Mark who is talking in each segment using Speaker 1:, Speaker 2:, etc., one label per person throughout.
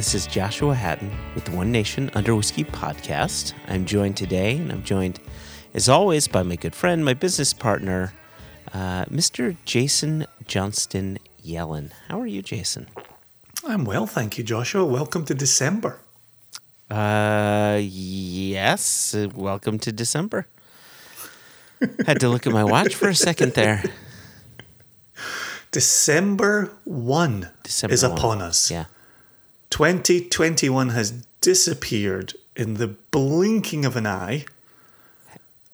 Speaker 1: This is Joshua Hatton with the One Nation Under Whiskey podcast. I'm joined today, and I'm joined, as always, by my good friend, my business partner, uh, Mr. Jason Johnston Yellen. How are you, Jason?
Speaker 2: I'm well, thank you, Joshua. Welcome to December.
Speaker 1: Uh, yes. Welcome to December. Had to look at my watch for a second there.
Speaker 2: December 1
Speaker 1: December
Speaker 2: is
Speaker 1: 1.
Speaker 2: upon us.
Speaker 1: Yeah.
Speaker 2: 2021 has disappeared in the blinking of an eye,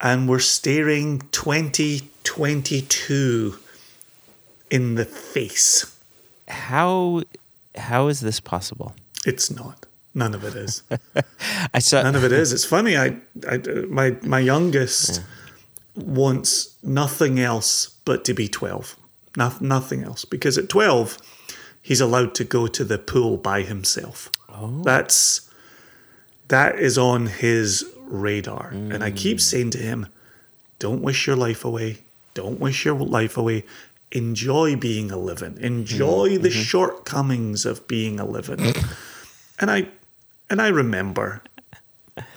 Speaker 2: and we're staring 2022 in the face.
Speaker 1: How how is this possible?
Speaker 2: It's not. None of it is.
Speaker 1: I saw
Speaker 2: None of it is. It's funny. I, I my my youngest wants nothing else but to be twelve. No, nothing else because at twelve, he's allowed to go to the pool by himself. That's that is on his radar, and I keep mm. saying to him, "Don't wish your life away. Don't wish your life away." Enjoy being a living. Enjoy mm. the mm-hmm. shortcomings of being a living. and I and I remember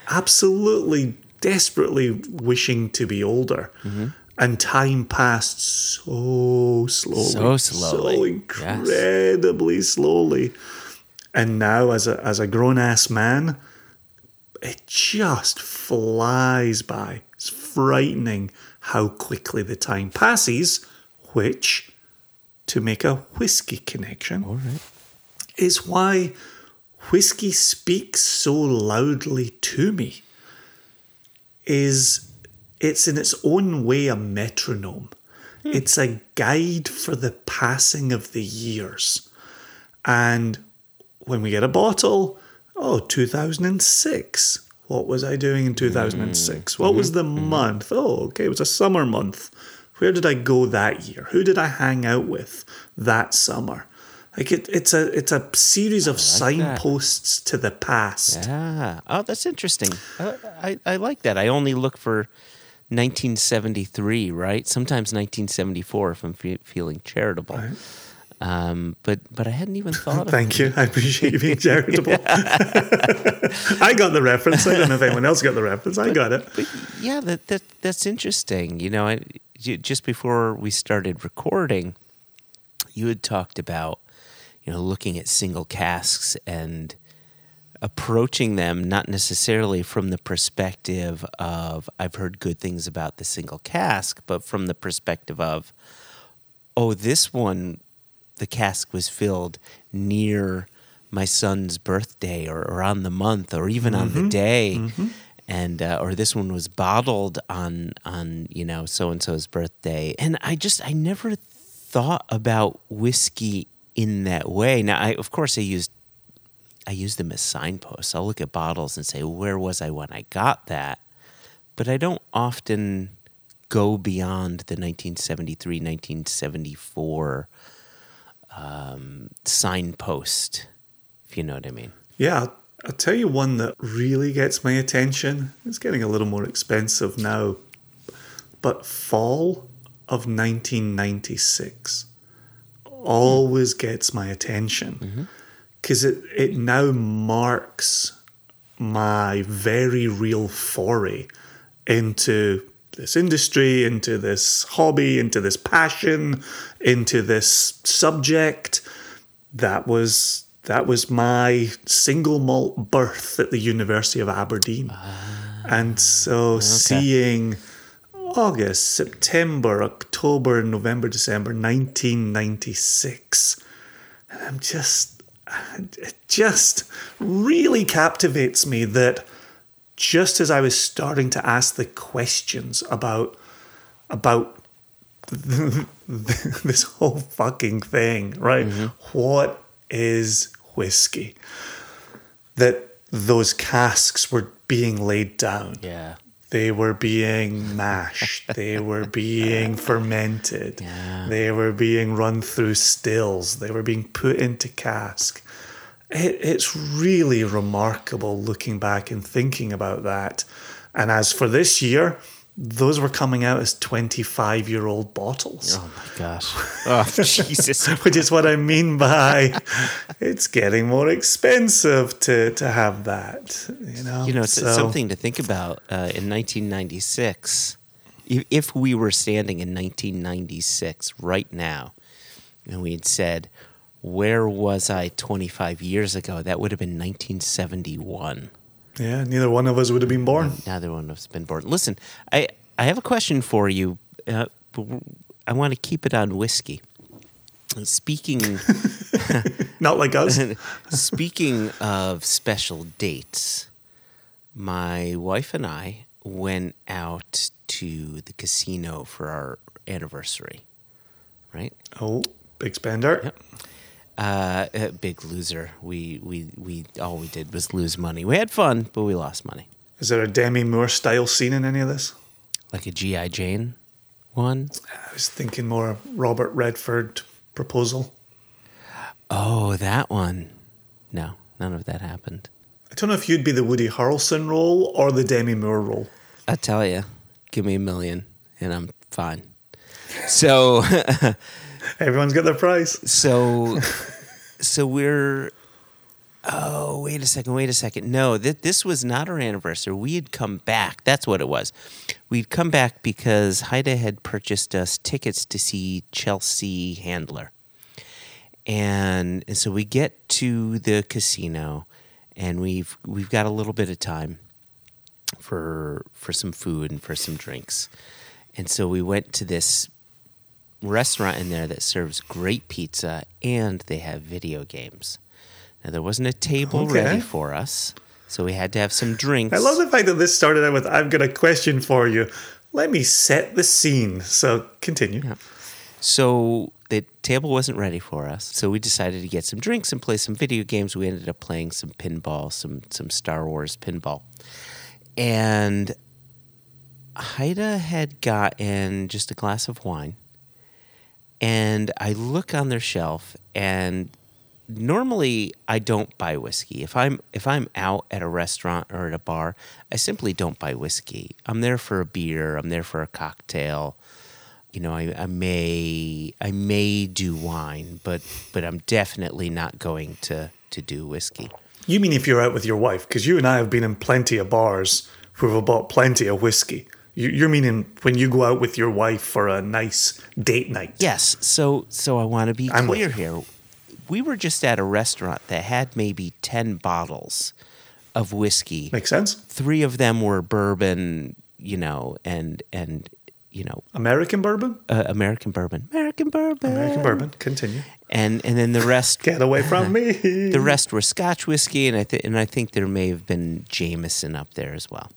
Speaker 2: absolutely desperately wishing to be older. Mm-hmm. And time passed so slowly.
Speaker 1: So slowly,
Speaker 2: So
Speaker 1: yes.
Speaker 2: incredibly slowly. And now as a as a grown ass man, it just flies by. It's frightening how quickly the time passes, which to make a whiskey connection
Speaker 1: All right.
Speaker 2: is why whiskey speaks so loudly to me is it's in its own way a metronome. Hmm. It's a guide for the passing of the years. And when we get a bottle oh 2006 what was i doing in 2006 hmm. what was hmm. the month? Oh okay it was a summer month. Where did i go that year? Who did i hang out with that summer? Like it, it's a it's a series of
Speaker 1: that.
Speaker 2: signposts to the past.
Speaker 1: Yeah. Oh, that's interesting. Uh, I, I like that. I only look for 1973, right? Sometimes 1974 if I'm fe- feeling charitable. Um, but but I hadn't even thought of
Speaker 2: Thank you. I appreciate you being charitable. I got the reference. I don't know if anyone else got the reference. I got it.
Speaker 1: But yeah, that, that that's interesting. You know, I, ju- just before we started recording, you had talked about you know looking at single casks and approaching them not necessarily from the perspective of I've heard good things about the single cask, but from the perspective of oh, this one, the cask was filled near my son's birthday or, or on the month or even on the day. And uh, or this one was bottled on on you know so and so's birthday, and I just I never thought about whiskey in that way. Now, I of course I used I use them as signposts. I'll look at bottles and say, where was I when I got that? But I don't often go beyond the 1973, 1974 um, signpost, if you know what I mean.
Speaker 2: Yeah, I'll, I'll tell you one that really gets my attention. It's getting a little more expensive now, but fall of 1996 always gets my attention because it, it now marks my very real foray into this industry, into this hobby, into this passion, into this subject. That was that was my single malt birth at the University of Aberdeen. Ah, and so seeing August, September, October, November, December 1996 and I'm just it just really captivates me that just as I was starting to ask the questions about about this whole fucking thing, right? Mm-hmm. What is whiskey? That those casks were being laid down.
Speaker 1: Yeah.
Speaker 2: They were being mashed. they were being fermented.
Speaker 1: Yeah.
Speaker 2: They were being run through stills. They were being put into cask. It, it's really remarkable looking back and thinking about that. And as for this year, those were coming out as 25 year old bottles.
Speaker 1: Oh my gosh. Oh, Jesus.
Speaker 2: Which is what I mean by it's getting more expensive to, to have that. You know,
Speaker 1: You know, it's
Speaker 2: So-
Speaker 1: something to think about. Uh, in 1996, if, if we were standing in 1996 right now, and we had said, "Where was I 25 years ago?" That would have been 1971.
Speaker 2: Yeah, neither one of us would have been born.
Speaker 1: Neither one of us been born. Listen, I I have a question for you. Uh, I want to keep it on whiskey. Speaking
Speaker 2: Not like us.
Speaker 1: Speaking of special dates, my wife and I went out to the casino for our anniversary. Right?
Speaker 2: oh, big spender.
Speaker 1: Yep. Uh, a big loser. We we we all we did was lose money. We had fun, but we lost money.
Speaker 2: Is there a Demi Moore style scene in any of this?
Speaker 1: Like a GI Jane one.
Speaker 2: I was thinking more of Robert Redford proposal.
Speaker 1: Oh, that one. No, none of that happened.
Speaker 2: I don't know if you'd be the Woody Harrelson role or the Demi Moore role.
Speaker 1: I tell you, give me a million and I'm fine. So,
Speaker 2: Everyone's got their price.
Speaker 1: so, so we're. Oh, wait a second, wait a second. No, th- this was not our anniversary. We had come back. That's what it was. We'd come back because Haida had purchased us tickets to see Chelsea Handler. And, and so we get to the casino and we've we've got a little bit of time for for some food and for some drinks. And so we went to this restaurant in there that serves great pizza and they have video games. Now there wasn't a table
Speaker 2: Okay.
Speaker 1: ready for us, so we had to have some drinks.
Speaker 2: I love the fact that this started out with I've got a question for you. Let me set the scene. So continue.
Speaker 1: So the table wasn't ready for us. So we decided to get some drinks and play some video games. We ended up playing some pinball, some some Star Wars pinball. And Haida had gotten just a glass of wine. And I look on their shelf and normally I don't buy whiskey. If I'm if I'm out at a restaurant or at a bar, I simply don't buy whiskey. I'm there for a beer, I'm there for a cocktail you know, I, I may I may do wine, but but I'm definitely not going to to do whiskey.
Speaker 2: You mean if you're out with your wife? Because you and I have been in plenty of bars where we've bought plenty of whiskey. You- You're meaning when you go out with your wife for a nice date night?
Speaker 1: Yes, so so I want to be
Speaker 2: I'm
Speaker 1: clear here. We were just at a restaurant that had maybe ten bottles of whiskey.
Speaker 2: Makes sense.
Speaker 1: Three of them were bourbon, you know, and and you know,
Speaker 2: American bourbon?
Speaker 1: uh, American bourbon, American bourbon,
Speaker 2: American bourbon. Continue.
Speaker 1: and and then the rest
Speaker 2: Get away from me.
Speaker 1: the rest were Scotch whiskey, and I th- and I think there may have been Jameson up there as well.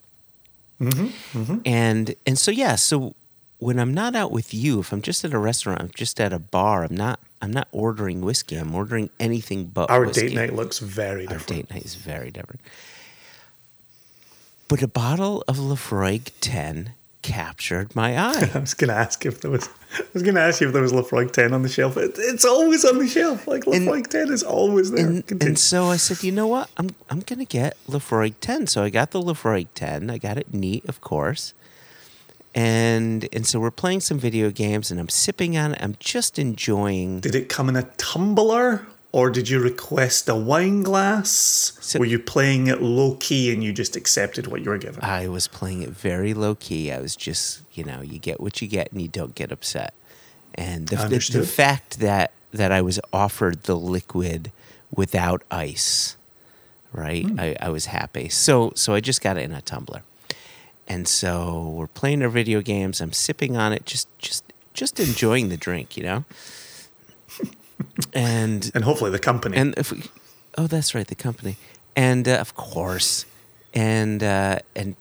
Speaker 1: And and so yeah, so when I'm not out with you, if I'm just at a restaurant, I'm just at a bar, I'm not I'm not ordering whiskey. I'm ordering anything but
Speaker 2: Our
Speaker 1: whiskey.
Speaker 2: date night looks very
Speaker 1: Our
Speaker 2: different.
Speaker 1: date night is very different. But a bottle of Laphroaig 10 captured my eye.
Speaker 2: I was gonna ask if there was. I was gonna ask you if there was Laphroaig ten on the shelf. It, it's always on the shelf. Like Laphroaig ten is always there.
Speaker 1: and, and so I said, you know what? I'm I'm gonna get Laphroaig 10. So I got the Laphroaig 10. I got it neat, of course. And and so we're playing some video games, and I'm sipping on it. I'm just enjoying.
Speaker 2: Did it come in a tumbler or did you request a wine glass?
Speaker 1: So-
Speaker 2: Were you playing it low key and you just accepted what you were given?
Speaker 1: I was playing it very low key. I was just, you know, you get what you get, and you don't get upset. And the, the, the fact that that I was offered the liquid without ice, right? Hmm. I, I was happy. So so I just got it in a tumbler, and so we're playing our video games. I'm sipping on it, just just just enjoying the drink, you know. And
Speaker 2: and hopefully the company.
Speaker 1: and if we, oh, that's right, the company, and uh, of course, and uh, and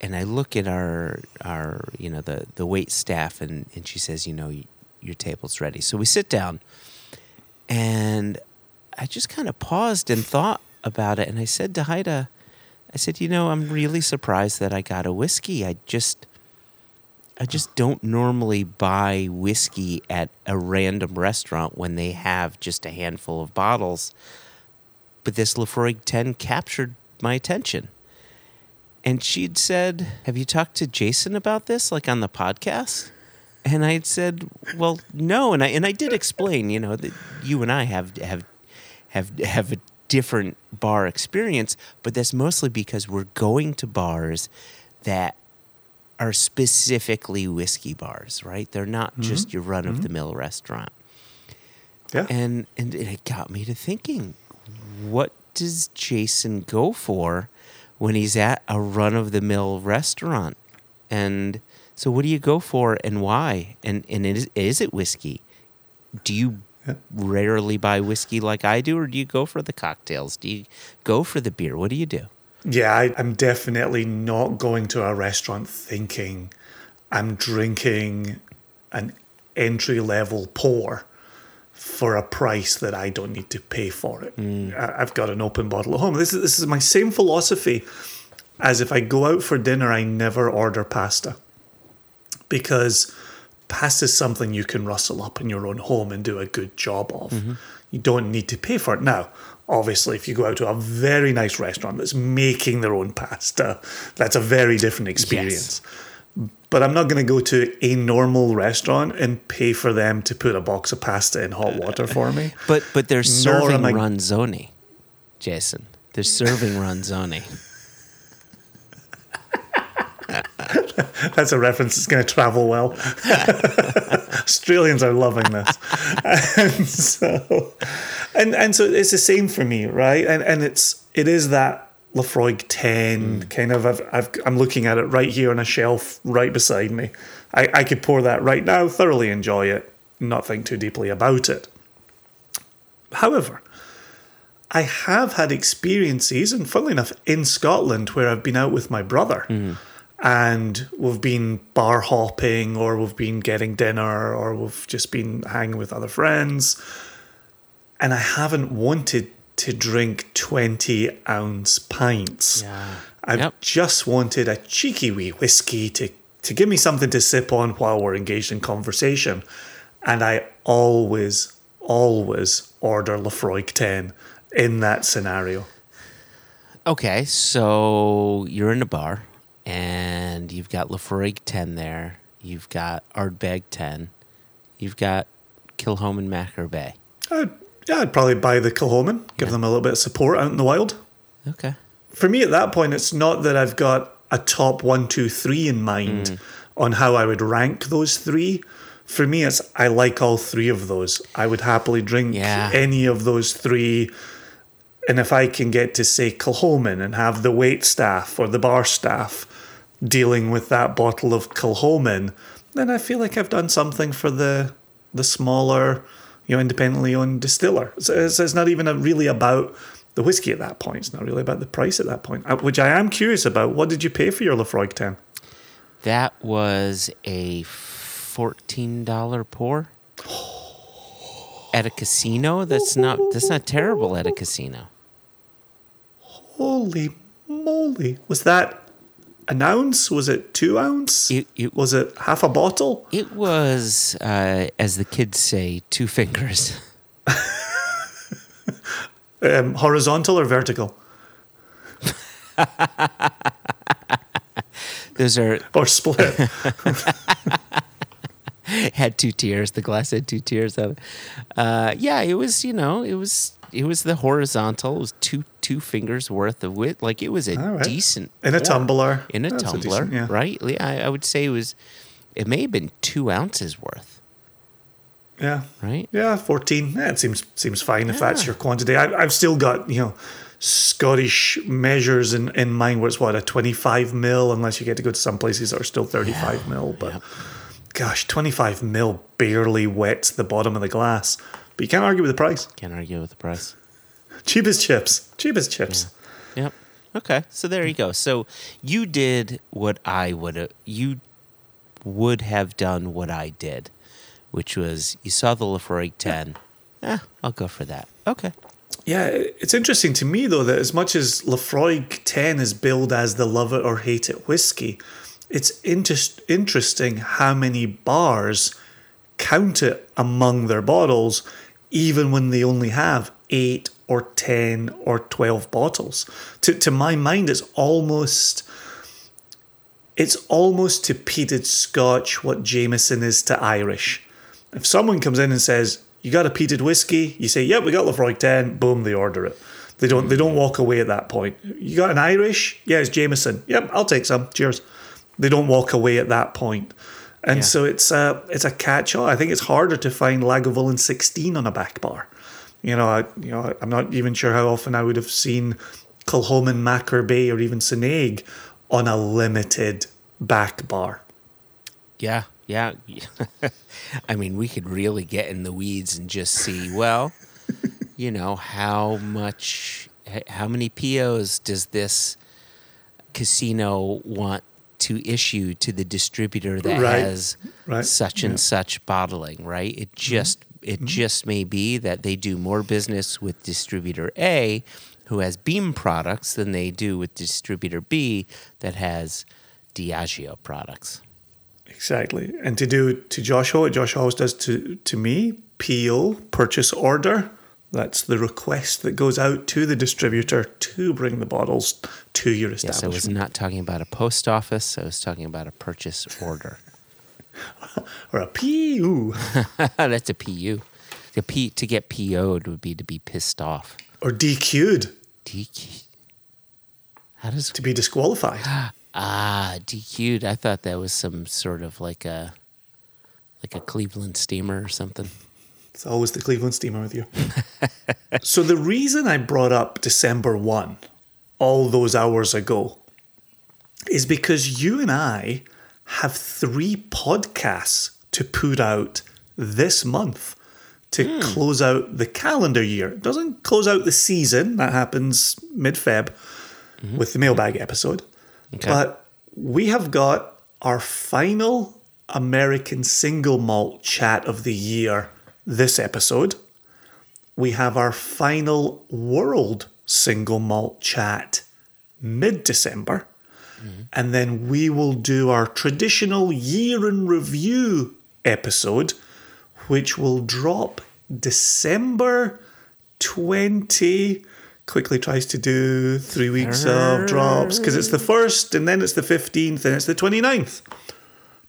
Speaker 1: and I look at our our you know the the wait staff, and and she says, you know, your table's ready. So we sit down, and I just kind of paused and thought about it, and I said to Haida, I said, you know, I'm really surprised that I got a whiskey. I just. I just don't normally buy whiskey at a random restaurant when they have just a handful of bottles. But this Laphroaig 10 captured my attention. and she'd said, "Have you talked to Jason about this, like on the podcast?" And I had said, "Well, no." And I and I did explain, you know, that you and I have have have have a different bar experience, but that's mostly because we're going to bars that are specifically whiskey bars, right? They're not mm-hmm. just your run of the mm-hmm. mill restaurant.
Speaker 2: Yeah.
Speaker 1: And and it got me to thinking, what does Jason go for when he's at a run of the mill restaurant? And so what do you go for and why? And and is, is it whiskey? Do you
Speaker 2: Yeah.
Speaker 1: rarely buy whiskey like I do or do you go for the cocktails? Do you go for the beer? What do you do?
Speaker 2: Yeah, I, I'm definitely not going to a restaurant thinking I'm drinking an entry level pour for a price that I don't need to pay for it. Mm. I, I've got an open bottle at home. This is this is my same philosophy as if I go out for dinner, I never order pasta because pasta is something you can rustle up in your own home and do a good job of. Mm-hmm. You don't need to pay for it. Now, obviously, if you go out to a very nice restaurant that's making their own pasta, that's a very different experience. But I'm not going to go to a normal restaurant and pay for them to put a box of pasta in hot water for me.
Speaker 1: But but they're serving
Speaker 2: I-
Speaker 1: ranzoni, Jason. They're serving ranzoni.
Speaker 2: That's a reference that's going to travel well. Australians are loving this, and so, and and so it's the same for me, right? And and it's it is that Laphroaig ten mm. kind of. I've, I've I'm looking at it right here on a shelf right beside me. I I could pour that right now, thoroughly enjoy it, not think too deeply about it. However, I have had experiences, and funnily enough, in Scotland where I've been out with my brother mm. and we've been bar hopping or we've been getting dinner or we've just been hanging with other friends. And I haven't wanted to drink 20 ounce pints.
Speaker 1: Yeah.
Speaker 2: I've
Speaker 1: Yep.
Speaker 2: just wanted a cheeky wee whiskey to, to give me something to sip on while we're engaged in conversation. And I always, always order Laphroaig 10 in that scenario.
Speaker 1: Okay, so you're in a bar and you've got Laphroaig 10 there. You've got Ardbeg 10. You've got Kilchoman and Machir Bay.
Speaker 2: Uh, I'd, yeah, I'd probably buy the Kilchoman, give
Speaker 1: Yeah.
Speaker 2: them a little bit of support out in the wild.
Speaker 1: Okay.
Speaker 2: For me, at that point, it's not that I've got a top one, two, three in mind mm. on how I would rank those three. For me, it's I like all three of those. I would happily drink
Speaker 1: Yeah.
Speaker 2: any of those three. And if I can get to say Kilchoman and have the wait staff or the bar staff dealing with that bottle of Kilchoman, then I feel like I've done something for the the smaller, you know, independently owned distiller. So it's, it's not even a, really about the whiskey at that point. It's not really about the price at that point, uh, which I am curious about. What did you pay for your Laphroaig 10?
Speaker 1: That was a $14 pour at a casino. That's not that's not terrible at a casino.
Speaker 2: Holy moly. Was that an ounce? Was it two ounce?
Speaker 1: It, it,
Speaker 2: Was it half a bottle?
Speaker 1: it was, uh, as the kids say, two fingers.
Speaker 2: Um, horizontal or vertical?
Speaker 1: Those are
Speaker 2: Or split?
Speaker 1: had two tiers. The glass had two tiers of it. Uh, yeah, it was. You know, it was. It was the horizontal. It was two two fingers worth of width. Like it was a
Speaker 2: right.
Speaker 1: decent
Speaker 2: In a tumbler.
Speaker 1: In a
Speaker 2: That's a
Speaker 1: tumbler,
Speaker 2: decent- yeah.
Speaker 1: right? Yeah, I, I would say it was. It may have been two ounces worth,
Speaker 2: Yeah.
Speaker 1: right?
Speaker 2: Yeah, 14. Yeah, seems seems fine if that's your quantity. I, I've still got, you know, Scottish measures in, in mind where it's what, a 25 mil, unless you get to go to some places that are still 35 mil. But
Speaker 1: Yep.
Speaker 2: gosh, 25 mil barely wets the bottom of the glass. But you can't argue with the price.
Speaker 1: Can't argue with the price.
Speaker 2: Cheap as chips. Cheap as chips.
Speaker 1: Yep. Okay. So there you go. So you did what I would have. You would have done what I did, which was you saw the Laphroaig ten. Eh, I'll go for that. Okay.
Speaker 2: Yeah, it's interesting to me though that as much as Laphroaig 10 is billed as the love it or hate it whiskey, it's inter- interesting how many bars count it among their bottles, even when they only have eight or 10 or 12 bottles. To, to my mind, it's almost it's almost to peated Scotch what Jameson is to Irish. If someone comes in and says, "You got a peated whiskey?" You say, "Yep, we got Laphroaig 10." Boom, they order it. They don't. They don't walk away at that point. You got an Irish? Yeah, it's Jameson. Yep, I'll take some. Cheers. They don't walk away at that point. And
Speaker 1: Yeah.
Speaker 2: so it's a it's a catch all. I think it's harder to find Lagavulin 16 on a back bar. You know, I, you know, I'm not even sure how often I would have seen Kilchoman, Machir Bay, or even Sineig on a limited back bar.
Speaker 1: Yeah, yeah. I mean, we could really get in the weeds and just see, well, you know, how much, how many POs does this casino want to issue to the distributor that
Speaker 2: Right,
Speaker 1: has
Speaker 2: right,
Speaker 1: such and such bottling, right? It mm-hmm. just, it mm-hmm. just may be that they do more business with distributor A, who has Beam products, than they do with distributor B, that has Diageo products.
Speaker 2: Exactly. And to do to Josh what Josh always does to, to me, PO, purchase order, that's the request that goes out to the distributor to bring the bottles to your establishment.
Speaker 1: Yes, I was not talking about a post office. I was talking about a purchase order.
Speaker 2: Or a PO.
Speaker 1: That's a PU. The P to get PO'd would be to be pissed off.
Speaker 2: or DQ'd
Speaker 1: DQ. How does
Speaker 2: to be disqualified.
Speaker 1: ah DQ'd? I thought that was some sort of like a like a Cleveland steamer or something.
Speaker 2: It's always the Cleveland Steamer with you. so the reason I brought up December 1 all those hours ago is because you and I have three podcasts to put out this month to hmm. close out the calendar year. It doesn't close out the season, that happens mid Feb mm-hmm. with the mailbag episode. But we have got our final American single malt chat of the year this episode. We have our final world single malt chat mid December. And then we will do our traditional year in review episode, which will drop December 20. Quickly tries to do three weeks of drops because it's the first, and then it's the 15th, and it's the 29th.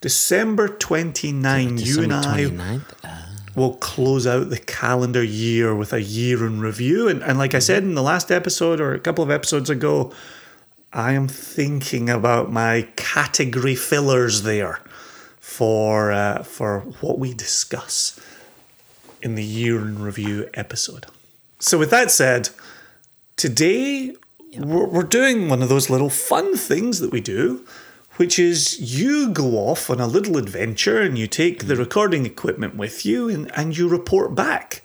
Speaker 2: December 29, you and I
Speaker 1: 29th?
Speaker 2: We'll close out the calendar year with a year in review. And, and like I said in the last episode or a couple of episodes ago, I am thinking about my category fillers there for uh, for what we discuss in the year in review episode. So with that said, today we're, we're doing one of those little fun things that we do, which is you go off on a little adventure and you take the mm. recording equipment with you and, and you report back.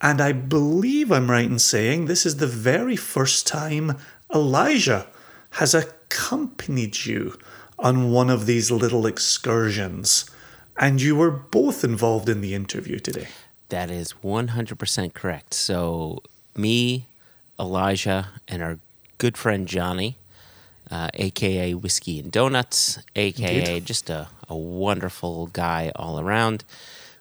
Speaker 2: And I believe I'm right in saying this is the very first time Elijah has accompanied you on one of these little excursions. And you were both involved in the interview today.
Speaker 1: That is 100% correct. So, me, Elijah, and our good friend Johnny, uh, aka Whiskey and Donuts, aka
Speaker 2: Indeed.
Speaker 1: just a, a wonderful guy all around,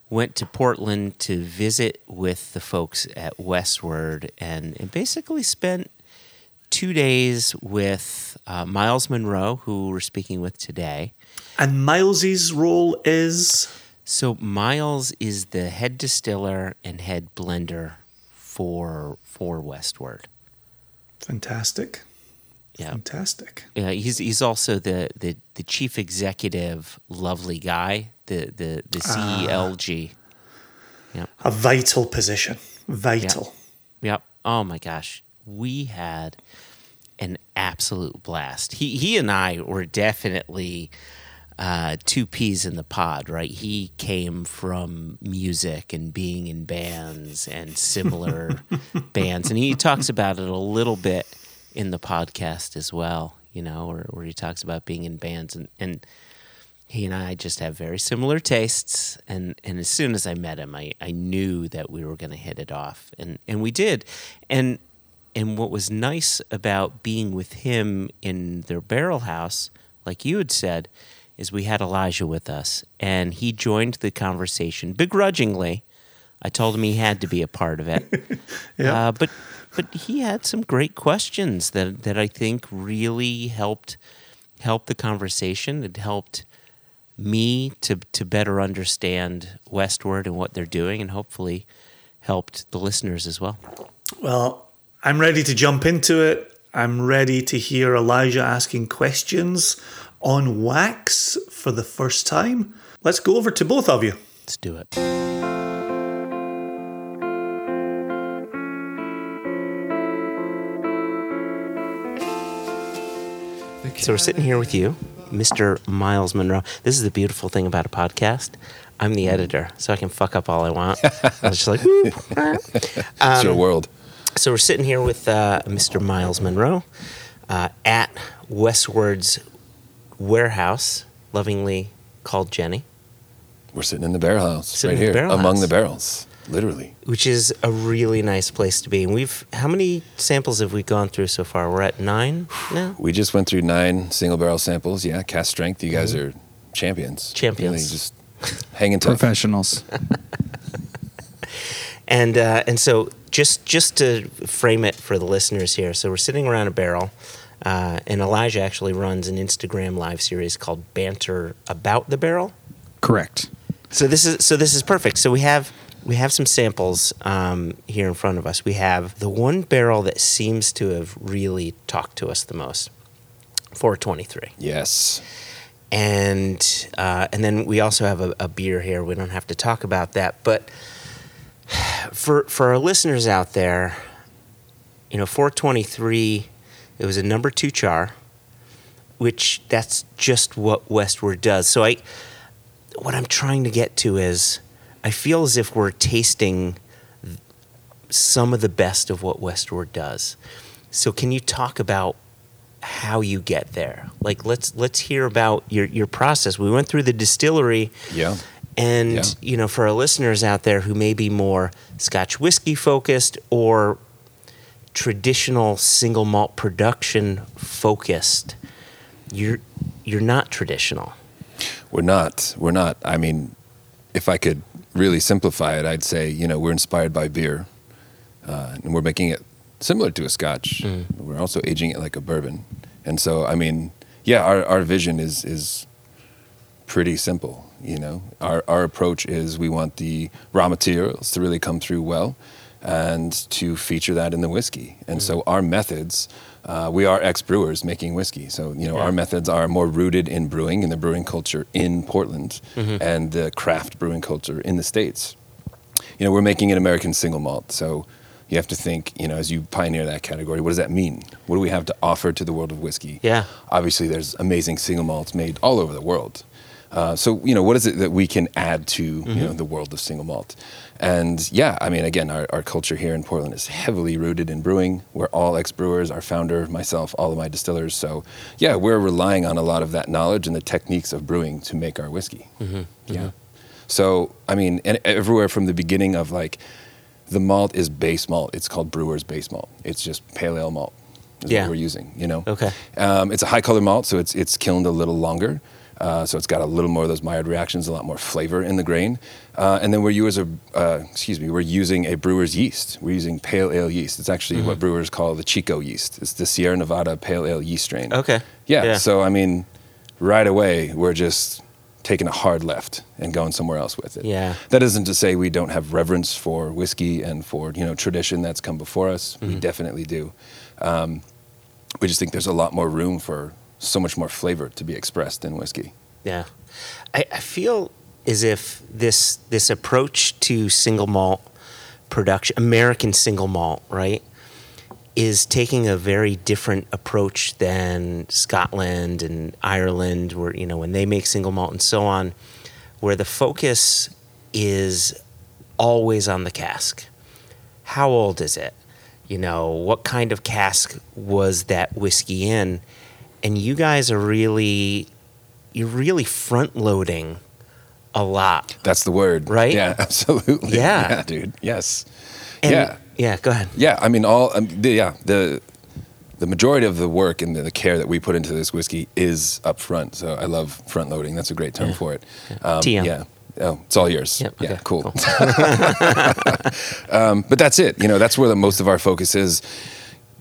Speaker 1: went to Portland to visit with the folks at Westward and, and basically spent two days with uh, Miles Munroe, who we're speaking with today.
Speaker 2: And Miles's role is
Speaker 1: So Miles is the head distiller and head blender for for Westward.
Speaker 2: fantastic.
Speaker 1: Yeah,
Speaker 2: Fantastic.
Speaker 1: yeah. He's he's also the the, the chief executive, lovely guy, the the the CELG.
Speaker 2: A vital position. Vital.
Speaker 1: Yep. Oh my gosh, we had an absolute blast. He he and I were definitely uh, two peas in the pod, right? He came from music and being in bands and similar bands, and he talks about it a little bit in the podcast as well. You know, where, where he talks about being in bands and and he and I just have very similar tastes. And, and as soon as I met him, I, I knew that we were going to hit it off. And, and we did. And, and what was nice about being with him in their barrel house, like you had said, is we had Elijah with us. And he joined the conversation begrudgingly. I told him he had to be a part of it.
Speaker 2: Yeah.
Speaker 1: uh, but, but he had some great questions that, that I think really helped helped the conversation. It helped me to to better understand Westward and what they're doing, and hopefully helped the listeners as well.
Speaker 2: Well, I'm ready to jump into it. I'm ready to hear Elijah asking questions on wax for the first time. Let's go over to both of you.
Speaker 1: Let's do it. So we're sitting here with you, Mr. Miles Munroe. This is the beautiful thing about a podcast. I'm the editor, so I can fuck up all I want. I was just like, "Whoop."
Speaker 3: it's your world.
Speaker 1: so we're sitting here with uh, Mr. Miles Munroe uh, at Westward's warehouse, lovingly called Jenny,
Speaker 3: We're sitting in the barrel house
Speaker 1: Sitting
Speaker 3: right here
Speaker 1: barrel
Speaker 3: among
Speaker 1: house.
Speaker 3: the barrels, literally.
Speaker 1: which is a really nice place to be. And we've how many samples have we gone through so far? We're at nine now.
Speaker 3: We just went through nine single barrel samples. Yeah, cask strength. You guys are champions.
Speaker 1: Mm-hmm. Champions.
Speaker 3: Really just hanging tough.
Speaker 4: Professionals.
Speaker 1: And uh, and so just just to frame it for the listeners here, so we're sitting around a barrel, uh, and Elijah actually runs an Instagram live series called Banter About the Barrel.
Speaker 4: Correct.
Speaker 1: So this is so this is perfect. So we have we have some samples um, here in front of us. We have the one barrel that seems to have really talked to us the most, 423.
Speaker 3: Yes.
Speaker 1: and uh, and then we also have a, a beer here. We don't have to talk about that, but for for our listeners out there, you know, 423, it was a number two char, which that's just what Westward does. So I, what I'm trying to get to is, I feel as if we're tasting some of the best of what Westward does. So can you talk about how you get there? Like let's let's hear about your your process. We went through the distillery
Speaker 3: Yeah.
Speaker 1: and
Speaker 3: Yeah.
Speaker 1: you know for our listeners out there who may be more Scotch whiskey focused or traditional single malt production focused, you're you're not traditional.
Speaker 3: We're not. We're not. I mean, if I could really simplify it, I'd say, you know, we're inspired by beer uh, and we're making it similar to a scotch.
Speaker 1: Mm.
Speaker 3: We're also aging it like a bourbon. And so, I mean, yeah, our, our vision is, is pretty simple. You know, our, our approach is we want the raw materials to really come through well and to feature that in the whiskey. And so our methods, uh, we are ex brewers making whiskey. So, you know,
Speaker 1: Yeah.
Speaker 3: our methods are more rooted in brewing and the brewing culture in Portland and the craft brewing culture in the States. You know, we're making an American single malt. So you have to think, you know, as you pioneer that category, what does that mean? What do we have to offer to the world of whiskey?
Speaker 1: Yeah.
Speaker 3: Obviously, there's amazing single malts made all over the world. Uh, so you know, what is it that we can add to you know the world of single malt? And yeah, I mean, again, our, our culture here in Portland is heavily rooted in brewing. We're all ex brewers. Our founder, myself, all of my distillers. So yeah, we're relying on a lot of that knowledge and the techniques of brewing to make our whiskey. Yeah. So I mean, and everywhere from the beginning of like the malt is base malt. It's called brewer's base malt. It's just pale ale malt. Is
Speaker 1: Yeah.
Speaker 3: what we're using. You know.
Speaker 1: Okay.
Speaker 3: Um, it's a high color malt, so it's it's kilned a little longer. Uh, so it's got a little more of those Maillard reactions, a lot more flavor in the grain. Uh, and then we're using, uh, excuse me, we're using a brewer's yeast. We're using pale ale yeast. It's actually
Speaker 1: Mm-hmm.
Speaker 3: what brewers call the Chico yeast. It's the Sierra Nevada pale ale yeast strain.
Speaker 1: Okay.
Speaker 3: Yeah,
Speaker 1: Yeah.
Speaker 3: So I mean, right away we're just taking a hard left and going somewhere else with it.
Speaker 1: Yeah.
Speaker 3: That isn't to say we don't have reverence for whiskey and for you know tradition that's come before us.
Speaker 1: Mm-hmm.
Speaker 3: We definitely do. Um, we just think there's a lot more room for so much more flavor to be expressed in whiskey.
Speaker 1: Yeah, I, I feel as if this this approach to single malt production, American single malt, right, is taking a very different approach than Scotland and Ireland, where you know when they make single malt and so on, where the focus is always on the cask. How old is it? You know, what kind of cask was that whiskey in? And you guys are really you're really front loading a lot.
Speaker 3: That's the word,
Speaker 1: Right?
Speaker 3: Yeah, absolutely.
Speaker 1: Yeah.
Speaker 3: dude. Yes.
Speaker 1: And
Speaker 3: yeah.
Speaker 1: Yeah, go ahead.
Speaker 3: Yeah, I mean, all um, the, yeah the the majority of the work and the, the care that we put into this whiskey is up front. So I love front loading. That's a great term for it. Um,
Speaker 1: TM.
Speaker 3: Yeah. Oh, it's all yours.
Speaker 1: Yep,
Speaker 3: yeah,
Speaker 1: okay,
Speaker 3: cool. um, but that's it. You know, that's where the most of our focus is.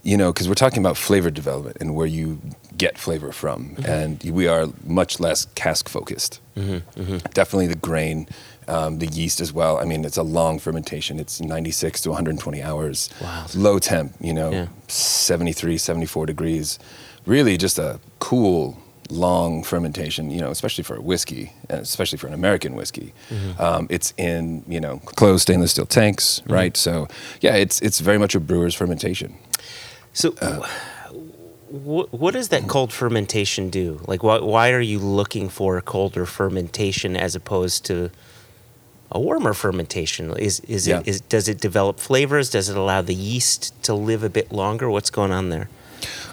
Speaker 3: You know, because we're talking about flavor development and where you get flavor from, mm-hmm. and we are much less cask focused. Mm-hmm. Mm-hmm. Definitely the grain, um, the yeast as well. I mean, it's a long fermentation. It's 96 to 120 hours.
Speaker 1: Wow.
Speaker 3: Low temp, you know,
Speaker 1: Yeah.
Speaker 3: 73, 74 degrees. Really just a cool, long fermentation, you know, especially for a whiskey, uh, especially for an American whiskey. Um, it's in, you know, closed stainless steel tanks, right? So, yeah, it's, it's very much a brewer's fermentation.
Speaker 1: So, uh, wh- what does that cold fermentation do? Like, why, why are you looking for a colder fermentation as opposed to a warmer fermentation? Is is
Speaker 3: Yeah.
Speaker 1: it is does it develop flavors? Does it allow the yeast to live a bit longer? What's going on there?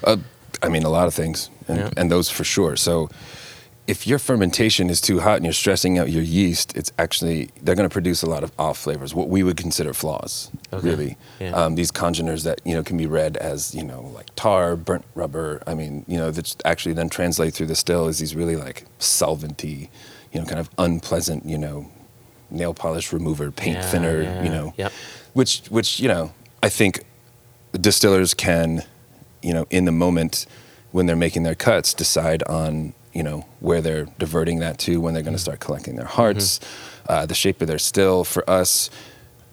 Speaker 3: Uh, I mean, a lot of things, and,
Speaker 1: Yeah.
Speaker 3: and those for sure. So, if your fermentation is too hot and you're stressing out your yeast, it's actually they're going to produce a lot of off flavors, what we would consider flaws,
Speaker 1: Okay.
Speaker 3: really.
Speaker 1: Yeah.
Speaker 3: Um, these congeners that you know can be read as you know like tar, burnt rubber. I mean, you know, that actually then translate through the still as these really like solventy, you know, kind of unpleasant, you know, nail polish remover, paint
Speaker 1: Yeah,
Speaker 3: thinner,
Speaker 1: yeah,
Speaker 3: you know,
Speaker 1: yep.
Speaker 3: which which you know I think distillers can, you know, in the moment when they're making their cuts, decide on you know where they're diverting that to, when they're going to start collecting their hearts, uh, the shape of their still. For us,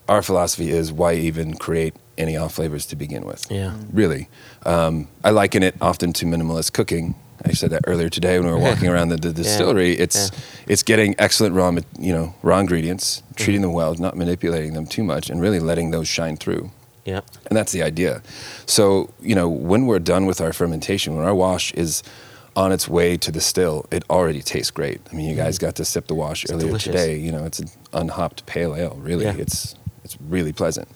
Speaker 3: our philosophy is why even create any off flavors to begin with.
Speaker 1: Yeah.
Speaker 3: Really, um, I liken it often to minimalist cooking. I said that earlier today when we were walking around the, the distillery. It's it's getting excellent raw, you know, raw ingredients, treating them well, not manipulating them too much, and really letting those shine through.
Speaker 1: Yeah.
Speaker 3: And that's the idea. So, you know, when we're done with our fermentation, when our wash is on its way to the still, it already tastes great. I mean, you guys got to sip the wash earlier
Speaker 1: delicious.
Speaker 3: today. You know, it's an unhopped pale ale. Really,
Speaker 1: Yeah.
Speaker 3: it's it's really pleasant,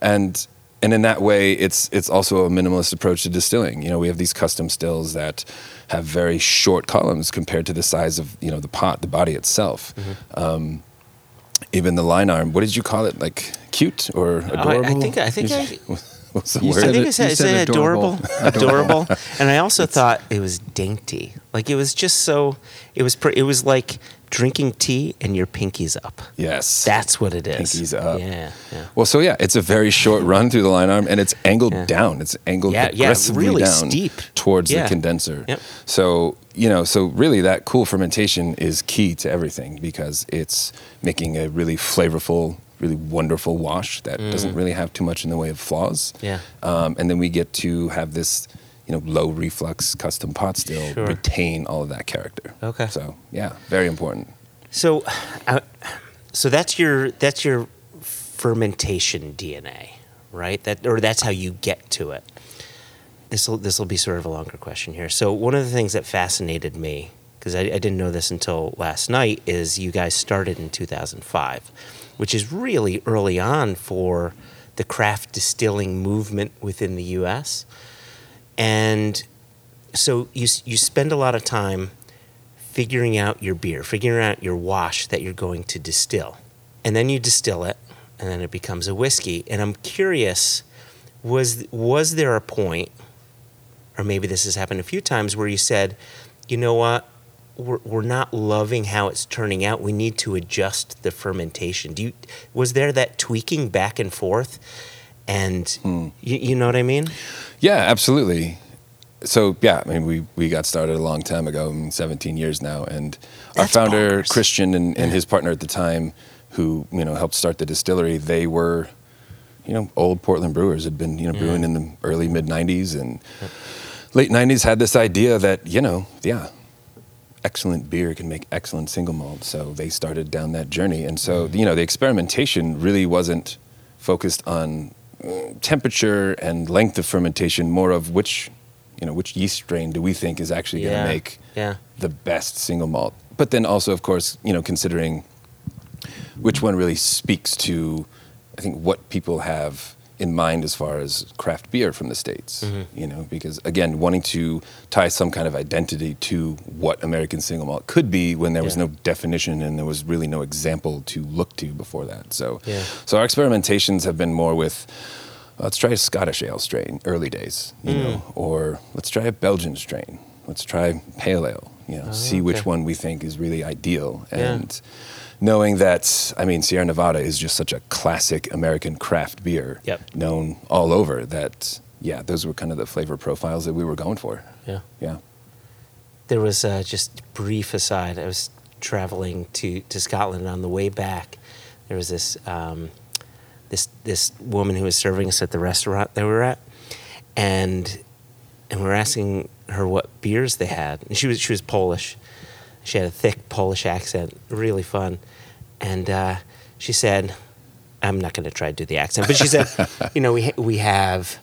Speaker 3: and and in that way, it's it's also a minimalist approach to distilling. You know, we have these custom stills that have very short columns compared to the size of you know the pot, the body itself.
Speaker 1: Mm-hmm.
Speaker 3: Um, even the line arm. What did you call it? Like cute or
Speaker 1: Oh, I- I
Speaker 3: adorable?
Speaker 1: think- I think I-
Speaker 3: What's the
Speaker 4: You
Speaker 3: word?
Speaker 1: I
Speaker 4: said
Speaker 1: think
Speaker 4: it-
Speaker 1: it's, it's
Speaker 4: you said
Speaker 1: adorable,
Speaker 4: adorable.
Speaker 1: adorable, and I also thought it was dainty. Like it was just so. It was. Pre- it was like drinking tea and your pinkies up.
Speaker 3: Yes.
Speaker 1: That's what it is.
Speaker 3: Pinkies up.
Speaker 1: Yeah. Yeah.
Speaker 3: well, so yeah, it's a very short run through the line arm, and it's angled
Speaker 1: Yeah.
Speaker 3: down. It's angled
Speaker 1: Yeah, yeah,
Speaker 3: aggressively
Speaker 1: really
Speaker 3: down
Speaker 1: steep.
Speaker 3: towards
Speaker 1: Yeah.
Speaker 3: the condenser.
Speaker 1: Yep.
Speaker 3: So you know, so really, that cool fermentation is key to everything because it's making a really flavorful, really wonderful wash that doesn't really have too much in the way of flaws.
Speaker 1: Mm. Yeah.
Speaker 3: Um, and then we get to have this, you know, low reflux custom pot still
Speaker 1: Sure.
Speaker 3: retain all of that character.
Speaker 1: Okay.
Speaker 3: So yeah, very important.
Speaker 1: So, uh, so that's your that's your fermentation DNA, right? That or that's how you get to it. This will this will be sort of a longer question here. So one of the things that fascinated me because I, I didn't know this until last night is you guys started in 2005, which is really early on for the craft distilling movement within the U.S. And so you you spend a lot of time figuring out your beer, figuring out your wash that you're going to distill. And then you distill it, and then it becomes a whiskey. And I'm curious, was was there a point, or maybe this has happened a few times, where you said, you know what, we're, we're not loving how it's turning out. We need to adjust the fermentation. Do you was there that tweaking back and forth? And hmm. you, you know what I mean?
Speaker 3: Yeah, absolutely. So yeah, I mean, we we got started a long time ago, I mean, 17 years now, and our founder
Speaker 1: bonkers.
Speaker 3: Christian and, and his partner at the time, who you know helped start the distillery, they were, you know, old Portland brewers had been you know brewing mm. in the early mid 90s and late 90s had this idea that you know yeah. Excellent beer can make excellent single malt, so they started down that journey. And so, you know, the experimentation really wasn't focused on uh, temperature and length of fermentation, more of which, you know, which yeast strain do we think is actually going to make
Speaker 1: Yeah.
Speaker 3: the best single malt. But then also, of course, you know, considering which one really speaks to, I think, what people have in mind as far as craft beer from the states.
Speaker 1: Mm-hmm.
Speaker 3: You know, because again, wanting to tie some kind of identity to what American single malt could be when there was no definition and there was really no example to look to before that. So,
Speaker 1: Yeah.
Speaker 3: so our experimentations have been more with. Let's try a Scottish ale strain, early days, you
Speaker 1: Mm.
Speaker 3: know, or let's try a Belgian strain. Let's try pale ale, you know, see which
Speaker 1: Oh,
Speaker 3: one we think is really ideal.
Speaker 1: Yeah.
Speaker 3: Knowing that, I mean, Sierra Nevada is just such a classic American craft beer,
Speaker 1: Yep.
Speaker 3: known all over. That yeah, those were kind of the flavor profiles that we were going for.
Speaker 1: Yeah.
Speaker 3: Yeah.
Speaker 1: there was uh, just brief aside. I was traveling to, to Scotland, and on the way back, there was this um, this this woman who was serving us at the restaurant that we were at, and and we were asking her what beers they had. And she was she was Polish. She had a thick Polish accent, really fun, and uh, she said, "I'm not going to try to do the accent," but she said, "You know, we ha- we have."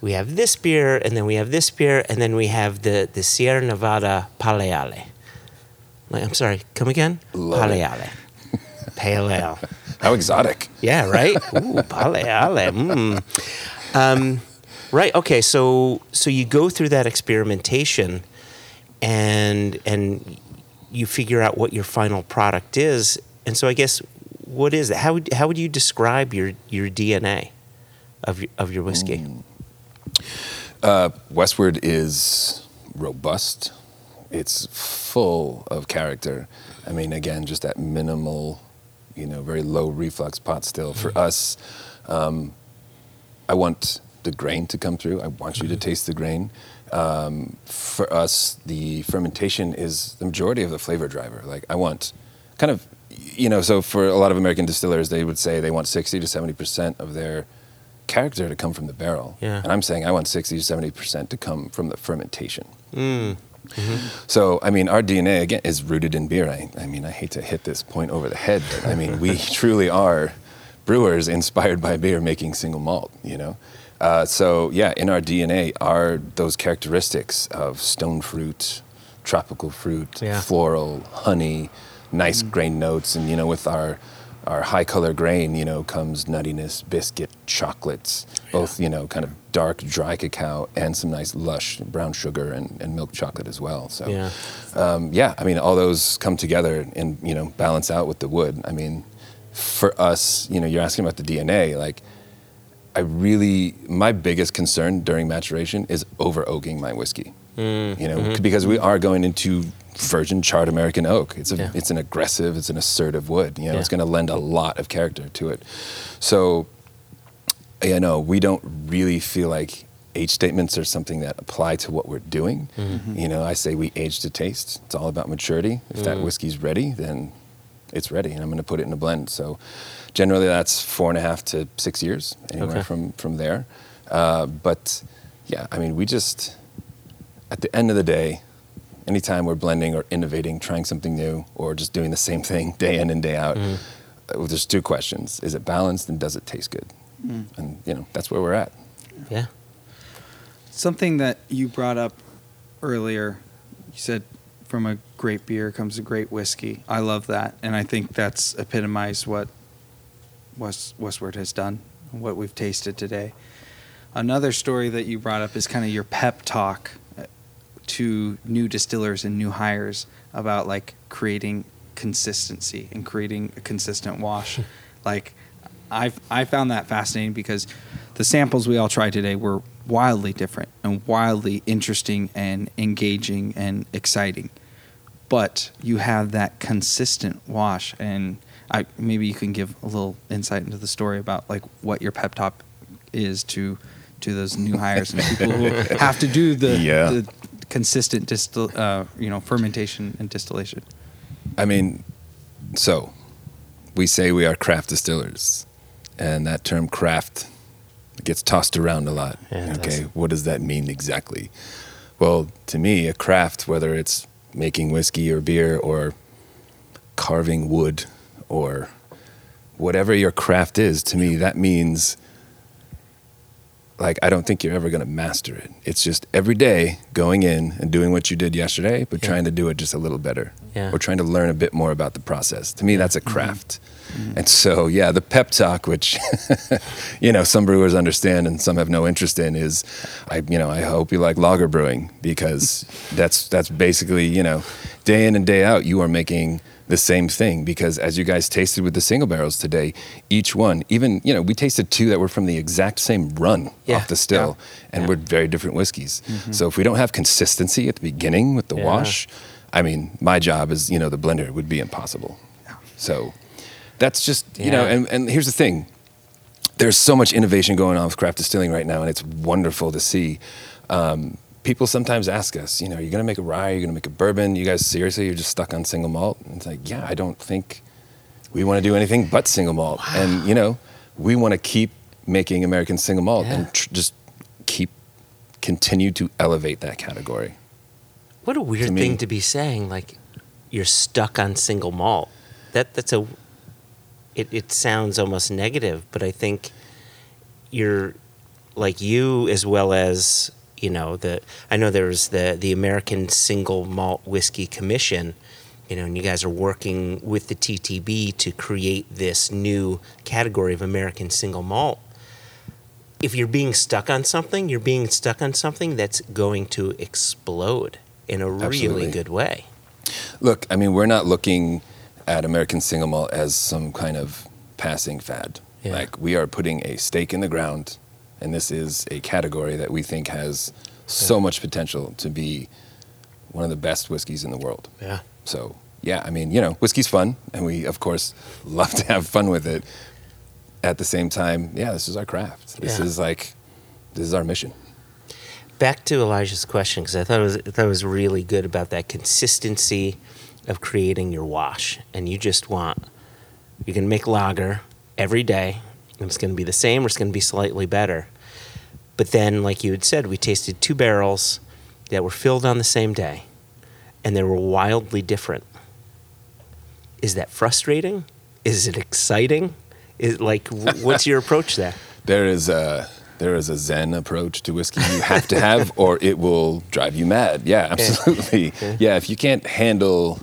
Speaker 1: We have this beer, and then we have this beer, and then we have the, the Sierra Nevada Paleale. Like, I'm sorry, come again?
Speaker 3: Love it.
Speaker 1: Paleale. Pale ale.
Speaker 3: How exotic.
Speaker 1: Yeah, right. Ooh, paleale. Mm. Um, right. Okay. So so you go through that experimentation, and and you figure out what your final product is. And so I guess what is it? How would how would you describe your your DNA of your, of your whiskey?
Speaker 3: Uh, Westward is robust. It's full of character. I mean, again, just that minimal, you know, very low reflux pot still. For us, um, I want the grain to come through. I want you to taste the grain. Um, for us, the fermentation is the majority of the flavor driver. Like, I want kind of, you know, so for a lot of American distillers, they would say they want 60 to 70% of their character to come from the barrel.
Speaker 1: Yeah.
Speaker 3: And I'm saying I want 60 to 70% to come from the fermentation.
Speaker 1: Mm.
Speaker 3: So, I mean, our DNA, again, is rooted in beer. I, I mean, I hate to hit this point over the head, but I mean, we truly are brewers inspired by beer making single malt, you know? Uh, so, yeah, in our DNA are those characteristics of stone fruit, tropical fruit,
Speaker 1: Yeah.
Speaker 3: floral, honey, nice grain notes. And, you know, with our our high color grain, you know, comes nuttiness, biscuit, chocolates, both, you know, kind of dark, dry cacao and some nice lush brown sugar and, and milk chocolate as well. So,
Speaker 1: Yeah.
Speaker 3: um, yeah, I mean, all those come together and, you know, balance out with the wood. I mean, for us, you know, you're asking about the DNA, like, I really, my biggest concern during maturation is over oaking my whiskey.
Speaker 1: Mm.
Speaker 3: You know, because we are going into virgin charred American oak. It's a,
Speaker 1: Yeah.
Speaker 3: it's an aggressive, it's an assertive wood. You know,
Speaker 1: Yeah.
Speaker 3: it's going to lend a lot of character to it. So, you know, we don't really feel like age statements are something that apply to what we're doing.
Speaker 1: Mm-hmm.
Speaker 3: You know, I say we age to taste. It's all about maturity. If that
Speaker 1: Mm.
Speaker 3: whiskey's ready, then it's ready, and I'm going to put it in a blend. So, generally, that's four and a half to six years, anywhere
Speaker 1: Okay.
Speaker 3: from from there. Uh, but yeah, I mean, we just at the end of the day, anytime we're blending or innovating, trying something new, or just doing the same thing day in and day out,
Speaker 1: Mm.
Speaker 3: uh, there's two questions: Is it balanced, and does it taste good? And you know, that's where we're at.
Speaker 1: Yeah.
Speaker 4: Something that you brought up earlier, you said from a great beer comes a great whiskey. I love that, and I think that's epitomized what West, Westward has done, what we've tasted today. Another story that you brought up is kind of your pep talk to new distillers and new hires about like creating consistency and creating a consistent wash. Hmm. like I I found that fascinating because the samples we all tried today were wildly different and wildly interesting and engaging and exciting. But you have that consistent wash and I maybe you can give a little insight into the story about like what your pep talk is to to those new hires and people who have to do the,
Speaker 3: Yeah.
Speaker 4: the consistent distil, uh, you know fermentation and distillation.
Speaker 3: I mean, so we say we are craft distillers, and that term craft gets tossed around a lot.
Speaker 1: Yeah,
Speaker 3: okay,
Speaker 1: does.
Speaker 3: what does that mean exactly? Well, to me, a craft, whether it's making whiskey or beer or carving wood or whatever your craft is, to me, that means like I don't think you're ever going to master it. It's just every day going in and doing what you did yesterday, but
Speaker 1: Yeah.
Speaker 3: trying to do it just a little better.
Speaker 1: Yeah.
Speaker 3: Or trying to learn a bit more about the process. To me, that's a mm-hmm. craft. And so, yeah, the pep talk, which you know some brewers understand and some have no interest in, is I you know I hope you like lager brewing because that's that's basically you know day in and day out you are making the same thing because as you guys tasted with the single barrels today, each one, even you know we tasted two that were from the exact same run
Speaker 1: Yeah.
Speaker 3: off the still, and
Speaker 1: Yeah.
Speaker 3: were very different whiskeys. Mm-hmm. So if we don't have consistency at the beginning with the
Speaker 1: Yeah.
Speaker 3: wash, I mean, my job as you know the blender would be impossible. So that's just you know, and, and here's the thing: there's so much innovation going on with craft distilling right now, and it's wonderful to see. Um, people sometimes ask us, you know, you're gonna make a rye, you're gonna make a bourbon. You guys seriously, you're just stuck on single malt? And it's like, yeah, I don't think we want to do anything but single malt. And you know, we want to keep making American single malt
Speaker 1: Yeah.
Speaker 3: and tr- just keep continue to elevate that category.
Speaker 1: What a weird
Speaker 3: To
Speaker 1: thing to be saying. Like you're stuck on single malt. That that's a. It it sounds almost negative, but I think you're like you as well as you know the. I know there's the the American Single Malt Whiskey Commission. You know, and you guys are working with the TTB to create this new category of American single malt. If you're being stuck on something, you're being stuck on something that's going to explode in a really good way.
Speaker 3: Look, I mean, we're not looking at American single malt as some kind of passing fad.
Speaker 1: Yeah.
Speaker 3: Like we are putting a stake in the ground, and this is a category that we think has so much potential to be one of the best whiskeys in the world.
Speaker 1: Yeah.
Speaker 3: So yeah, I mean, you know, whiskey's fun, and we of course love to have fun with it. At the same time, yeah, this is our craft. This
Speaker 1: Yeah.
Speaker 3: is like, this is our mission.
Speaker 1: Back to Elijah's question because I thought it was I thought it was really good about that consistency of creating your wash, and you just want you can make lager every day, and it's going to be the same or it's going to be slightly better. But then, like you had said, we tasted two barrels that were filled on the same day, and they were wildly different. Is that frustrating? Is it exciting? Is like what's your approach there?
Speaker 3: There is a there is a Zen approach to whiskey you have to have, or it will drive you mad. Yeah, absolutely. Yeah, if you can't handle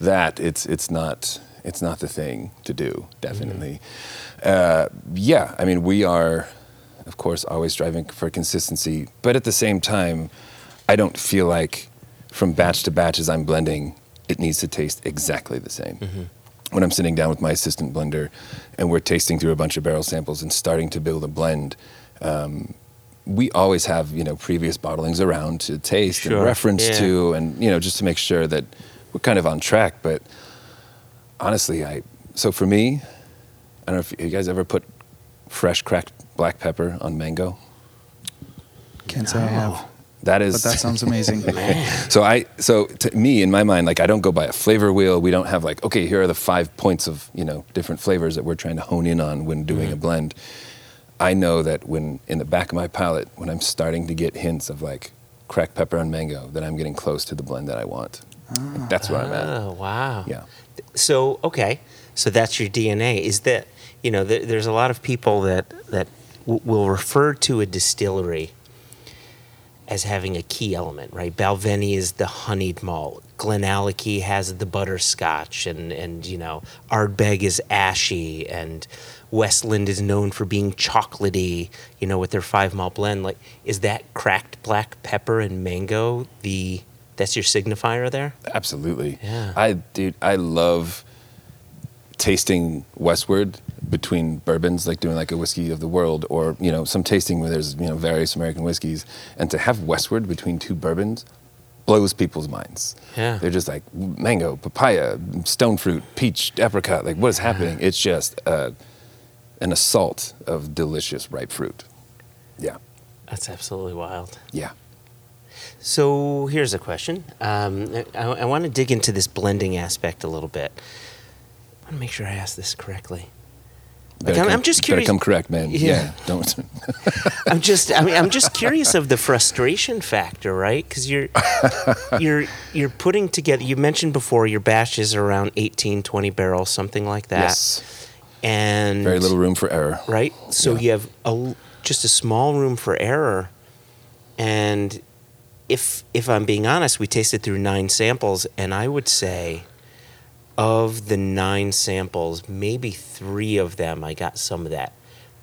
Speaker 3: that, it's it's not it's not the thing to do. Definitely. Uh, yeah, I mean, we are, of course, always striving for consistency, but at the same time, I don't feel like from batch to batch as I'm blending, it needs to taste exactly the same when I'm sitting down with my assistant blender and we're tasting through a bunch of barrel samples and starting to build a blend, um, we always have you know previous bottlings around to taste
Speaker 1: Sure,
Speaker 3: and reference
Speaker 1: yeah.
Speaker 3: to, and you know just to make sure that we're kind of on track. But honestly, I so for me, I don't know if you guys ever put fresh cracked black pepper on mango.
Speaker 4: Can't say I have,
Speaker 3: That is
Speaker 4: but that sounds amazing.
Speaker 3: So I, so to me, in my mind, like I don't go by a flavor wheel. We don't have like, okay, here are the five points of you know different flavors that we're trying to hone in on when doing a mm-hmm. blend. I know that when in the back of my palate, when I'm starting to get hints of like cracked pepper and mango, that I'm getting close to the blend that I want. Like, that's where I'm at.
Speaker 1: Oh wow!
Speaker 3: Yeah.
Speaker 1: So okay, so that's your DNA. Is that you know th- there's a lot of people that that w- will refer to a distillery as having a key element, right? Balvenie is the honeyed malt. Glenallachie has the butterscotch, and and you know Ardbeg is ashy, and Westland is known for being chocolatey. You know, with their five malt blend. Like, is that cracked black pepper and mango the that's your signifier there?
Speaker 3: Absolutely.
Speaker 1: Yeah.
Speaker 3: I dude, I love tasting westward between bourbons, like doing like a whiskey of the world, or you know some tasting where there's you know various American whiskeys, and to have westward between two bourbons blows people's minds.
Speaker 1: Yeah.
Speaker 3: They're just like mango, papaya, stone fruit, peach, apricot. Like what is happening? It's just uh, an assault of delicious ripe fruit. Yeah.
Speaker 1: That's absolutely wild.
Speaker 3: Yeah.
Speaker 1: So here's a question. Um, I, I want to dig into this blending aspect a little bit. I want to make sure I ask this correctly. Like, I'm,
Speaker 3: come-
Speaker 1: I'm just
Speaker 3: Better
Speaker 1: curious.
Speaker 3: come correct, man.
Speaker 1: Yeah.
Speaker 3: Yeah. Don't.
Speaker 1: I'm just. I mean, I'm just curious of the frustration factor, right? Because you're you're you're putting together. You mentioned before your batches are around 18, 20 barrels, something like that.
Speaker 3: yes.
Speaker 1: And
Speaker 3: Very little room for error.
Speaker 1: right? So
Speaker 3: Yeah.
Speaker 1: you have a, just a small room for error. And if if I'm being honest, we tasted through nine samples, and I would say of the nine samples, maybe three of them I got some of that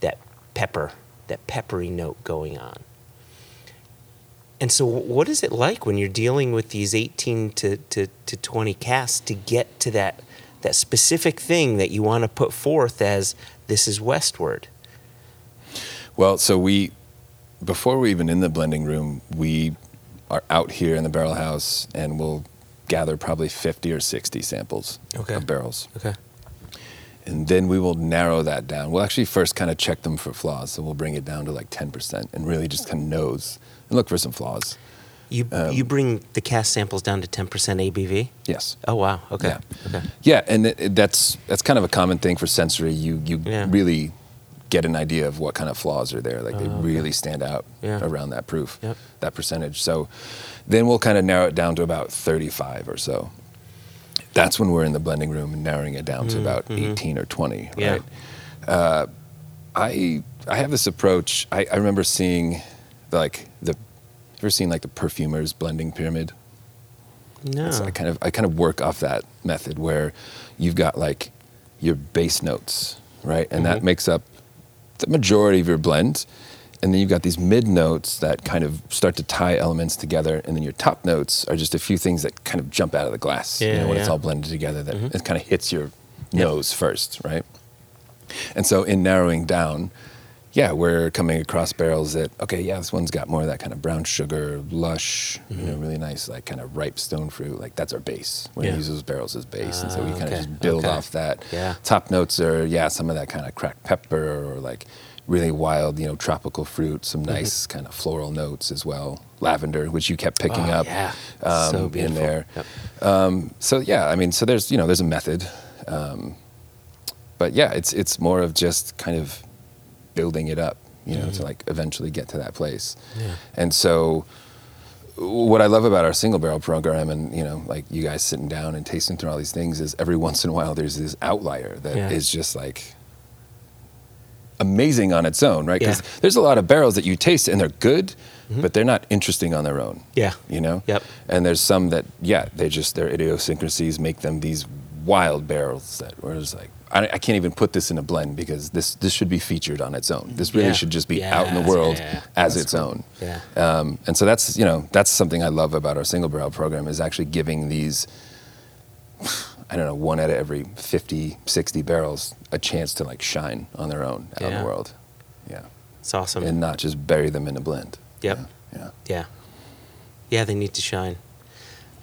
Speaker 1: that pepper, that peppery note going on. And so, what is it like when you're dealing with these 18 to, to, to 20 casks to get to that, that specific thing that you want to put forth as this is westward?
Speaker 3: Well, so we, before we're even in the blending room, we are out here in the barrel house and we'll gather probably 50 or 60 samples
Speaker 1: Okay.
Speaker 3: of barrels.
Speaker 1: Okay.
Speaker 3: And then we will narrow that down. We'll actually first kind of check them for flaws. So we'll bring it down to like 10% and really just kind of nose and look for some flaws.
Speaker 1: You
Speaker 3: Um,
Speaker 1: you bring the cask samples down to ten percent ABV.
Speaker 3: Yes.
Speaker 1: Oh wow. Okay.
Speaker 3: Yeah.
Speaker 1: Okay.
Speaker 3: Yeah, and it, it- that's that's kind of a common thing for sensory. You you
Speaker 1: Yeah.
Speaker 3: really get an idea of what kind of flaws are there. Like they
Speaker 1: okay.
Speaker 3: really stand out
Speaker 1: Yeah.
Speaker 3: around that proof,
Speaker 1: Yep.
Speaker 3: that percentage. So then we'll kind of narrow it down to about 35 or so. That's when we're in the blending room and narrowing it down to about 18 or 20.
Speaker 1: Mm-hmm. Yeah.
Speaker 3: Right. Uh, I I have this approach. I, I remember seeing like the. Ever seen like the perfumers blending pyramid?
Speaker 1: No.
Speaker 3: So I kind of I kind of work off that method where you've got like your base notes, right? And that
Speaker 1: Mhm.
Speaker 3: makes up the majority of your blend. And then you've got these mid notes that kind of start to tie elements together. And then your top notes are just a few things that kind of jump out of the glass. you know, when it's all blended together, that
Speaker 1: Mhm.
Speaker 3: it kind of hits your nose first, right? And so in narrowing down, yeah, we're coming across barrels that okay, yeah, this one's got more of that kind of brown sugar, lush, you know, really nice, like kind of ripe stone fruit. Like that's our base. We're
Speaker 1: Yeah.
Speaker 3: gonna use those barrels as base, and so we
Speaker 1: Ah,
Speaker 3: kind of just build
Speaker 1: okay.
Speaker 3: off that.
Speaker 1: Yeah.
Speaker 3: Top notes are yeah, some of that kind of cracked pepper or like really wild, you know, tropical fruit. Some
Speaker 1: Mm-hmm.
Speaker 3: nice kind of floral notes as well. Lavender, which you kept picking
Speaker 1: Oh,
Speaker 3: up
Speaker 1: yeah.
Speaker 3: um,
Speaker 1: so
Speaker 3: in there.
Speaker 1: Yep.
Speaker 3: Um, so yeah, I mean, so there's you know there's a method, um, but yeah, it's it's more of just kind of building it up, you know, to like eventually get to that place.
Speaker 1: Yeah.
Speaker 3: And so, what I love about our single barrel program, and you know, like you guys sitting down and tasting through all these things, is every once in a while there's this outlier that is
Speaker 1: Yeah.
Speaker 3: just like amazing on its own, right? Because
Speaker 1: Yeah.
Speaker 3: there's a lot of barrels that you taste and they're good, mm-hmm. but they're not interesting on their own
Speaker 1: Yeah.
Speaker 3: you know
Speaker 1: Yep.
Speaker 3: and there's some that yeah they just their idiosyncrasies make them these wild barrels that were just like I, I can't even put this in a blend because this this should be featured on its own this really
Speaker 1: Yeah.
Speaker 3: should just be out in the world
Speaker 1: yeah.
Speaker 3: as
Speaker 1: That's
Speaker 3: its
Speaker 1: cool.
Speaker 3: own
Speaker 1: Yeah.
Speaker 3: um, and so that's you know that's something I love about our single barrel program is actually giving these I don't know one out of every 50 60 barrels a chance to like shine on their own out in the world yeah
Speaker 1: It's awesome.
Speaker 3: and not just bury them in a blend
Speaker 1: Yep.
Speaker 3: yeah, yeah.
Speaker 1: Yeah. Yeah, they need to shine.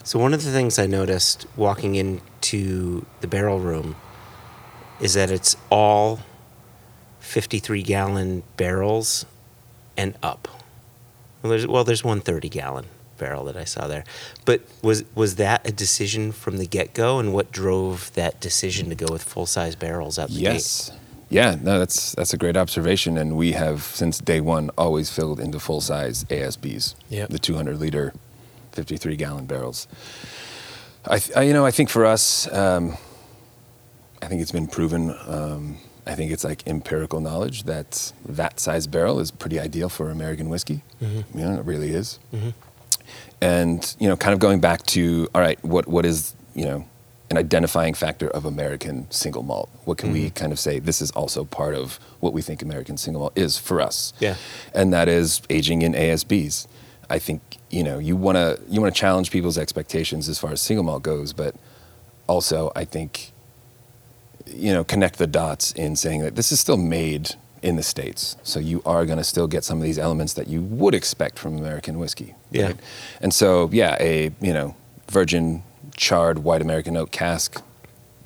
Speaker 1: So one of the things I noticed walking into the barrel room is that it's all 53 gallon barrels and up. Well, there's well, there's one 30 gallon barrel that I saw there. But was was that a decision from the get go, and what drove that decision to go with full size barrels out the
Speaker 3: Yes. Yeah, no, that's that's a great observation, and we have since day one always filled into full size ASBs,
Speaker 1: Yep.
Speaker 3: the 200 liter, 53 gallon barrels. I, th- I you know I think for us, um, I think it's been proven. Um, I think it's like empirical knowledge that that size barrel is pretty ideal for American whiskey. Mm-hmm. You know, it really is
Speaker 1: gate?
Speaker 3: and you know kind of going back to all right what what is you know an identifying factor of american single malt what can we mm-hmm. kind of say this is also part of what we think american single malt is for us
Speaker 1: Yeah.
Speaker 3: and that is aging in asbs i think you know you want to you want to challenge people's expectations as far as single malt goes but also i think you know connect the dots in saying that this is still made in the states so you are going to still get some of these elements that you would expect from american whiskey
Speaker 1: Yeah.
Speaker 3: and so yeah a you know virgin charred white american oak cask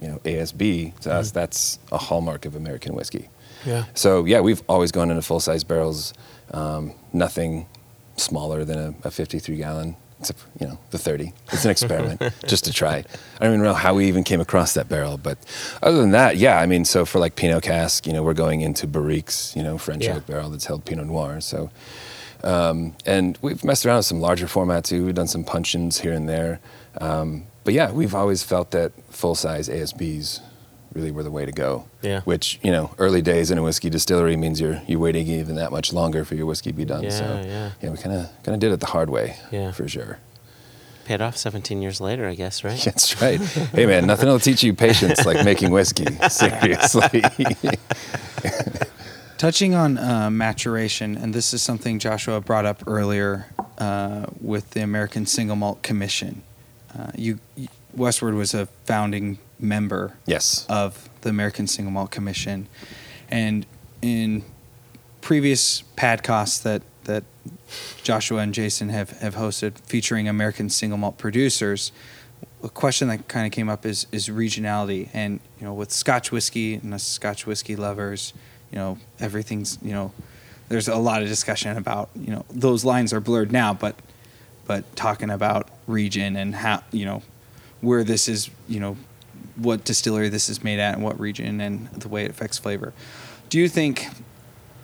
Speaker 3: you know asb to us that's a hallmark of american whiskey
Speaker 1: Yeah.
Speaker 3: so yeah we've always gone into full size barrels um, nothing smaller than a, a 53 gallon except for, you know the 30 it's an experiment just to try. I don't even know how we even came across that barrel but other than that yeah i mean so for like pinot cask you know we're going into barriques you know french
Speaker 1: Yeah.
Speaker 3: oak barrel that's held pinot noir so um, and we've messed around with some larger formats too. We've done some puncheons here and there um, but yeah we've always felt that full-size asbs really were the way to go
Speaker 1: Yeah.
Speaker 3: which you know early days in a whiskey distillery means you're you're waiting even that much longer for your whiskey to be done
Speaker 1: Yeah,
Speaker 3: so
Speaker 1: yeah.
Speaker 3: yeah we kind of kind of did it the hard way
Speaker 1: Yeah.
Speaker 3: for sure
Speaker 1: Paid off 17 years later, I guess, right?
Speaker 3: that's right hey man nothing will teach you patience like making whiskey seriously
Speaker 4: Touching on uh, maturation, and this is something Joshua brought up earlier uh, with the American Single Malt Commission. Uh, you, you- Westward was a founding member
Speaker 3: yes.
Speaker 4: of the American Single Malt Commission, and in previous padcasts that that Joshua and Jason have have hosted featuring American single malt producers, a question that kind of came up is is regionality, and you know with Scotch whiskey and us Scotch whiskey lovers, you know everything's you know there's a lot of discussion about you know those lines are blurred now, but but talking about region and how you know where this is, you know, what distillery this is made at and what region and the way it affects flavor. Do you think,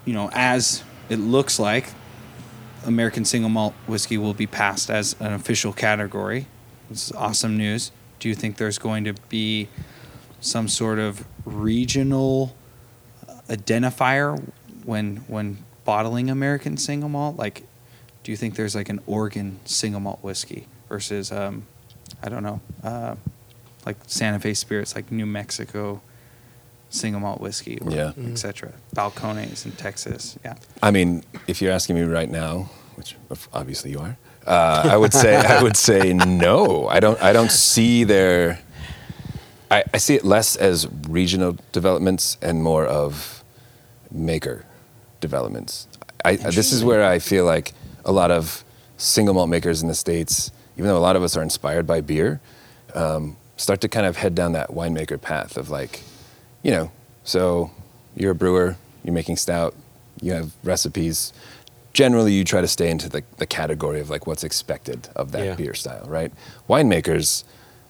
Speaker 4: you know, as it looks like American single malt whiskey will be passed as an official category. This is awesome news. Do you think there's going to be some sort of regional identifier when when bottling American single malt? Like, do you think there's like an Oregon single malt whiskey versus, um, I don't know, uh, like Santa Fe Spirits, like New Mexico single malt whiskey, or
Speaker 3: Yeah.
Speaker 4: etc. Balcones in Texas, yeah.
Speaker 3: I mean, if you're asking me right now, which obviously you are, uh, I would say I would say no. I don't. I don't see their. I, I see it less as regional developments and more of maker developments. I, this is where I feel like a lot of single malt makers in the states, even though a lot of us are inspired by beer, um, start to kind of head down that winemaker path of like, you know, so you're a brewer, you're making stout, you have recipes. Generally, you try to stay into the, the category of like what's expected of that
Speaker 1: Yeah.
Speaker 3: beer style, right? Winemakers,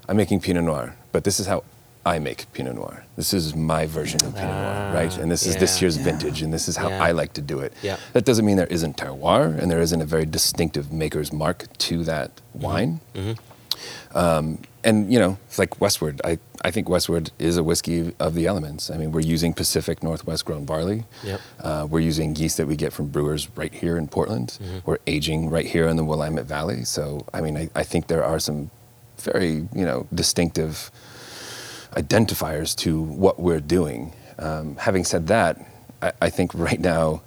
Speaker 3: I'm making Pinot Noir, but this is how I make Pinot Noir. This is my version of Pinot Noir, right? And this is this
Speaker 1: yeah.
Speaker 3: year's vintage, and this is how
Speaker 1: Yeah.
Speaker 3: I like to do it.
Speaker 1: Yeah.
Speaker 3: That doesn't mean there isn't terroir and there isn't a very distinctive maker's mark to that
Speaker 1: Mm-hmm.
Speaker 3: wine. Um, and you know, it's like Westward. I, I think Westward is a whiskey of the elements. I mean, we're using Pacific Northwest grown barley.
Speaker 1: Yep.
Speaker 3: Uh, we're using yeast that we get from brewers right here in Portland.
Speaker 1: Mm-hmm.
Speaker 3: We're aging right here in the Willamette Valley. So, I mean, I, I think there are some very, you know, distinctive identifiers to what we're doing. Um, having said that, I, I think right now,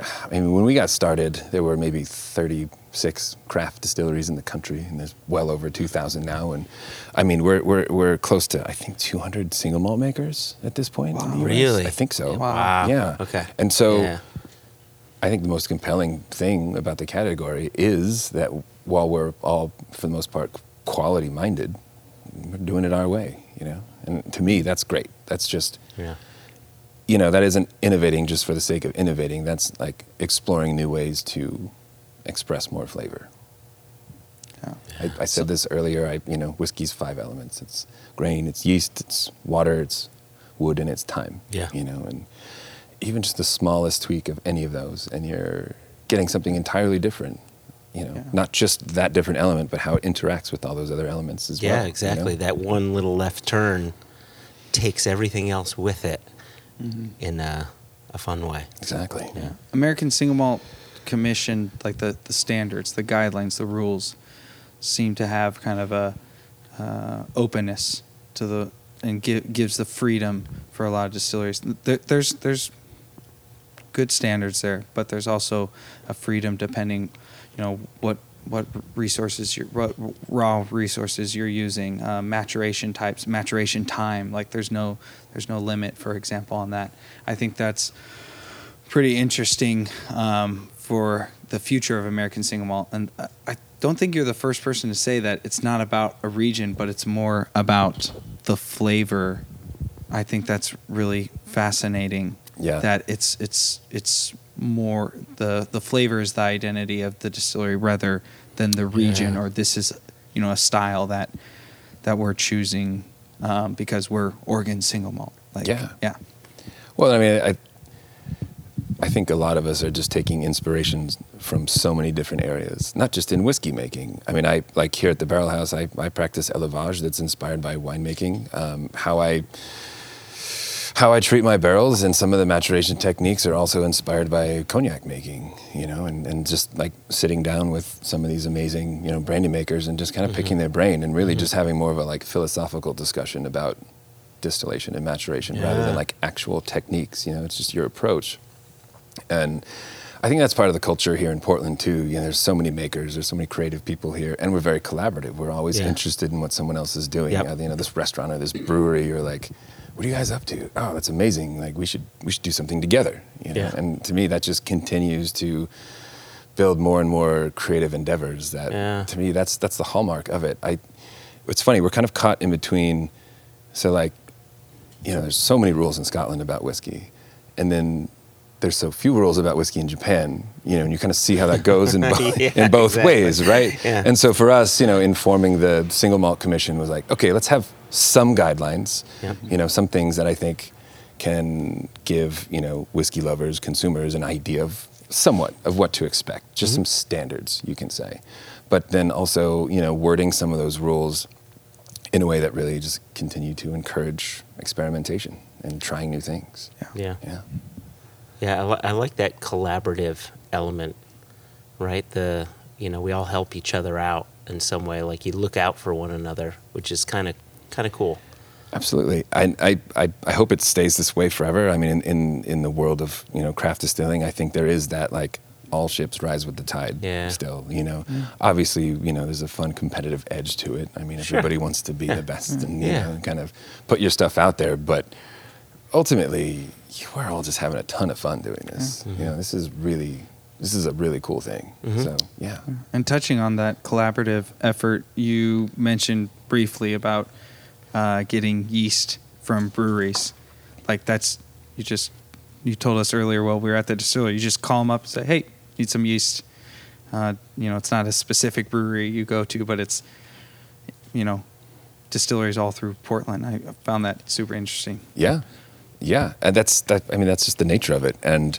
Speaker 3: I mean, when we got started, there were maybe 36 craft distilleries in the country, and there's well over 2,000 now. And I mean, we're, we're, we're close to, I think, 200 single malt makers at this point. in the US.
Speaker 1: Really?
Speaker 3: I think so.
Speaker 1: Wow.
Speaker 3: Yeah.
Speaker 1: Okay.
Speaker 3: And so
Speaker 1: Yeah.
Speaker 3: I think the most compelling thing about the category is that while we're all, for the most part, quality minded, we're doing it our way, you know? And to me, that's great. That's just,
Speaker 1: Yeah.
Speaker 3: you know, that isn't innovating just for the sake of innovating. That's like exploring new ways to express more flavor.
Speaker 4: yeah.
Speaker 3: I, I said this earlier. I, you know, whiskey's five elements. It's grain, it's yeast, it's water, it's wood, and it's time.
Speaker 1: Yeah.
Speaker 3: You know, and even just the smallest tweak of any of those, and you're getting something entirely different. You know,
Speaker 4: Yeah.
Speaker 3: not just that different element, but how it interacts with all those other elements as well.
Speaker 1: Yeah,
Speaker 3: you know?
Speaker 1: exactly. That one little left turn takes everything else with it mm-hmm. in a, a fun way.
Speaker 3: Exactly.
Speaker 1: Yeah.
Speaker 4: American Single Malt Commission, like the, the standards, the guidelines, the rules, seem to have kind of a uh, openness to the and gi- gives the freedom for a lot of distilleries. There, there's there's good standards there, but there's also a freedom depending, you know, what what resources you're what raw resources you're using, uh, maturation types, maturation time. Like there's no there's no limit, for example, on that. I think that's pretty interesting um, for the future of American single malt. And I- don't think you're the first person to say that it's not about a region, but it's more about the flavor. I think that's really fascinating.
Speaker 3: Yeah.
Speaker 4: That it's it's it's more the the flavor is the identity of the distillery rather than the region
Speaker 1: Yeah.
Speaker 4: or this is you know a style that that we're choosing um, because we're Oregon single malt. Like,
Speaker 3: Yeah.
Speaker 4: Yeah.
Speaker 3: Well, I mean, I, I think a lot of us are just taking inspirations from so many different areas, not just in whiskey making. I mean, I like here at the Barrel House, I, I practice élevage that's inspired by winemaking. Um, how I how I treat my barrels and some of the maturation techniques are also inspired by cognac making, you know, and, and just like sitting down with some of these amazing, you know, brandy makers and just kind of picking their brain and really just having more of a like philosophical discussion about distillation and maturation rather than like actual techniques, you know, it's just your approach. And I think that's part of the culture here in Portland too. You know, there's so many makers, there's so many creative people here, and we're very collaborative. We're always
Speaker 1: Yeah.
Speaker 3: interested in what someone else is doing.
Speaker 1: Yep.
Speaker 3: You know, this restaurant or this brewery, you're like, what are you guys up to? Oh, that's amazing. Like we should we should do something together. You know?
Speaker 1: Yeah.
Speaker 3: And to me, that just continues to build more and more creative endeavors. That
Speaker 1: Yeah.
Speaker 3: to me, that's that's the hallmark of it. I. It's funny. We're kind of caught in between. So like, you know, there's so many rules in Scotland about whiskey, and then there's so few rules about whiskey in Japan, you know, and you kind of see how that goes in, bo-
Speaker 1: Yeah,
Speaker 3: in both
Speaker 1: exactly.
Speaker 3: ways, right?
Speaker 1: Yeah.
Speaker 3: And so for us, you know, informing the single malt commission was like, okay, let's have some guidelines,
Speaker 1: Yeah.
Speaker 3: you know, some things that I think can give, you know, whiskey lovers, consumers an idea of somewhat of what to expect, just mm-hmm. some standards, you can say. But then also, you know, wording some of those rules in a way that really just continue to encourage experimentation and trying new things.
Speaker 1: Yeah.
Speaker 3: Yeah.
Speaker 1: Yeah, I, li- I like that collaborative element, right? The you know we all help each other out in some way. Like you look out for one another, which is kind of kind of cool.
Speaker 3: Absolutely. I, I, I, I hope it stays this way forever. I mean, in, in, in the world of, you know, craft distilling, I think there is that like all ships rise with the tide
Speaker 1: Yeah.
Speaker 3: still, you know. Obviously, you know, there's a fun competitive edge to it. I mean,
Speaker 1: Sure.
Speaker 3: everybody wants to be the best mm. and, you
Speaker 1: Yeah.
Speaker 3: know, kind of put your stuff out there. But ultimately, we're all just having a ton of fun doing this. You know, this is really, this is a really cool thing. So, yeah.
Speaker 4: And touching on that collaborative effort, you mentioned briefly about uh, getting yeast from breweries. Like that's you just you told us earlier while we were at the distillery. You just call them up and say, "Hey, need some yeast." Uh, you know, it's not a specific brewery you go to, but it's you know distilleries all through Portland. I found that super interesting.
Speaker 3: Yeah, yeah, and that's that. I mean, that's just the nature of it. And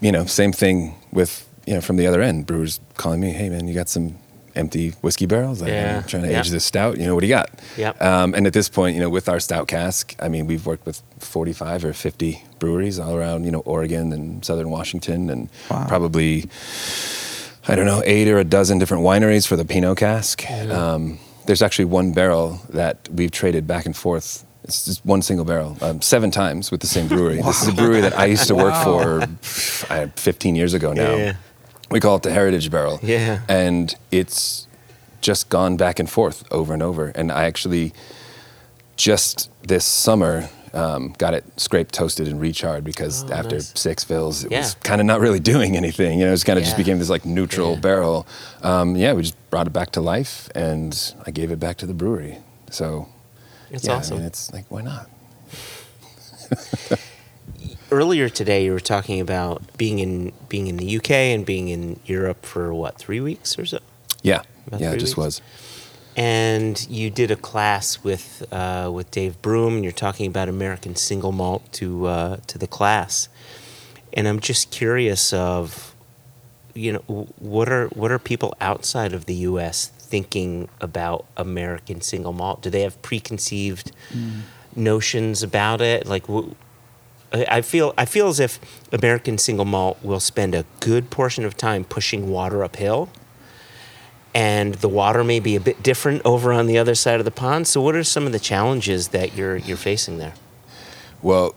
Speaker 3: you know, same thing with you know from the other end, brewers calling me, "Hey, man, you got some empty whiskey barrels? Like,
Speaker 1: Yeah,
Speaker 3: I'm trying to
Speaker 1: yeah.
Speaker 3: age this stout. You know, what do you got?"
Speaker 1: Yep.
Speaker 3: Um, and at this point, you know, with our stout cask, I mean, we've worked with 45 or 50 breweries all around, you know, Oregon and Southern Washington, and
Speaker 4: Wow.
Speaker 3: probably I don't know, eight or a dozen different wineries for the Pinot cask. Um, there's actually one barrel that we've traded back and forth. It's just one single barrel, um, seven times with the same brewery. This is a brewery that I used to work for pff, I- 15 years ago now.
Speaker 1: Yeah.
Speaker 3: We call it the Heritage Barrel.
Speaker 1: Yeah.
Speaker 3: And it's just gone back and forth over and over. And I actually just this summer um, got it scraped, toasted, and recharred because
Speaker 1: Oh,
Speaker 3: after
Speaker 1: nice.
Speaker 3: six fills, it
Speaker 1: Yeah.
Speaker 3: was kind of not really doing anything. You know, it was kind of just became this like neutral
Speaker 1: Yeah.
Speaker 3: barrel. Um, yeah, we just brought it back to life, and I gave it back to the brewery. So
Speaker 1: It's
Speaker 3: yeah,
Speaker 1: awesome.
Speaker 3: I mean, it's like why not?
Speaker 1: Earlier today, you were talking about being in being in the UK and being in Europe for what three weeks or so.
Speaker 3: Yeah,
Speaker 1: About
Speaker 3: yeah, it just
Speaker 1: weeks?
Speaker 3: was.
Speaker 1: and you did a class with uh, with Dave Broom, and you're talking about American single malt to uh, to the class, and I'm just curious of, you know, what are what are people outside of the U.S. thinking about American single malt? Do they have preconceived hmm. notions about it? Like, w- I I feel I feel as if American single malt will spend a good portion of time pushing water uphill and the water may be a bit different over on the other side of the pond. So, what are some of the challenges that you're you're facing there?
Speaker 3: Well,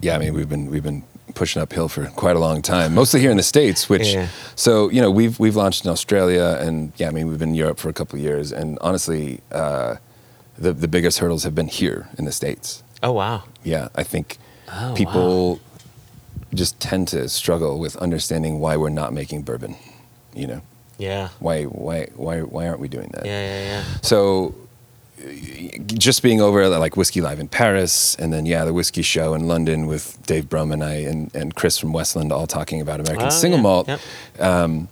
Speaker 3: yeah, I mean we've been we've been pushing uphill for quite a long time, mostly here in the states. Which,
Speaker 1: Yeah.
Speaker 3: so you know, we've we've launched in Australia, and yeah, I mean we've been in Europe for a couple of years, and honestly, uh, the the biggest hurdles have been here in the states.
Speaker 1: Oh wow!
Speaker 3: Yeah, I think
Speaker 1: Oh,
Speaker 3: people just tend to struggle with understanding why we're not making bourbon. You know,
Speaker 1: Yeah,
Speaker 3: why why why why aren't we doing that?
Speaker 1: yeah, yeah, yeah.
Speaker 3: So just being over at like Whiskey Live in Paris, and then yeah, the whiskey show in London with Dave Broom and I and, and Chris from Westland all talking about American
Speaker 1: Oh,
Speaker 3: single
Speaker 1: yeah,
Speaker 3: malt.
Speaker 1: yep.
Speaker 3: Um,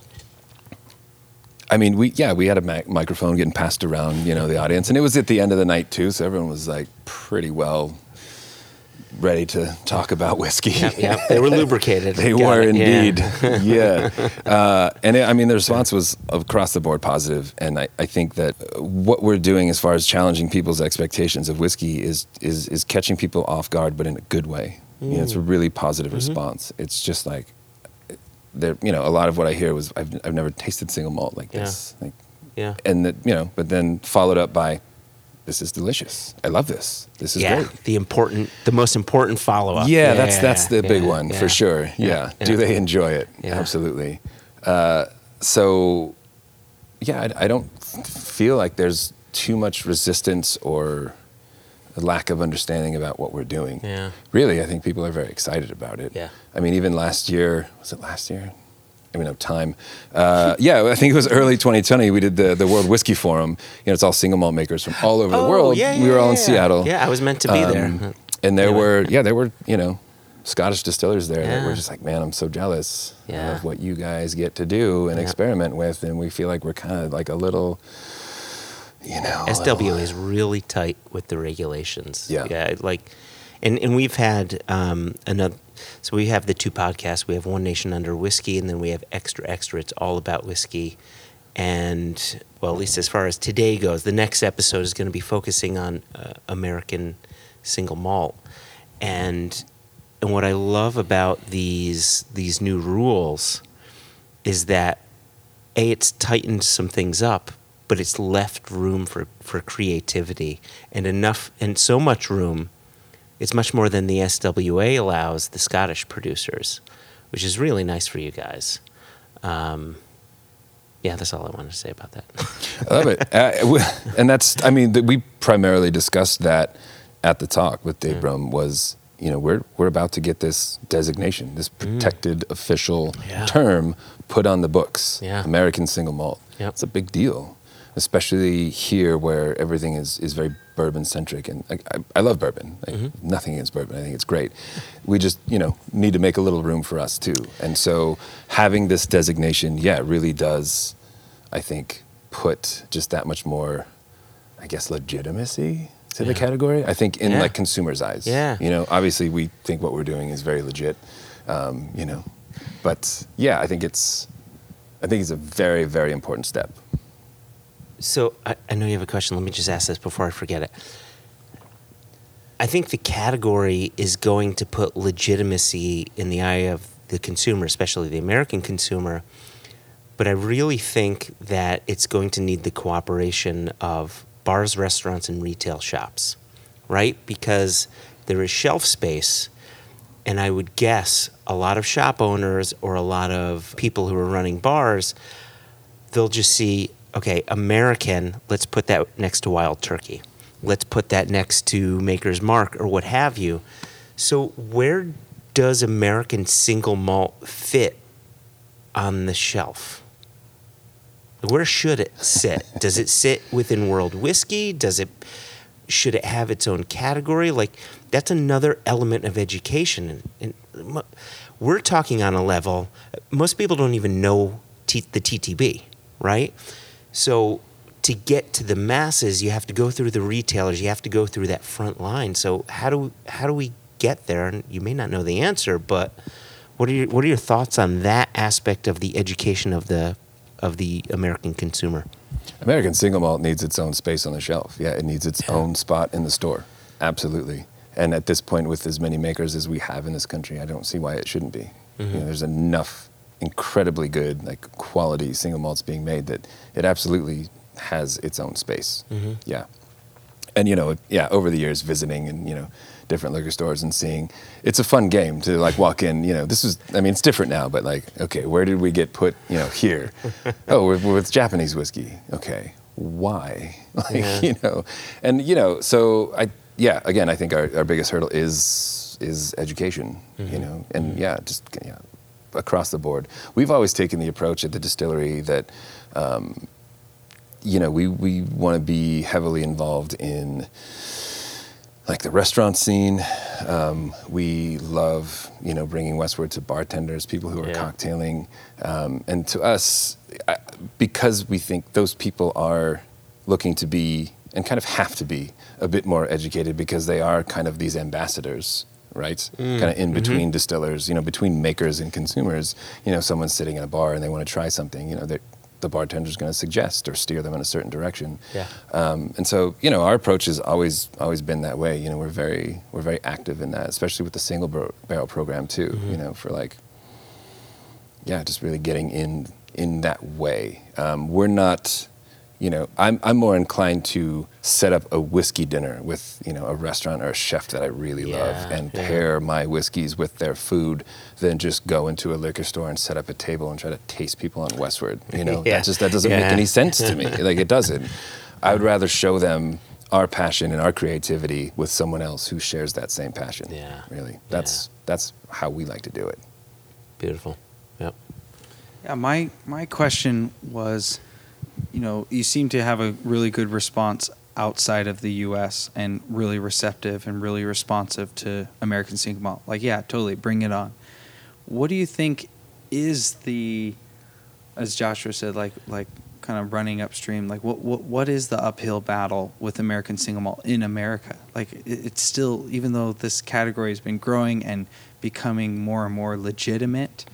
Speaker 3: I mean, we yeah, we had a mic- microphone getting passed around, you know, the audience, and it was at the end of the night too, so everyone was like pretty well ready to talk about whiskey.
Speaker 1: Yep, yep. They were lubricated.
Speaker 3: They
Speaker 1: Got
Speaker 3: were
Speaker 1: it,
Speaker 3: indeed. Yeah. Uh, and it, I mean, the response was across the board positive. And I, I think that what we're doing as far as challenging people's expectations of whiskey is, is, is catching people off guard, but in a good way. You know, it's a really positive response. It's just like, there, you know, a lot of what I hear was, I've, I've never tasted single malt like
Speaker 1: Yeah.
Speaker 3: this. Like,
Speaker 1: Yeah.
Speaker 3: and that, you know, but then followed up by, this is delicious. I love this. This is
Speaker 1: yeah,
Speaker 3: great.
Speaker 1: the important, the most important follow up.
Speaker 3: Yeah, that's that's the big
Speaker 1: yeah,
Speaker 3: one
Speaker 1: yeah.
Speaker 3: for sure. Yeah.
Speaker 1: yeah.
Speaker 3: Do they enjoy it?
Speaker 1: Yeah.
Speaker 3: Absolutely. Uh, so, yeah, I, I don't feel like there's too much resistance or a lack of understanding about what we're doing.
Speaker 1: Yeah.
Speaker 3: Really, I think people are very excited about it.
Speaker 1: Yeah.
Speaker 3: I mean, even last year, was it last year? I mean, of time. Uh, yeah, I think it was early 2020. We did the, the World Whiskey Forum. You know, it's all single malt makers from all over the
Speaker 1: Oh,
Speaker 3: world.
Speaker 1: yeah,
Speaker 3: we were
Speaker 1: yeah,
Speaker 3: all in
Speaker 1: yeah.
Speaker 3: Seattle.
Speaker 1: Yeah, I was meant to be there.
Speaker 3: Um, and there were yeah there were you know Scottish distillers there that we're just like, man, I'm so jealous of what you guys get to do and experiment with, and we feel like we're kind of like a little, you know,
Speaker 1: SW is really tight with the regulations.
Speaker 3: Yeah.
Speaker 1: yeah, like, and and we've had um, another. So we have the two podcasts. We have One Nation Under Whiskey, and then we have Extra Extra. It's all about whiskey. And well, at least as far as today goes, the next episode is going to be focusing on uh, American single malt. And and what I love about these these new rules is that a it's tightened some things up but it's left room for, for creativity and enough and so much room it's much more than the SWA allows the Scottish producers which is really nice for you guys um, yeah that's all I wanted to say about that
Speaker 3: I love it. Uh, and that's, I mean we primarily discussed that at the talk with Dave Broom was, you know, we're, we're about to get this designation, this protected official
Speaker 1: Mm. Yeah.
Speaker 3: term put on the books.
Speaker 1: Yeah.
Speaker 3: American single malt.
Speaker 1: Yep.
Speaker 3: It's a big deal, especially here where everything is, is very bourbon centric. And I, I, I love bourbon. Like,
Speaker 1: Mm-hmm.
Speaker 3: Nothing against bourbon. I think it's great. We just, you know, need to make a little room for us too. And so having this designation, yeah, really does, I think, put just that much more, I guess, legitimacy to the category. I think in
Speaker 1: Yeah.
Speaker 3: like consumers' eyes.
Speaker 1: Yeah.
Speaker 3: You know, obviously we think what we're doing is very legit. Um, you know, but yeah, I think it's, I think it's a very, very important step.
Speaker 1: So I, I know you have a question. Let me just ask this before I forget it. I think the category is going to put legitimacy in the eye of the consumer, especially the American consumer. But I really think that it's going to need the cooperation of bars, restaurants, and retail shops, right? Because there is shelf space. And I would guess a lot of shop owners or a lot of people who are running bars they'll just see, okay, American, let's put that next to Wild Turkey. Let's put that next to Maker's Mark or what have you. So, where does American single malt fit on the shelf? Where should it sit? Does it sit within world whiskey? Does it should it have its own category? Like that's another element of education, and, and we're talking on a level most people don't even know T, the TTB, right? So to get to the masses, you have to go through the retailers. You have to go through that front line. So how do how do we get there? And you may not know the answer, but what are your what are your thoughts on that aspect of the education of the of the American consumer?
Speaker 3: American single malt needs its own space on the shelf. Yeah, it needs its own spot in the store. Absolutely. And at this point, with as many makers as we have in this country, I don't see why it shouldn't be. You know, mm-hmm. there's enough incredibly good, like quality single malts being made that it absolutely has its own space. Mm-hmm. Yeah. And you know, yeah, over the years visiting and you know different liquor stores and seeing, it's a fun game to like walk in. You know, this is, I mean, it's different now, but like, okay, where did we get put? You know, here. oh, we're, we're with Japanese whiskey. Okay, why? Like,
Speaker 1: Yeah.
Speaker 3: you know, and you know, so I, yeah, again, I think our, our biggest hurdle is is education. You mm-hmm. know, and mm-hmm. yeah, just yeah, across the board. We've always taken the approach at the distillery that. Um, you know, we, we want to be heavily involved in like the restaurant scene. Um, we love, you know, bringing westward to bartenders, people who are
Speaker 1: Yeah.
Speaker 3: cocktailing. Um, and to us, because we think those people are looking to be and kind of have to be a bit more educated because they are kind of these ambassadors right? Kind of in between distillers you know between makers and consumers you know someone's sitting in a bar and they want to try something you know the bartender's going to suggest or steer them in a certain direction.
Speaker 1: Yeah.
Speaker 3: um, and so you know our approach has always always been that way you know we're very we're very active in that especially with the single bar- barrel program too you know for like yeah just really getting in in that way. Um, we're not you know I'm, I'm more inclined to set up a whiskey dinner with you know a restaurant or a chef that i really love and
Speaker 1: yeah.
Speaker 3: pair my whiskeys with their food than just go into a liquor store and set up a table and try to taste people on westward you know
Speaker 1: Yeah.
Speaker 3: that just that doesn't
Speaker 1: Yeah.
Speaker 3: make any sense to me like it doesn't i would rather show them our passion and our creativity with someone else who shares that same passion
Speaker 1: Yeah.
Speaker 3: really that's that's how we like to do it
Speaker 1: Beautiful. Yep.
Speaker 4: Yeah, my my question was, you know, you seem to have a really good response. outside of the U.S. and really receptive and really responsive to American single malt. Like, yeah, totally, bring it on. What do you think is the, as Joshua said, like like kind of running upstream? Like, what what what is the uphill battle with American single malt in America? Like, it, it's still even though this category has been growing and becoming more and more legitimate.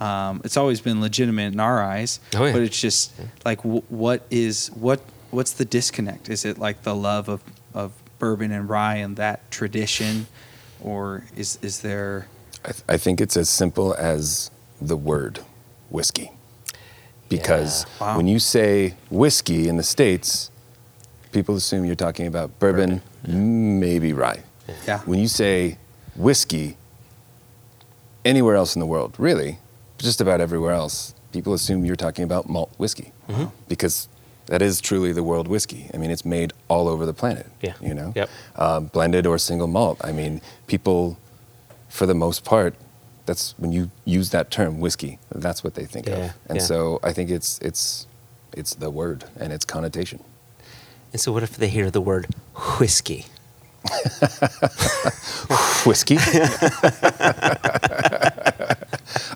Speaker 4: Um, it's always been legitimate in our eyes,
Speaker 1: Oh, yeah.
Speaker 4: but it's just like w- what is what what's the disconnect? Is it like the love of, of bourbon and rye and that tradition, or is is there?
Speaker 3: I, th- I think it's as simple as the word whiskey. Because
Speaker 4: Yeah. Wow.
Speaker 3: when you say whiskey in the States, people assume you're talking about bourbon, maybe rye.
Speaker 4: Yeah.
Speaker 3: When you say whiskey, anywhere else in the world, really, just about everywhere else, people assume you're talking about malt whiskey. Because that is truly the world whiskey. I mean, it's made all over the planet.
Speaker 1: Yeah.
Speaker 3: You know?
Speaker 1: Yep.
Speaker 3: uh, blended or single malt. I mean, people, for the most part, that's when you use that term whiskey. That's what they think
Speaker 1: Yeah,
Speaker 3: of, and
Speaker 1: yeah.
Speaker 3: so I think it's it's it's the word and its connotation.
Speaker 1: And so, what if they hear the word whiskey?
Speaker 3: Whiskey.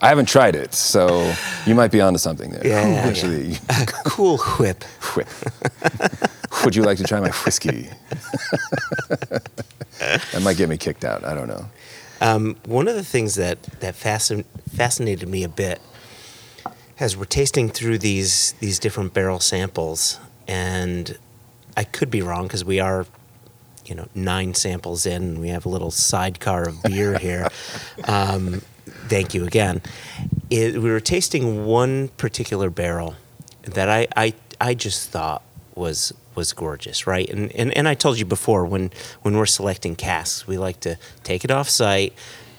Speaker 3: I haven't tried it, so you might be onto something there.
Speaker 1: Yeah, yeah, yeah.
Speaker 3: Actually,
Speaker 1: cool whip.
Speaker 3: whip. Would you like to try my whiskey? that might get me kicked out. I don't know.
Speaker 1: Um, one of the things that that fascin- fascinated me a bit as we're tasting through these these different barrel samples, and I could be wrong because we are, you know, nine samples in, and we have a little sidecar of beer here. Um, thank you again. It, we were tasting one particular barrel that I, I I just thought was was gorgeous, right? And, and and I told you before when when we're selecting casks, we like to take it off site,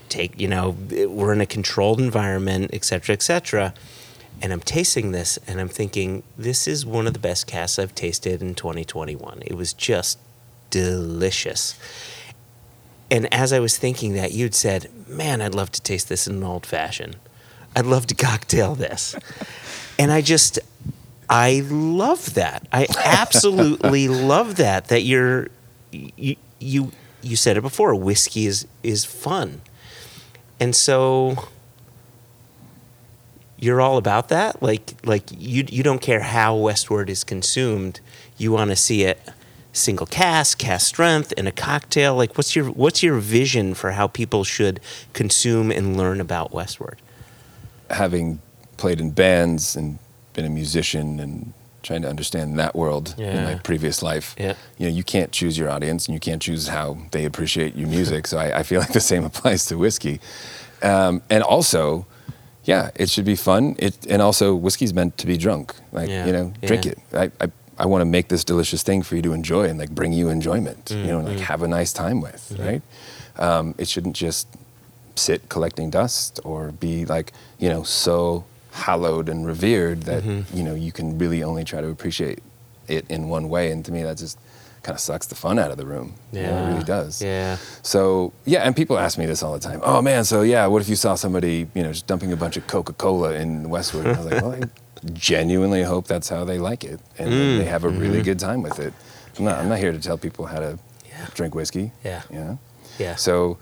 Speaker 1: take you know we're in a controlled environment, et cetera, et cetera. And I'm tasting this, and I'm thinking this is one of the best casks I've tasted in 2021. It was just delicious. And as I was thinking that, you'd said, "Man, I'd love to taste this in an old fashioned. I'd love to cocktail this." and I just, I love that. I absolutely love that. That you're, you, you, you said it before. Whiskey is is fun, and so you're all about that. Like, like you, you don't care how Westward is consumed. You want to see it single cask, cask strength, and a cocktail. Like, what's your what's your vision for how people should consume and learn about Westward?
Speaker 3: having played in bands and been a musician and trying to understand that world in my previous life,
Speaker 1: Yeah.
Speaker 3: you know, you can't choose your audience and you can't choose how they appreciate your music. so I, I feel like the same applies to whiskey. Um, and also, yeah, it should be fun. It and also whiskey's meant to be drunk. Like
Speaker 1: Yeah.
Speaker 3: you know, drink
Speaker 1: Yeah.
Speaker 3: it. I I, I want to make this delicious thing for you to enjoy and like bring you enjoyment. You know, and
Speaker 1: Mm-hmm.
Speaker 3: like have a nice time with. Right. Um, it shouldn't just sit collecting dust or be like you know so hallowed and revered that
Speaker 1: Mm-hmm.
Speaker 3: you know you can really only try to appreciate it in one way. And to me, that just kind of sucks the fun out of the room. You know, it really does.
Speaker 1: Yeah.
Speaker 3: So yeah, and people ask me this all the time. Oh man, so yeah, what if you saw somebody, you know, just dumping a bunch of Coca Cola in Westward? And I was like, well, I genuinely hope that's how they like it, and that they have a really good time with it. I'm not, I'm not here to tell people how to
Speaker 1: Mm. Mm-hmm. Yeah.
Speaker 3: drink whiskey.
Speaker 1: Yeah.
Speaker 3: You know.
Speaker 1: Yeah.
Speaker 3: So.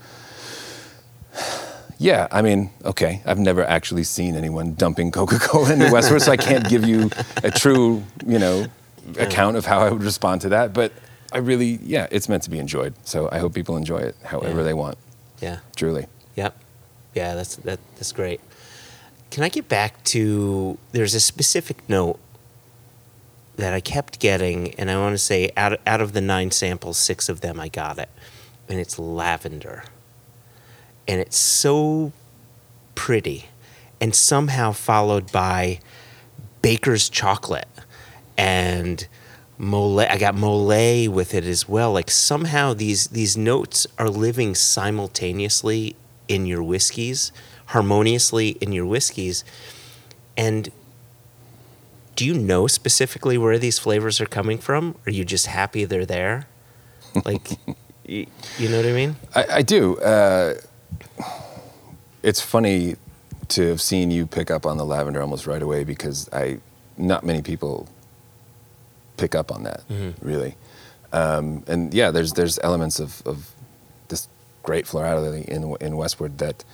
Speaker 3: Yeah, I mean, okay. I've never actually seen anyone dumping Coca-Cola into Westward, so I can't give you a true, you know, account of how I would respond to that. But I really, yeah, it's meant to be enjoyed. So I hope people enjoy it however
Speaker 1: Yeah.
Speaker 3: they want.
Speaker 1: yeah.
Speaker 3: Truly.
Speaker 1: Yep. Yeah, that's that that's great. Can I get back to there's a specific note that I kept getting and I want to say out out of the 9 samples, 6 of them I got it. And it's lavender. And it's so pretty and somehow followed by baker's chocolate and mole I got mole with it as well like somehow these these notes are living simultaneously in your whiskeys harmoniously in your whiskeys. And do you know specifically where these flavors are coming from? Or are you just happy they're there? Like y- you know what I mean?
Speaker 3: I, I do. Uh, it's funny to have seen you pick up on the lavender almost right away because I, not many people pick up on that, really. Um, and yeah, there's there's elements of, of this great florality in in Westward that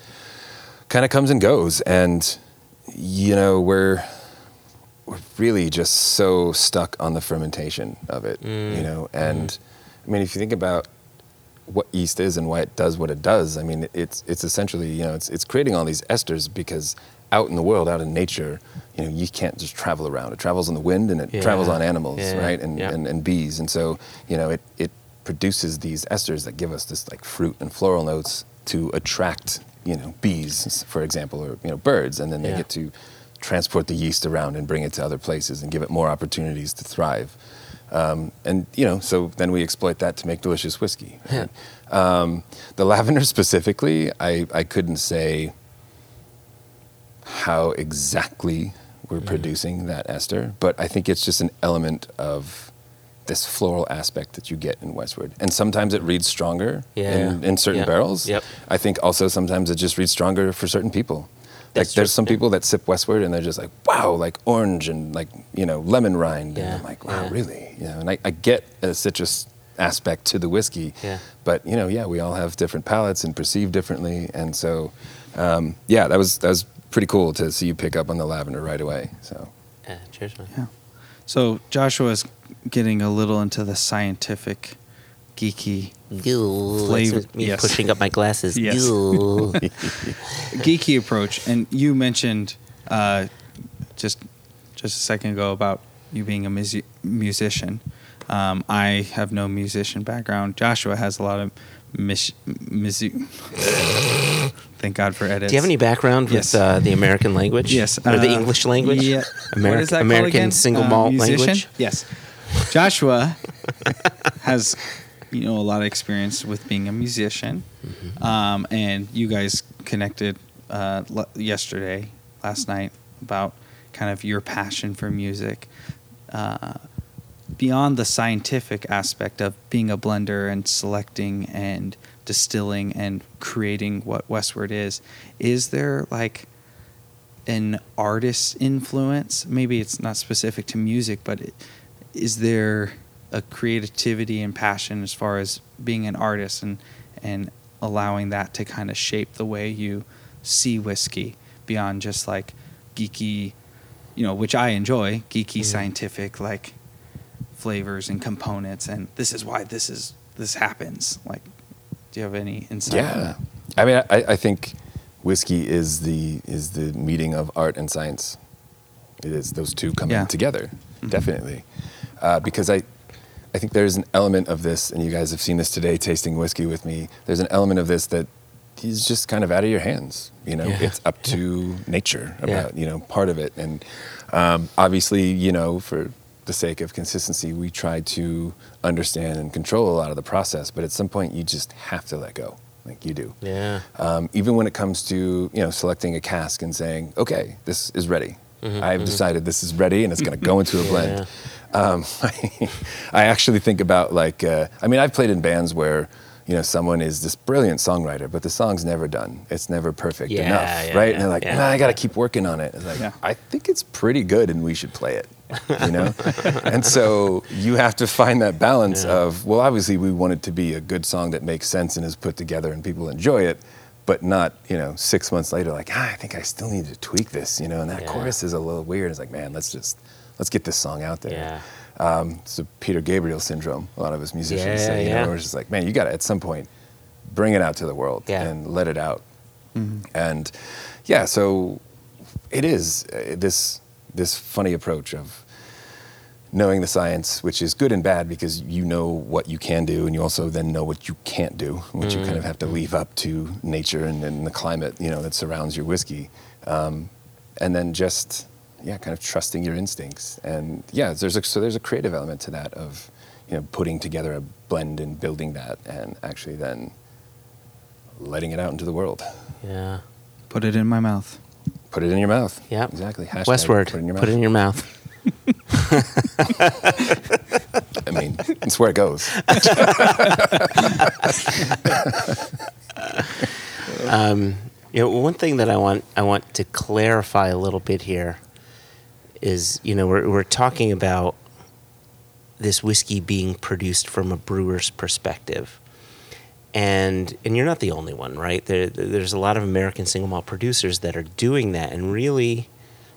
Speaker 3: kind of comes and goes, and you know we're we're really just so stuck on the fermentation of it, you mm, know. Mm. And I mean, if you think about what yeast is and why it does what it does, I mean, it's it's essentially you know it's it's creating all these esters because out in the world, out in nature, you know, you can't just travel around. It travels on the wind and it
Speaker 1: Yeah.
Speaker 3: travels on animals,
Speaker 1: Yeah.
Speaker 3: right? And,
Speaker 1: Yeah.
Speaker 3: and and bees, and so you know it it produces these esters that give us this like fruit and floral notes to attract you know bees, for example, or you know birds, and then they
Speaker 1: Yeah.
Speaker 3: get to transport the yeast around and bring it to other places and give it more opportunities to thrive. Um, and you know, so then we exploit that to make delicious whiskey.
Speaker 1: Yeah.
Speaker 3: Um, the lavender specifically, I, I couldn't say how exactly we're
Speaker 1: Mm-hmm.
Speaker 3: producing that ester, but I think it's just an element of this floral aspect that you get in Westward. And sometimes it reads stronger
Speaker 1: Yeah.
Speaker 3: in, in certain
Speaker 1: Yeah.
Speaker 3: barrels.
Speaker 1: Yep.
Speaker 3: I think also sometimes it just reads stronger for certain people.
Speaker 1: That's
Speaker 3: like there's some people that sip Westward and they're just like, wow, like orange and like, you know, lemon rind.
Speaker 1: Yeah,
Speaker 3: And I'm like, wow,
Speaker 1: yeah.
Speaker 3: really? You know, and I, I get a citrus aspect to the whiskey.
Speaker 1: Yeah.
Speaker 3: But, you know, yeah, we all have different palates and perceive differently. And so, um, yeah, that was, that was pretty cool to see you pick up on the lavender right away. So,
Speaker 1: Yeah, cheers, man.
Speaker 4: Yeah. So Joshua's getting a little into the scientific, geeky,
Speaker 1: Ew,
Speaker 4: Flavor-
Speaker 1: me
Speaker 4: yes.
Speaker 1: pushing up my glasses.
Speaker 4: Yes. Geeky approach. And you mentioned uh, just just a second ago about you being a musi- musician. Um, I have no musician background. Joshua has a lot of mis- music. Thank God for edits.
Speaker 1: Do you have any background with
Speaker 4: Yes.
Speaker 1: uh, the American language?
Speaker 4: Yes.
Speaker 1: Or the
Speaker 4: uh,
Speaker 1: English language?
Speaker 4: Yeah.
Speaker 1: Ameri-
Speaker 4: what is that called
Speaker 1: American
Speaker 4: again?
Speaker 1: single
Speaker 4: Uh,
Speaker 1: malt language?
Speaker 4: Yes. Joshua has, you know, a lot of experience with being a musician.
Speaker 1: Mm-hmm.
Speaker 4: Um, and you guys connected uh, l- yesterday, last night, about kind of your passion for music. Uh, beyond the scientific aspect of being a blender and selecting and distilling and creating what Westward is, is there like an artist's influence? Maybe it's not specific to music, but it, is there a creativity and passion as far as being an artist and and allowing that to kind of shape the way you see whiskey beyond just like geeky, you know, which I enjoy, geeky
Speaker 1: Mhm.
Speaker 4: scientific like flavors and components and this is why this is this happens. Like do you have any insight
Speaker 3: yeah. I mean, I, I think whiskey is the, is the meeting of art and science. It is those two coming
Speaker 4: Yeah.
Speaker 3: together,
Speaker 4: Mhm.
Speaker 3: definitely. Uh, because I, I think there's an element of this, and you guys have seen this today tasting whiskey with me. There's an element of this that is just kind of out of your hands. You know,
Speaker 1: Yeah.
Speaker 3: it's up to nature
Speaker 1: Yeah.
Speaker 3: about you know part of it, and um, obviously, you know, for the sake of consistency, we try to understand and control a lot of the process. But at some point, you just have to let go, like you do.
Speaker 1: Yeah.
Speaker 3: Um, even when it comes to you know selecting a cask and saying, okay, this is ready.
Speaker 1: Mhm,
Speaker 3: I've
Speaker 1: mhm.
Speaker 3: decided this is ready and it's going to go into a blend.
Speaker 1: Yeah.
Speaker 3: Um, I, actually think about like, uh, I mean, I've played in bands where, you know, someone is this brilliant songwriter, but the song's never done. It's never perfect
Speaker 1: Yeah,
Speaker 3: enough,
Speaker 1: yeah,
Speaker 3: right?
Speaker 1: yeah,
Speaker 3: and they're like,
Speaker 1: yeah.
Speaker 3: "Nah, I got to keep working on it. It's like,
Speaker 4: Yeah.
Speaker 3: I think it's pretty good and we should play it, you know? and so you have to find that balance
Speaker 1: Yeah.
Speaker 3: of, well, obviously we want it to be a good song that makes sense and is put together and people enjoy it. But not, you know, six months later, like, ah, I think I still need to tweak this, you know, and that
Speaker 1: Yeah.
Speaker 3: chorus is a little weird. It's like, man, let's just, let's get this song out there.
Speaker 1: Yeah.
Speaker 3: Um, it's a Peter Gabriel syndrome. A lot of us musicians
Speaker 1: Yeah,
Speaker 3: say, you
Speaker 1: yeah.
Speaker 3: know, we're just like, man, you got to at some point bring it out to the world
Speaker 1: Yeah.
Speaker 3: and let it out. And yeah, so it is uh, this this funny approach of knowing the science, which is good and bad because you know what you can do, and you also then know what you can't do, which you kind of have to leave up to nature and, and the climate, you know, that surrounds your whiskey, um, and then just yeah, kind of trusting your instincts, and yeah, there's a, so there's a creative element to that of you know putting together a blend and building that, and actually then letting it out into the world.
Speaker 1: Yeah.
Speaker 4: Put it in my mouth.
Speaker 3: Put it in your mouth.
Speaker 1: Yep.
Speaker 3: Exactly. Hashtag
Speaker 1: Westward.
Speaker 3: Put it in your mouth.
Speaker 1: Put it in your mouth.
Speaker 3: I mean, it's where it goes.
Speaker 1: Um, you know, one thing that I want I want to clarify a little bit here is, you know, we're we're talking about this whiskey being produced from a brewer's perspective. And and you're not the only one, right? There, there's a lot of American single malt producers that are doing that, and really,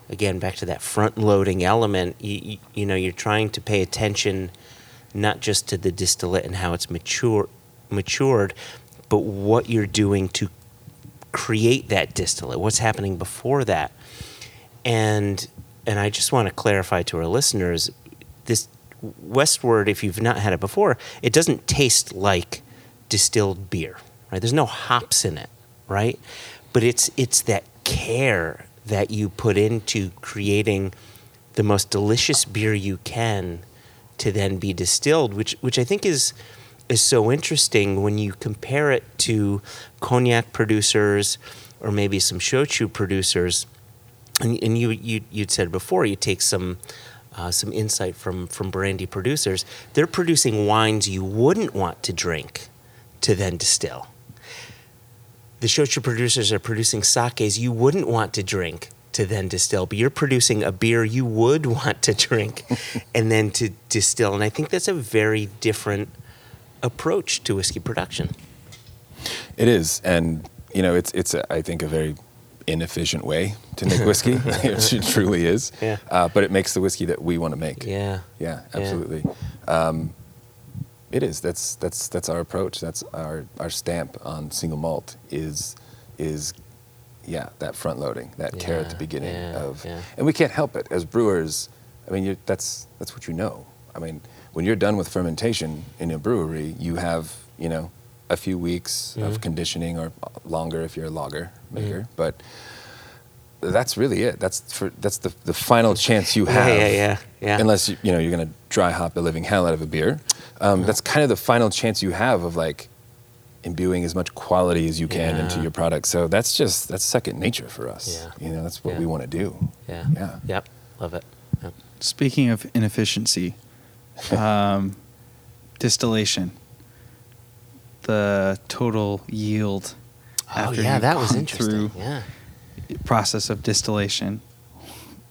Speaker 1: again, back to that front loading element. You, you, you know, you're trying to pay attention not just to the distillate and how it's mature matured, but what you're doing to create that distillate. What's happening before that, and and I just want to clarify to our listeners this Westward, if you've not had it before, it doesn't taste like distilled beer, right? There's no hops in it, right? But it's it's that care that you put into creating the most delicious beer you can to then be distilled, which which I think is is so interesting when you compare it to cognac producers or maybe some shochu producers. And, and you, you you'd said before you take some uh, some insight from from brandy producers. They're producing wines you wouldn't want to drink to then distill. The shochu producers are producing sakes you wouldn't want to drink to then distill, but you're producing a beer you would want to drink and then to distill. And I think that's a very different approach to whiskey production.
Speaker 3: It is, and you know, it's it's a, I think a very inefficient way to make whiskey. it truly is.
Speaker 1: Yeah.
Speaker 3: Uh, but it makes the whiskey that we want to make.
Speaker 1: Yeah.
Speaker 3: Yeah, absolutely. Um, it is. That's that's that's our approach. That's our our stamp on single malt is is yeah that front loading, that care at the beginning
Speaker 1: yeah,
Speaker 3: of,
Speaker 1: yeah.
Speaker 3: and we can't help it as brewers. I mean, you that's that's what you know. I mean, when you're done with fermentation in a brewery, you have you know a few weeks
Speaker 1: Mhm.
Speaker 3: of conditioning or longer if you're a lager maker,
Speaker 1: Mhm.
Speaker 3: but that's really it. That's for that's the, the final chance you
Speaker 1: Yeah,
Speaker 3: have.
Speaker 1: yeah, yeah, yeah.
Speaker 3: Unless you, you know you're gonna dry hop the living hell out of a beer. Um, That's kind of the final chance you have of like imbuing as much quality as you can into your product. So that's just that's second nature for us.
Speaker 1: Yeah.
Speaker 3: You know, that's what
Speaker 1: Yeah.
Speaker 3: we want to do.
Speaker 1: Yeah.
Speaker 3: Yeah.
Speaker 1: Yep. Love it. Yep.
Speaker 4: Speaking of inefficiency, um, distillation, the total yield
Speaker 1: Oh
Speaker 4: after
Speaker 1: yeah,
Speaker 4: you've
Speaker 1: that was
Speaker 4: gone
Speaker 1: interesting.
Speaker 4: through
Speaker 1: Yeah.
Speaker 4: process of distillation.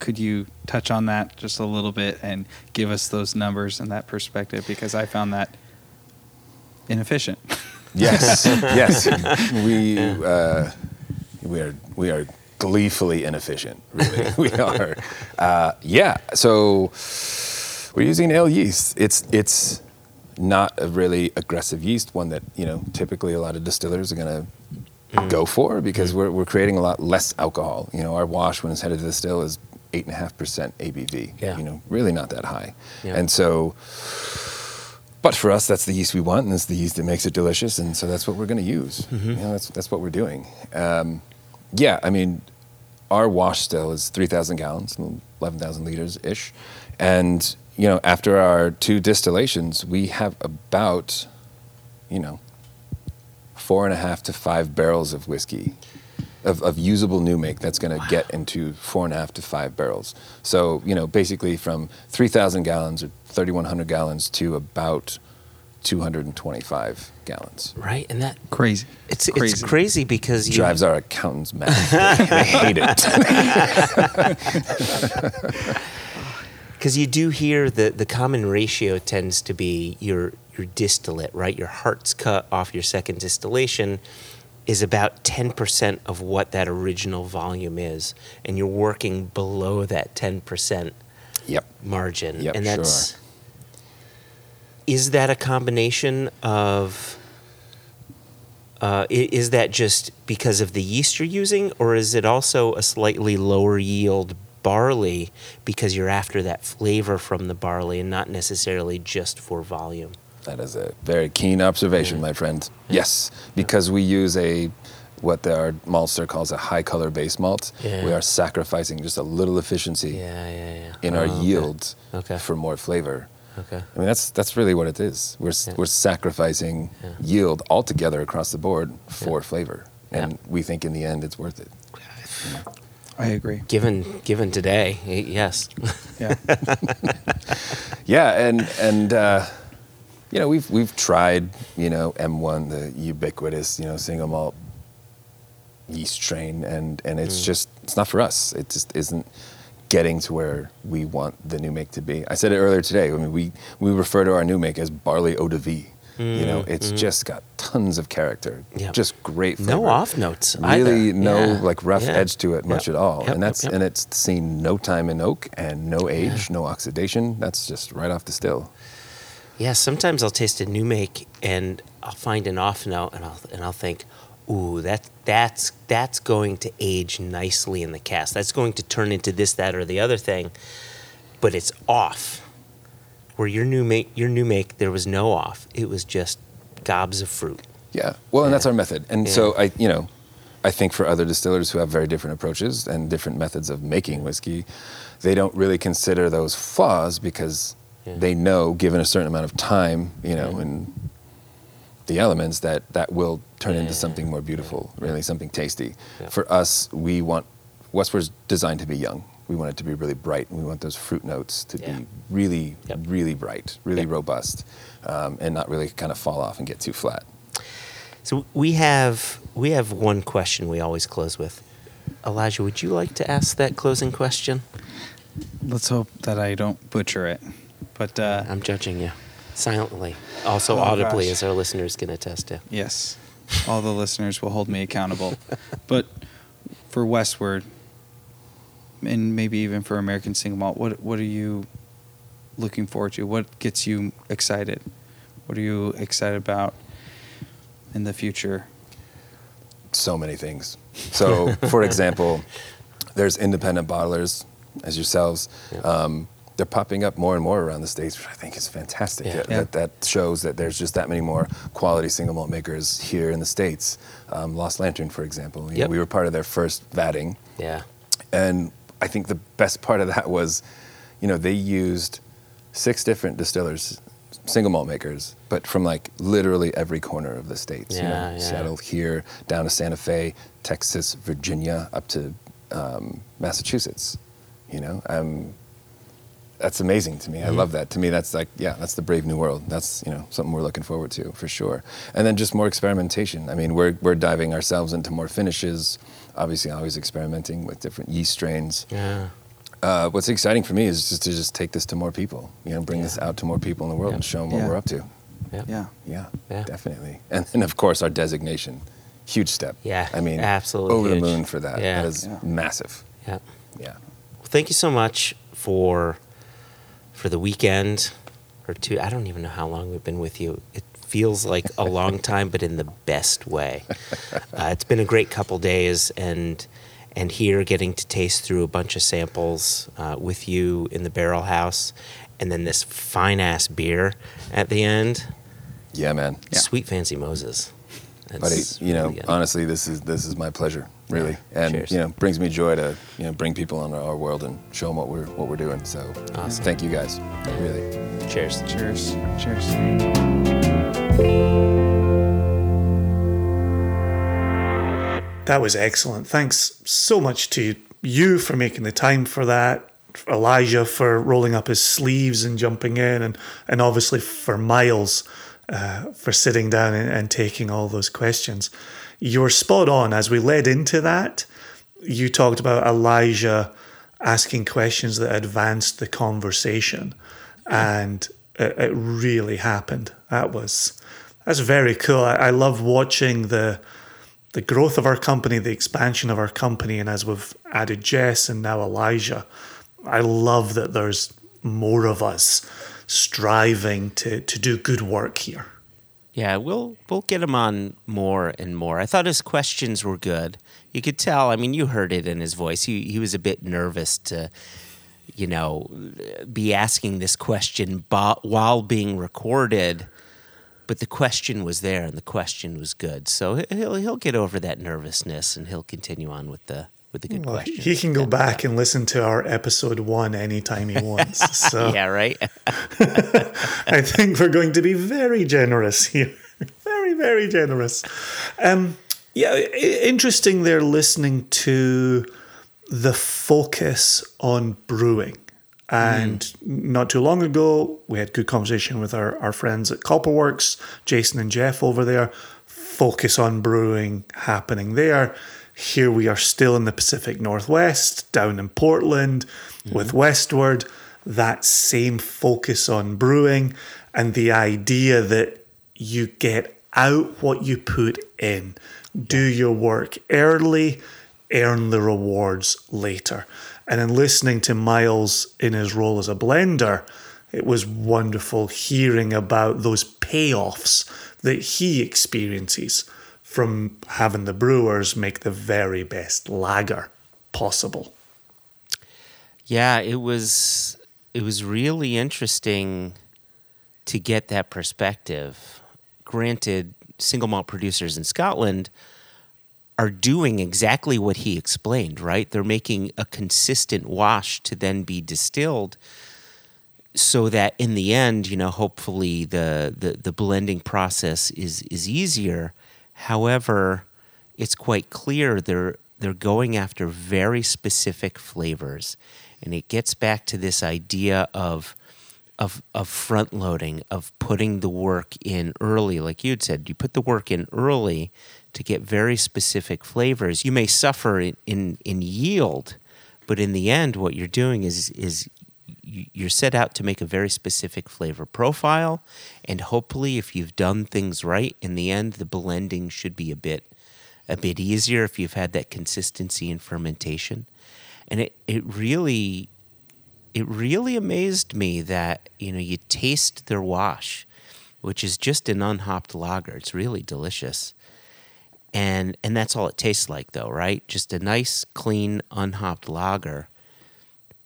Speaker 4: Could you touch on that just a little bit and give us those numbers and that perspective? Because I found that inefficient.
Speaker 3: Yes, yes. We uh, we are we are gleefully inefficient. Really, we are. Uh, yeah. So we're using ale yeast. It's it's not a really aggressive yeast, one that you know typically a lot of distillers are going to go for because we're we're creating a lot less alcohol. You know, our wash when it's headed to the still is eight and a half percent ABV.
Speaker 1: Yeah.
Speaker 3: You know, really not that high.
Speaker 1: Yeah.
Speaker 3: And so. But for us, that's the yeast we want, and it's the yeast that makes it delicious, and so that's what we're going to use. You know, that's that's what we're doing. Um, yeah, I mean, our wash still is three thousand gallons, eleven thousand liters ish, and you know, after our two distillations, we have about, you know, four and a half to five barrels of whiskey. Of, of usable new make that's going to get into four and a half to five barrels. So you know, basically from three thousand gallons or thirty one hundred gallons to about two hundred and twenty five gallons.
Speaker 1: Right. And that
Speaker 4: Crazy.
Speaker 1: it's it's crazy because you
Speaker 3: Drives our accountants mad. they hate it.
Speaker 1: because you do hear the the common ratio tends to be your your distillate, right? Your heart's cut off your second distillation is about 10% of what that original volume is and you're working below that 10%
Speaker 3: yep.
Speaker 1: margin
Speaker 3: Yep,
Speaker 1: and that's
Speaker 3: sure.
Speaker 1: is that a combination of uh, is that just because of the yeast you're using or is it also a slightly lower yield barley because you're after that flavor from the barley and not necessarily just for volume
Speaker 3: That is a very keen observation, my friend. Yes, because we use a what our maltster calls a high color base malt.
Speaker 1: Yeah.
Speaker 3: We are sacrificing just a little efficiency
Speaker 1: yeah yeah yeah
Speaker 3: in our
Speaker 1: Oh, okay.
Speaker 3: yield
Speaker 1: Okay.
Speaker 3: for more flavor.
Speaker 1: okay
Speaker 3: I mean, that's that's really what it is. We're
Speaker 1: Yeah.
Speaker 3: we're sacrificing
Speaker 1: Yeah.
Speaker 3: yield altogether across the board for
Speaker 1: Yeah.
Speaker 3: flavor,
Speaker 1: Yeah.
Speaker 3: and we think in the end it's worth it.
Speaker 4: I agree.
Speaker 1: given given today yes
Speaker 4: Yeah.
Speaker 3: Yeah, and and uh, you know we've we've tried you know M1, the ubiquitous you know single malt yeast strain, and and it's mm. just it's not for us. It just isn't getting to where we want the new make to be. I said it earlier today. I mean, we we refer to our new make as barley eau de vie. you know, mm, it's mm. just got tons of character,
Speaker 1: Mm. Yeah.
Speaker 3: just great. Flavor.
Speaker 1: No off notes
Speaker 3: Really,
Speaker 1: either.
Speaker 3: no
Speaker 1: Yeah.
Speaker 3: like rough
Speaker 1: Yeah.
Speaker 3: edge to it much
Speaker 1: Yep.
Speaker 3: at all,
Speaker 1: Yep,
Speaker 3: and that's
Speaker 1: yep.
Speaker 3: and it's seen no time in oak and no age, no oxidation. That's just right off the still.
Speaker 1: Yeah, sometimes I'll taste a new make and I'll find an off note and I'll and I'll think, ooh, that that's that's going to age nicely in the cask. That's going to turn into this, that, or the other thing, but it's off. Where your new make your new make, there was no off. It was just gobs of fruit.
Speaker 3: Yeah. Well, and that's our method. And
Speaker 1: Yeah.
Speaker 3: so I, you know, I think for other distillers who have very different approaches and different methods of making whiskey, they don't really consider those flaws because
Speaker 1: Yeah.
Speaker 3: they know, given a certain amount of time, you know,
Speaker 1: Yeah.
Speaker 3: and the elements, that that will turn into something more beautiful, really something tasty.
Speaker 1: Yeah.
Speaker 3: For us, we want Westward's designed to be young. We want it to be really bright. and We want those fruit notes to
Speaker 1: Yeah.
Speaker 3: be really,
Speaker 1: Yep.
Speaker 3: really bright, really
Speaker 1: Yep.
Speaker 3: robust, um, and not really kind of fall off and get too flat.
Speaker 1: So we have we have one question we always close with. Elijah, would you like to ask that closing question?
Speaker 4: Let's hope that I don't butcher it. But uh,
Speaker 1: I'm judging you silently, also
Speaker 4: Oh,
Speaker 1: audibly,
Speaker 4: gosh.
Speaker 1: as our listeners can attest to.
Speaker 4: yes, all the listeners will hold me accountable. But for Westward, and maybe even for American Single Malt, what what are you looking forward to? What gets you excited? What are you excited about in the future?
Speaker 3: so many things. So, for example, there's independent bottlers as yourselves.
Speaker 1: Yeah.
Speaker 3: Um, they're popping up more and more around the states, which I think is fantastic.
Speaker 1: Yeah.
Speaker 3: That,
Speaker 4: Yeah.
Speaker 3: that, that shows that there's just that many more quality single malt makers here in the states. Um, Lost Lantern, for example, you know,
Speaker 1: Yep.
Speaker 3: we were part of their first vatting,
Speaker 1: Yeah.
Speaker 3: and I think the best part of that was, you know, they used six different distillers, single malt makers, but from like literally every corner of the states. you
Speaker 1: Yeah,
Speaker 3: know,
Speaker 1: yeah.
Speaker 3: Seattle here, down to Santa Fe, Texas, Virginia, up to um, Massachusetts. You know, um, that's amazing to me.
Speaker 1: Mm-hmm.
Speaker 3: I love that. To me, that's like, yeah, that's the brave new world. That's you know something we're looking forward to for sure. And then just more experimentation. I mean, we're we're diving ourselves into more finishes. Obviously, always experimenting with different yeast strains.
Speaker 1: Yeah.
Speaker 3: Uh, what's exciting for me is just to just take this to more people. You know, bring this out to more people in the world
Speaker 1: Yeah.
Speaker 3: and show them what
Speaker 4: Yeah.
Speaker 3: we're up to.
Speaker 1: Yeah.
Speaker 4: Yeah.
Speaker 3: Yeah,
Speaker 1: Yeah.
Speaker 3: definitely. And then of course our designation, huge step.
Speaker 1: Yeah,
Speaker 3: I mean,
Speaker 1: absolutely
Speaker 3: over
Speaker 1: huge.
Speaker 3: the moon for that.
Speaker 1: Yeah.
Speaker 3: That is
Speaker 4: Yeah.
Speaker 3: massive.
Speaker 1: Yeah.
Speaker 3: Yeah.
Speaker 1: Well, thank you so much for for the weekend or two. I don't even know how long we've been with you. It feels like a long time, but in the best way. Uh, it's been a great couple days, and and here getting to taste through a bunch of samples uh, with you in the barrel house, and then this fine ass beer at the end.
Speaker 3: Yeah, man.
Speaker 4: Yeah.
Speaker 1: Sweet fancy Moses.
Speaker 3: Buddy,
Speaker 1: That's
Speaker 3: you know,
Speaker 1: really
Speaker 3: honestly, this is this is my pleasure, really,
Speaker 1: Yeah.
Speaker 3: and
Speaker 1: Cheers.
Speaker 3: you know, brings me joy to you know bring people into our world and show them what we're what we're doing. So,
Speaker 1: Awesome.
Speaker 3: thank you guys, really.
Speaker 1: Cheers.
Speaker 4: Cheers. Cheers.
Speaker 2: That was excellent. Thanks so much to you for making the time for that. Elijah for rolling up his sleeves and jumping in, and and obviously for Miles uh, for sitting down and, and taking all those questions. You're spot on. As we led into that, you talked about Elijah asking questions that advanced the conversation, and it, it really happened. That was that's very cool. I, I love watching the the growth of our company, the expansion of our company, and as we've added Jess and now Elijah, I love that there's more of us striving to, to do good work here.
Speaker 1: Yeah, we'll we'll get him on more and more. I thought his questions were good. You could tell. I mean, you heard it in his voice. He he was a bit nervous to, you know, be asking this question while being recorded. But the question was there, and the question was good. So he'll he'll get over that nervousness, and he'll continue on with the with the good
Speaker 2: Well,
Speaker 1: questions.
Speaker 2: he can go back and listen to our episode one anytime he wants. So
Speaker 1: yeah, right.
Speaker 2: I think we're going to be very generous here. very, very generous. Um, yeah, interesting they're listening to the focus on brewing. And not too long ago, we had good conversation with our, our friends at Copperworks, Jason and Jeff over there. Focus on brewing happening there. Here we are still in the Pacific Northwest, down in Portland mm-hmm. with Westward, that same focus on brewing and the idea that you get out what you put in. Do your work early, earn the rewards later. And in listening to Miles in his role as a blender, it was wonderful hearing about those payoffs that he experiences from having the brewers make the very best lager possible.
Speaker 1: Yeah, it was it was really interesting to get that perspective. Granted, single malt producers in Scotland are doing exactly what he explained, right? They're making a consistent wash to then be distilled so that in the end, you know, hopefully the, the, the blending process is, is easier. However, it's quite clear they're they're going after very specific flavors. And it gets back to this idea of of of front loading, of putting the work in early, like you'd said, you put the work in early to get very specific flavors. You may suffer in, in, in yield, but in the end, what you're doing is is you're set out to make a very specific flavor profile, and hopefully, if you've done things right, in the end, the blending should be a bit a bit easier if you've had that consistency in fermentation. And it, it really it really amazed me that you know you taste their wash, which is just an unhopped lager. It's really delicious, and and that's all it tastes like, though, right? Just a nice, clean, unhopped lager.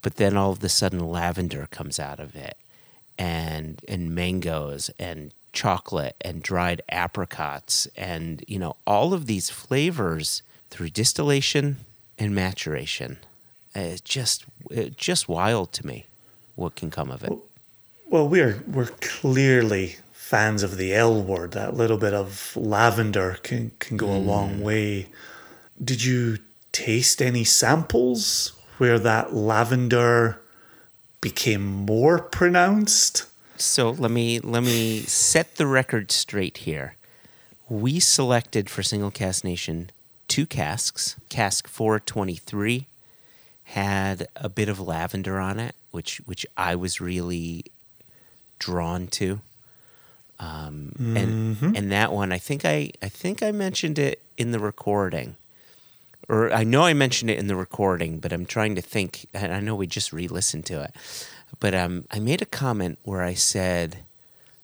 Speaker 1: But then all of a sudden, lavender comes out of it, and and mangoes and chocolate and dried apricots, and you know all of these flavors through distillation and maturation it's just it's just wild to me what can come of it.
Speaker 2: Well, we're we're clearly fans of the L word. That little bit of lavender can can go mm. a long way. Did you taste any samples where that lavender became more pronounced?
Speaker 1: So let me let me set the record straight here. We selected for Single Cask Nation two casks, cask 423 had a bit of lavender on it, which which I was really drawn to. Um, and mm-hmm. and that one, I think I I think I mentioned it in the recording, or I know I mentioned it in the recording, but I'm trying to think. And I know we just re-listened to it, but um, I made a comment where I said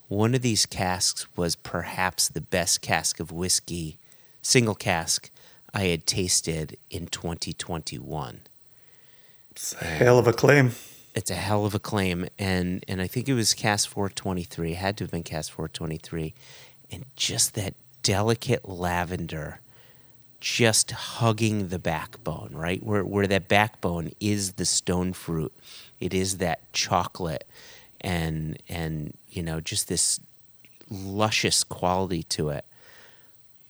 Speaker 1: one of these casks was perhaps the best cask of whiskey, single cask I had tasted in 2021.
Speaker 2: It's a hell of a claim.
Speaker 1: It's a hell of a claim, and and I think it was cask 423. It had to have been cask 423, and just that delicate lavender, just hugging the backbone, right where where that backbone is the stone fruit. It is that chocolate, and and you know just this luscious quality to it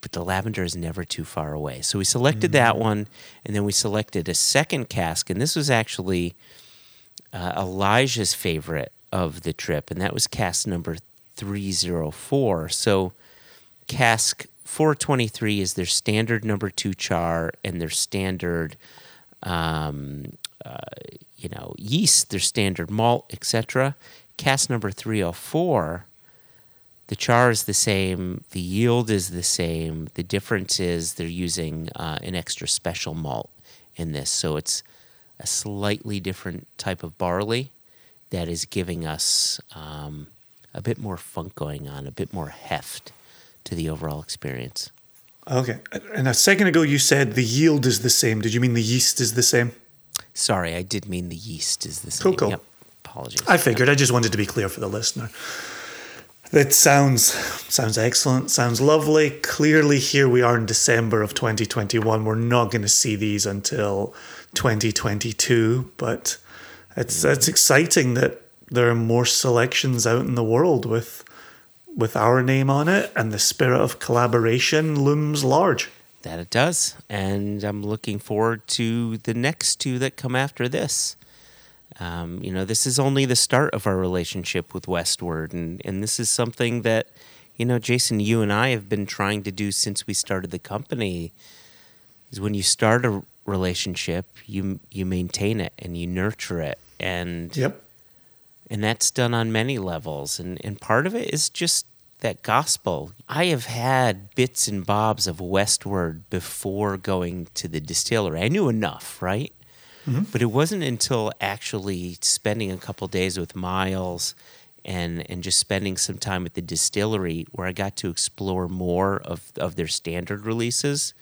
Speaker 1: but the lavender is never too far away. So we selected mm-hmm. that one, and then we selected a second cask, and this was actually uh, Elijah's favorite of the trip, and that was cask number 304. So cask 423 is their standard number two char and their standard, um, uh, you know, yeast, their standard malt, etc. Cask number 304 the char is the same, the yield is the same. The difference is they're using uh, an extra special malt in this. So it's a slightly different type of barley that is giving us um, a bit more funk going on, a bit more heft to the overall experience.
Speaker 2: Okay. And a second ago you said the yield is the same. Did you mean the yeast is the same?
Speaker 1: Sorry, I did mean the yeast is the same.
Speaker 2: Cool, cool.
Speaker 1: Yep. Apologies.
Speaker 2: I figured. I just wanted to be clear for the listener. That sounds sounds excellent. Sounds lovely. Clearly, here we are in December of 2021. We're not going to see these until 2022, but it's it's exciting that there are more selections out in the world with with our name on it, and the spirit of collaboration looms large.
Speaker 1: That it does, and I'm looking forward to the next two that come after this. Um, you know, this is only the start of our relationship with Westward, and, and this is something that, you know, Jason, you and I have been trying to do since we started the company. is when you start a relationship, you you maintain it and you nurture it, and
Speaker 2: Yep.
Speaker 1: And that's done on many levels, and and part of it is just that gospel. I have had bits and bobs of Westward before going to the distillery. I knew enough, right? But it wasn't until actually spending a couple days with Miles and and just spending some time at the distillery where I got to explore more of, of their standard releases.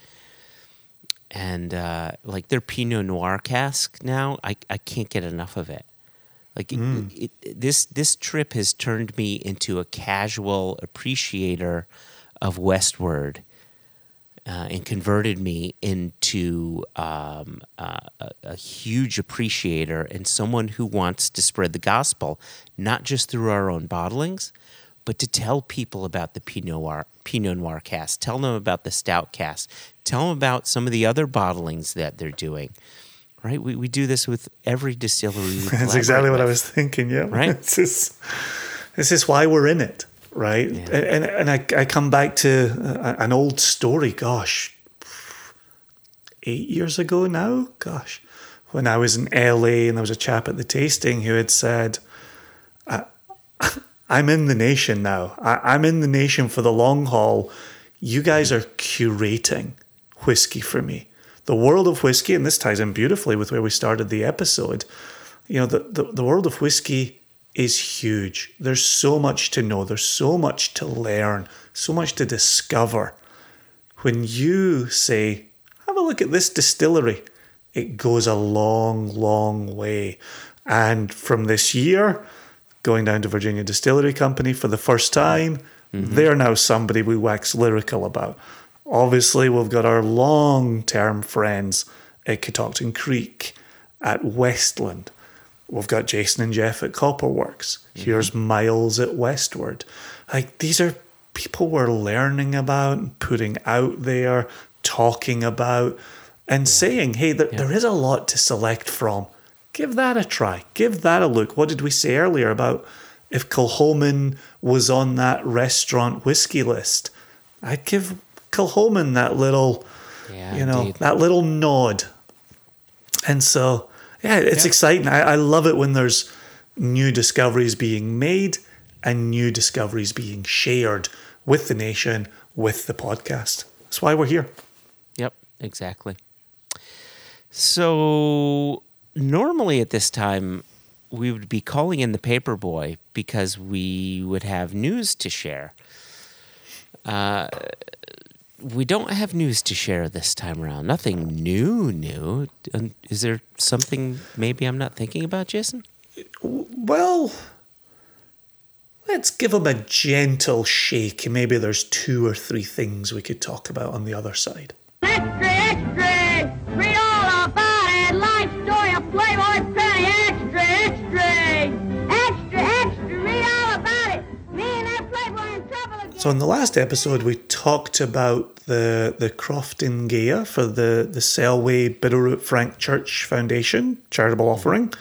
Speaker 1: And uh, like their Pinot Noir cask now, I, I can't get enough of it. Like it, it, this this trip has turned me into a casual appreciator of Westward uh, and converted me into um, uh, a, a huge appreciator and someone who wants to spread the gospel, not just through our own bottlings, but to tell people about the Pinot Noir, Pinot Noir cask, tell them about the Stout cask, tell them about some of the other bottlings that they're doing. Right? We, we do this with every distillery.
Speaker 2: That's exactly what I was thinking. Yeah,
Speaker 1: Right.
Speaker 2: This is this is why we're in it, right?
Speaker 1: Yeah.
Speaker 2: And and I, I come back to uh, an old story. Gosh, eight years ago now. Gosh, when I was in LA and there was a chap at the tasting who had said, I, "I'm in the nation now. I, I'm in the nation for the long haul. You guys are curating whiskey for me." The world of whiskey, and this ties in beautifully with where we started the episode you know the, the, the world of whiskey is huge. There's so much to know. There's so much to learn. So much to discover. When you say have a look at this distillery it goes a long long way. And from this year going down to virginia distillery company for the first time mm-hmm. they're now somebody we wax lyrical about obviously we've got our long term friends at catoctin creek at westland We've got Jason and Jeff at Copperworks. Mm-hmm. Here's Miles at Westward. Like these are people we're learning about, and putting out there, talking about, and saying, hey, there, there is a lot to select from. Give that a try. Give that a look. What did we say earlier about if Kilchoman was on that restaurant whiskey list? I'd give Kilchoman that little,
Speaker 1: Yeah,
Speaker 2: you know,
Speaker 1: indeed.
Speaker 2: that little nod. And so, yeah, it's
Speaker 1: Yeah.
Speaker 2: exciting. I, I love it when there's new discoveries being made and new discoveries being shared with the nation, with the podcast. That's why we're here.
Speaker 1: Yep, exactly. So normally at this time, we would be calling in the paper boy because we would have news to share. Uh, we don't have news to share this time around. Nothing new, new. Is there something maybe I'm not thinking about, Jason?
Speaker 2: Well, let's give him a gentle shake. Maybe there's two or three things we could talk about on the other side.
Speaker 5: Extra, extra!
Speaker 2: So in the last episode, we talked about the the Croftengea for the the Selway Bitterroot Frank Church Foundation charitable mm-hmm. offering,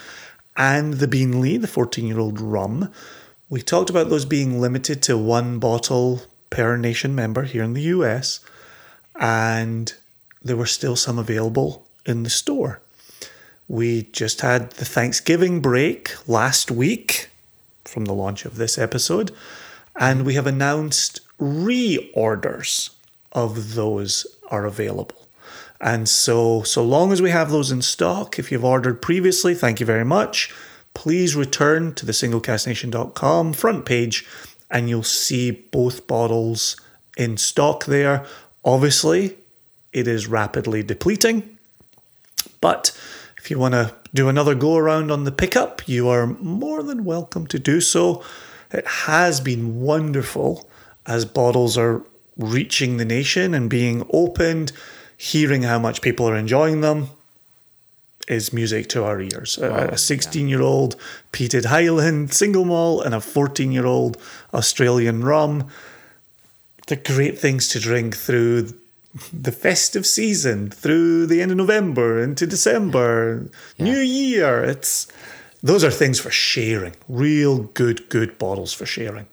Speaker 2: and the Beenleigh, the fourteen year old rum. We talked about those being limited to one bottle per nation member here in the US, and there were still some available in the store. We just had the Thanksgiving break last week from the launch of this episode, and we have announced reorders of those are available. And so, so long as we have those in stock, if you've ordered previously, thank you very much. Please return to the singlecasknation.com front page and you'll see both bottles in stock there. Obviously, it is rapidly depleting. But if you want to do another go around on the pickup, you are more than welcome to do so. It has been wonderful as bottles are reaching the nation and being opened, hearing how much people are enjoying them is music to our ears. A- a 16 year old peated Highland single malt and a 14 year old Australian rum. They're great things to drink through the festive season, through the end of November into December, New Year. It's those are things for sharing. Real good, good bottles for sharing.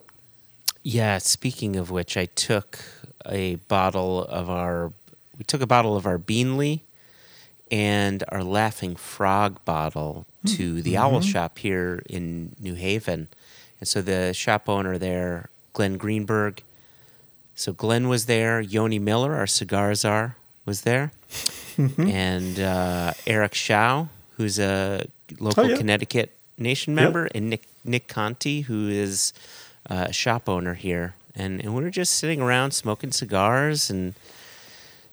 Speaker 1: Yeah, speaking of which, I took a bottle of our we took a bottle of our Beenleigh and our Laughing Frog bottle hmm. to the mm-hmm. Owl Shop here in New Haven. And so the shop owner there, Glenn Greenberg. So Glenn was there. Yoni Miller, our cigar czar, was there. Mm-hmm. And uh, Eric Shao, who's a local
Speaker 2: Oh, yeah.
Speaker 1: Connecticut Nation
Speaker 2: Yep.
Speaker 1: member, and Nick Nick Conti, who is uh, a shop owner here. And, and we were just sitting around smoking cigars and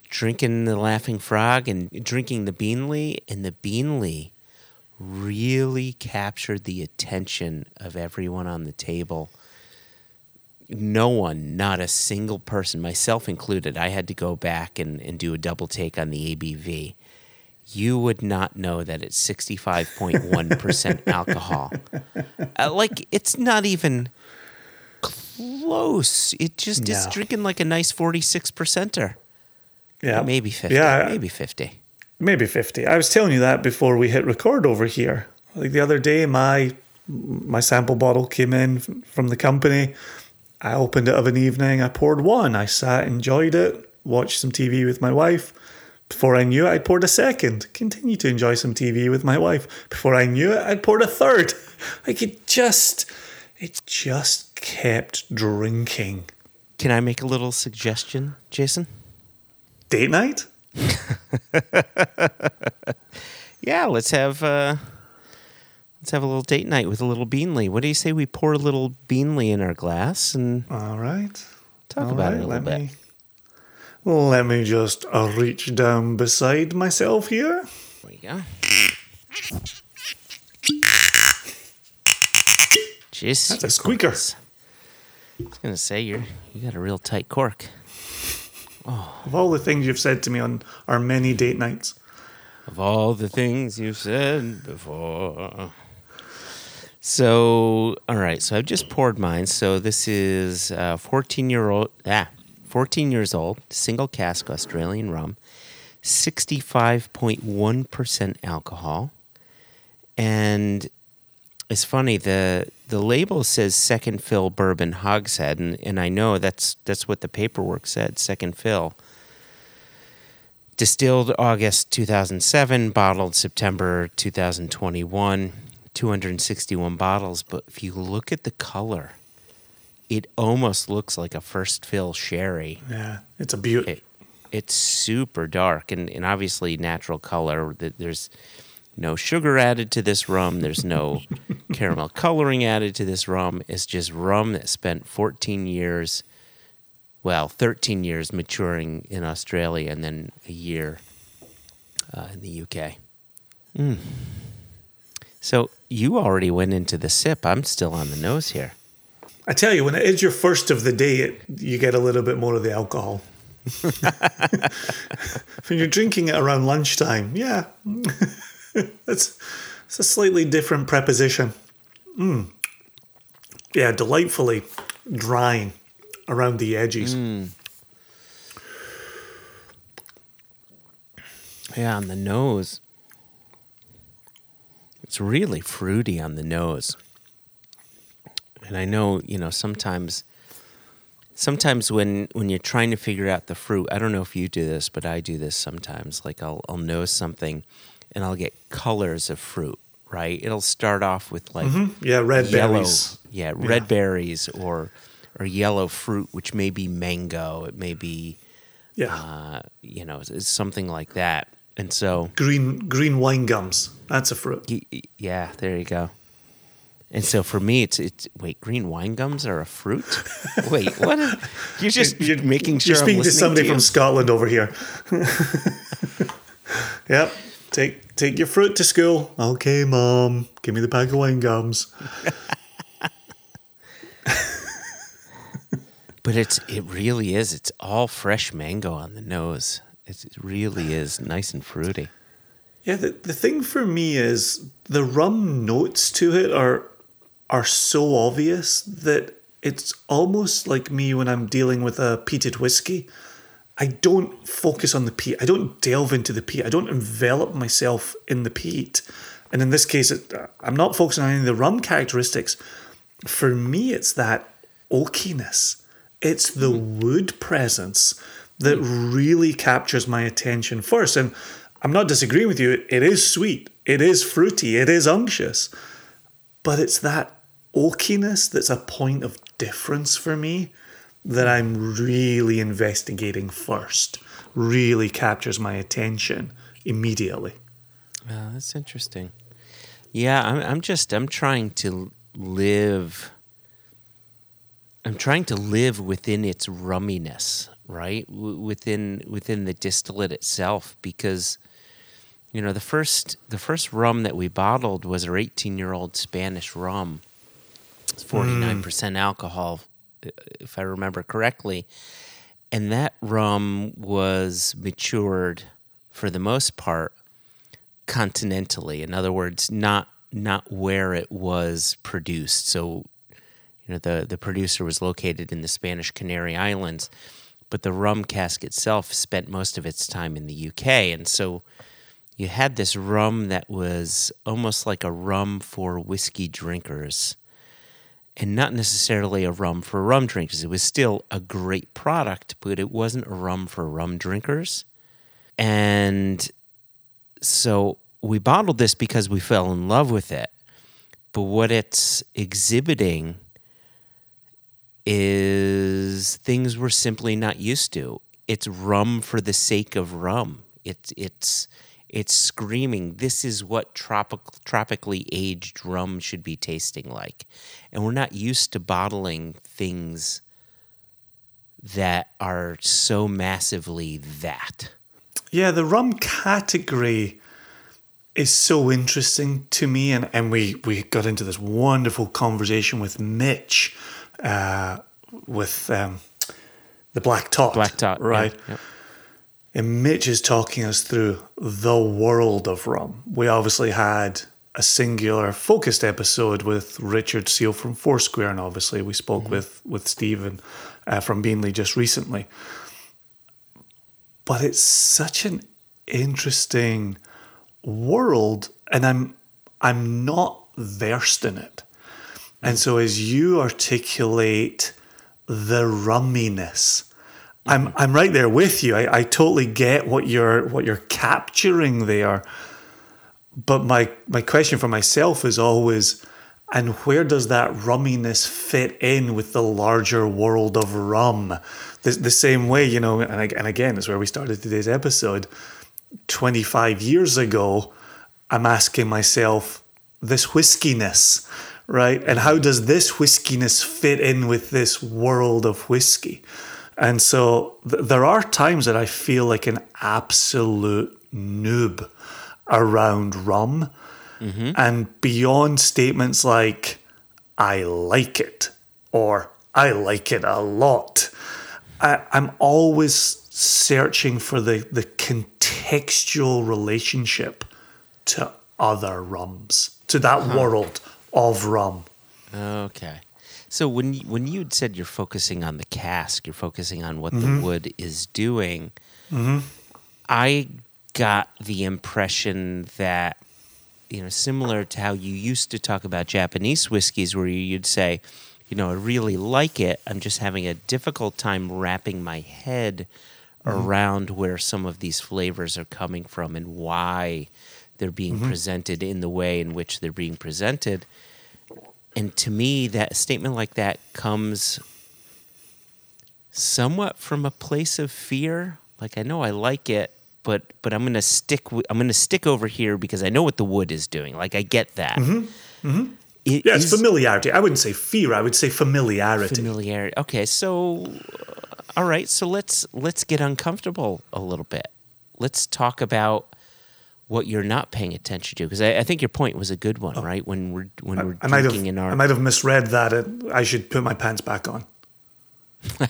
Speaker 1: drinking the Laughing Frog and drinking the Beenleigh. And the Beenleigh really captured the attention of everyone on the table. No one, not a single person, myself included, I had to go back and, and do a double take on the ABV. You would not know that it's 65.1% alcohol. Uh, like, it's not even close. It just is drinking like a nice 46 percenter.
Speaker 2: Yeah,
Speaker 1: Maybe 50.
Speaker 2: Yeah,
Speaker 1: Maybe 50.
Speaker 2: maybe 50 i was telling you that before we hit record over here like the other day my my sample bottle came in from the company i opened it of an evening i poured one i sat enjoyed it watched some tv with my wife before i knew it i poured a second continued to enjoy some tv with my wife before i knew it i poured a third like it just it just kept drinking
Speaker 1: Can I make a little suggestion, Jason?
Speaker 2: date night
Speaker 1: Yeah, let's have uh, let's have a little date night with a little Beenleigh. What do you say we pour a little Beenleigh in our glass and
Speaker 2: all right
Speaker 1: talk
Speaker 2: All
Speaker 1: about it a little bit?
Speaker 2: Me, let me just uh, reach down beside myself here.
Speaker 1: There we go. Jeez,
Speaker 2: That's a squeaker.
Speaker 1: I was gonna say you're you got a real tight cork.
Speaker 2: Of all the things you've said to me on our many date nights,
Speaker 1: Of all the things you've said before. So, all right. So I've just poured mine. So this is uh, 14 year old, ah, 14 years old, single cask Australian rum, 65.1% alcohol. And it's funny, the the label says second fill bourbon hogshead, and, and I know that's that's what the paperwork said, second fill. Distilled August 2007, bottled September 2021, 261 bottles. But if you look at the color, it almost looks like a first fill sherry.
Speaker 2: yeah, it's a beauty.
Speaker 1: It, it's super dark and, and obviously natural color. There's no sugar added to this rum. There's no caramel coloring added to this rum. It's just rum that spent 14 years, well, 13 years maturing in Australia and then a year uh, in the UK. Mm. So you already went into the sip. I'm still on the nose here.
Speaker 2: I tell you, when it is your first of the day, it, you get a little bit more of the alcohol. when you're drinking it around lunchtime, yeah, that's it's a slightly different preposition. Mm. Yeah, delightfully drying around the edges.
Speaker 1: Yeah, on the nose. It's really fruity on the nose. And I know, you know, sometimes sometimes when when you're trying to figure out the fruit, I don't know if you do this, but I do this sometimes. Like I'll I'll nose something and I'll get colors of fruit, right? It'll start off with like
Speaker 2: Yeah, red
Speaker 1: yellow,
Speaker 2: berries.
Speaker 1: yeah, red berries or or yellow fruit, which may be mango, it may be
Speaker 2: Yeah,
Speaker 1: uh, you know, it's, something like that. And so
Speaker 2: green green wine gums. That's a fruit.
Speaker 1: Yeah, there you go. And so for me, it's it's wait, green wine gums are a fruit. wait, what? You're just
Speaker 2: You're-
Speaker 1: making sure
Speaker 2: You're
Speaker 1: I'm
Speaker 2: speaking to somebody
Speaker 1: to
Speaker 2: from. Scotland over here. yep. Take take your fruit to school. Okay, mom. Give me the bag of wine gums.
Speaker 1: But it's it really is. It's all fresh mango on the nose. It's, it really is nice and fruity.
Speaker 2: Yeah, the, the thing for me is the rum notes to it are are so obvious that it's almost like me when I'm dealing with a peated whiskey. I don't focus on the peat. I don't delve into the peat. I don't envelop myself in the peat. And in this case, it, uh, I'm not focusing on any of the rum characteristics. For me, it's that oakiness. It's the hmm. wood presence that hmm. really captures my attention first. And I'm not disagreeing with you. It is sweet, it is fruity, it is unctuous, but it's that oakiness that's a point of difference for me that I'm really investigating first. Really captures my attention immediately.
Speaker 1: Oh, that's interesting. Yeah, I'm, I'm just I'm trying to live. I'm trying to live within its rumminess, right? W- within within the distillate itself, because you know the first the first rum that we bottled was our 18 year old Spanish rum. It's 49 percent alcohol, uh, if I remember correctly, and that rum was matured for the most part continentally. In other words, not not where it was produced. So, you know, the the producer was located in the Spanish Canary Islands, but the rum cask itself spent most of its time in the UK, and so you had this rum that was almost like a rum for whiskey drinkers. And not necessarily a rum for rum drinkers. It was still a great product, but it wasn't a rum for rum drinkers. And so we bottled this because we fell in love with it. But what it's exhibiting is things we're simply not used to. It's rum for the sake of rum. It's it's it's screaming this is what tropic, tropically aged rum should be tasting like. And we're not used to bottling things that are so massively that.
Speaker 2: Yeah, the rum category is so interesting to me, and, and we, we got into this wonderful conversation with Mitch, uh, with um, the Black Tot.
Speaker 1: Black Tot, yeah,
Speaker 2: right? And Mitch is talking us through the world of rum. We obviously had a singular focused episode with Richard Seale from Foursquare, and obviously we spoke with with Stephen uh, from Beenleigh just recently. But it's such an interesting world, and I'm I'm not versed in it. And so as you articulate the rumminess, I'm I'm right there with you. I, I totally get what you're what you're capturing there. But my my question for myself is always, and where does that rumminess fit in with the larger world of rum? The, the same way, you know, and, ag- and again, is where we started today's episode. 25 years ago, I'm asking myself this whiskiness, right? And how does this whiskiness fit in with this world of whiskey? And so th- there are times that I feel like an absolute noob around rum. Mm-hmm. And beyond statements like, I like it, or I like it a lot, I, I'm always searching for the, the contextual relationship to other rums, to that world of rum.
Speaker 1: Okay. So when you, when you said you're focusing on the cask, you're focusing on what the mm-hmm. wood is doing. Mm-hmm. I got the impression that you know, similar to how you used to talk about Japanese whiskeys, where you'd say, you know, I really like it. I'm just having a difficult time wrapping my head mm-hmm. around where some of these flavors are coming from and why they're being presented in the way in which they're being presented. And to me, that statement like that comes somewhat from a place of fear. Like I know I like it, but but I'm gonna stick. wi- I'm gonna stick over here because I know what the wood is doing. Like I get that. Mm-hmm. Mm-hmm. It
Speaker 2: Yeah, it's
Speaker 1: is
Speaker 2: familiarity. I wouldn't say fear, I would say familiarity.
Speaker 1: familiarity. Okay, so uh, all right, so let's let's get uncomfortable a little bit. Let's talk about what you're not paying attention to because I, I think your point was a good one, right? When we're when we're
Speaker 2: Oh. I might have
Speaker 1: in our
Speaker 2: I might have misread that. It, I should put my pants back on.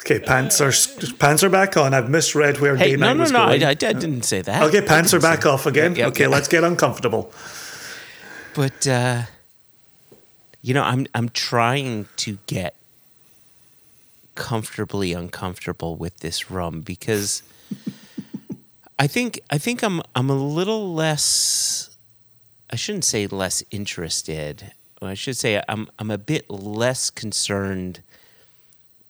Speaker 2: okay, pants are pants are back on. I've misread where
Speaker 1: Hey,
Speaker 2: day
Speaker 1: no,
Speaker 2: night
Speaker 1: no,
Speaker 2: was
Speaker 1: no! I,
Speaker 2: going.
Speaker 1: I, I didn't say that.
Speaker 2: okay, pants are back off again. Okay, let's get uncomfortable.
Speaker 1: but uh, you know, I'm I'm trying to get comfortably uncomfortable with this rum because I think I think I'm I'm a little less. I shouldn't say less interested. I should say I'm I'm a bit less concerned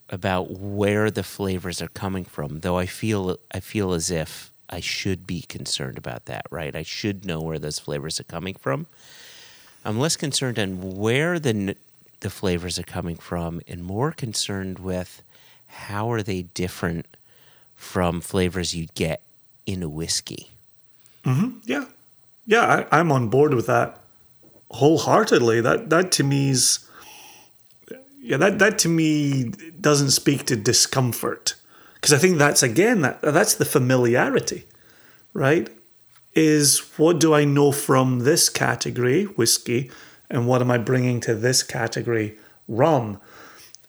Speaker 1: about where the flavors are coming from, though I feel I feel as if I should be concerned about that, right? I should know where those flavors are coming from. I'm less concerned on where the the flavors are coming from and more concerned with how are they different from flavors you'd get in a whiskey. Mm-hmm.
Speaker 2: Yeah, yeah, I, I'm on board with that wholeheartedly. That that to me is, yeah, that that to me doesn't speak to discomfort because I think that's again that that's the familiarity, right? Is what do I know from this category whiskey, and what am I bringing to this category rum?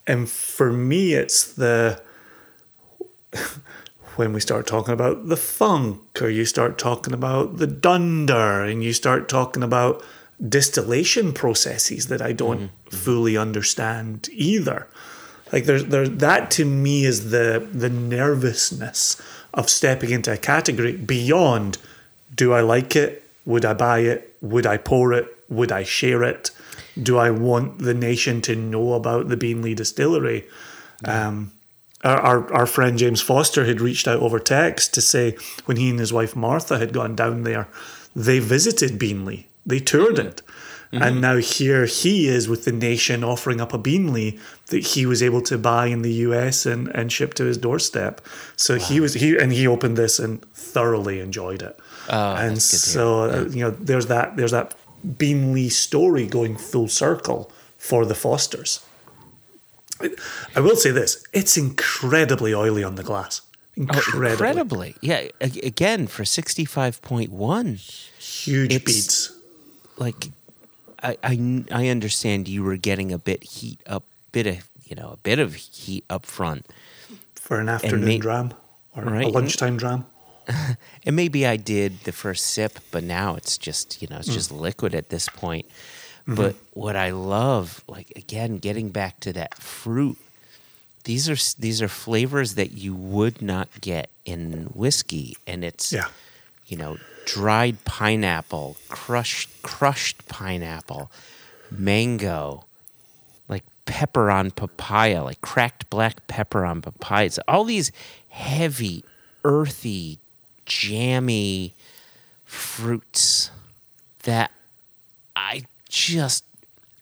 Speaker 2: And for me, it's the when we start talking about the funk, or you start talking about the dunder, and you start talking about distillation processes that I don't fully understand either. Like there's there that to me is the the nervousness of stepping into a category beyond do I like it? Would I buy it? Would I pour it? Would I share it? Do I want the nation to know about the Beenleigh distillery? Um, our, our, our friend James Foster had reached out over text to say when he and his wife Martha had gone down there, they visited Beenleigh, they toured it. And now here he is with the nation offering up a Beenleigh that he was able to buy in the US and, and ship to his doorstep. So he was he and he opened this and thoroughly enjoyed it.
Speaker 1: Oh,
Speaker 2: and
Speaker 1: that's good to
Speaker 2: so uh, you know there's that there's that Beenleigh story going full circle for the Fosters. I will say this: it's incredibly oily on the glass.
Speaker 1: Oh,
Speaker 2: Incredibly,
Speaker 1: incredibly. Yeah, again for 65.1.
Speaker 2: huge
Speaker 1: It's-
Speaker 2: beats.
Speaker 1: like I, I I understand you were getting a bit heat up bit of you know a bit of heat up front
Speaker 2: for an afternoon
Speaker 1: ma-
Speaker 2: dram or
Speaker 1: Right,
Speaker 2: a lunchtime dram.
Speaker 1: and maybe I did the first sip but now it's just you know it's mm. just liquid at this point Mm-hmm. but what I love like again getting back to that fruit these are these are flavors that you would not get in whiskey and it's
Speaker 2: Yeah.
Speaker 1: you know dried pineapple crushed crushed pineapple mango like pepper on papaya, like cracked black pepper on papayas. All these heavy, earthy, jammy fruits that I just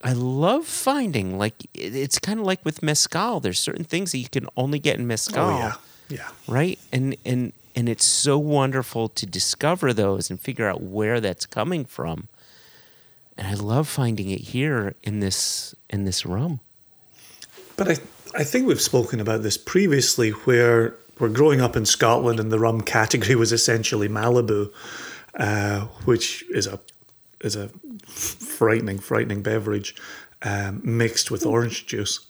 Speaker 1: I love finding. Like it's kind of like with mezcal. There's certain things that you can only get in mezcal
Speaker 2: Oh yeah, yeah.
Speaker 1: right and and and it's so wonderful to discover those and figure out where that's coming from and i love finding it here in this in this rum
Speaker 2: But I, I think we've spoken about this previously, where we're growing up in Scotland and the rum category was essentially Malibu, uh, which is a is a frightening, frightening beverage um, mixed with orange juice.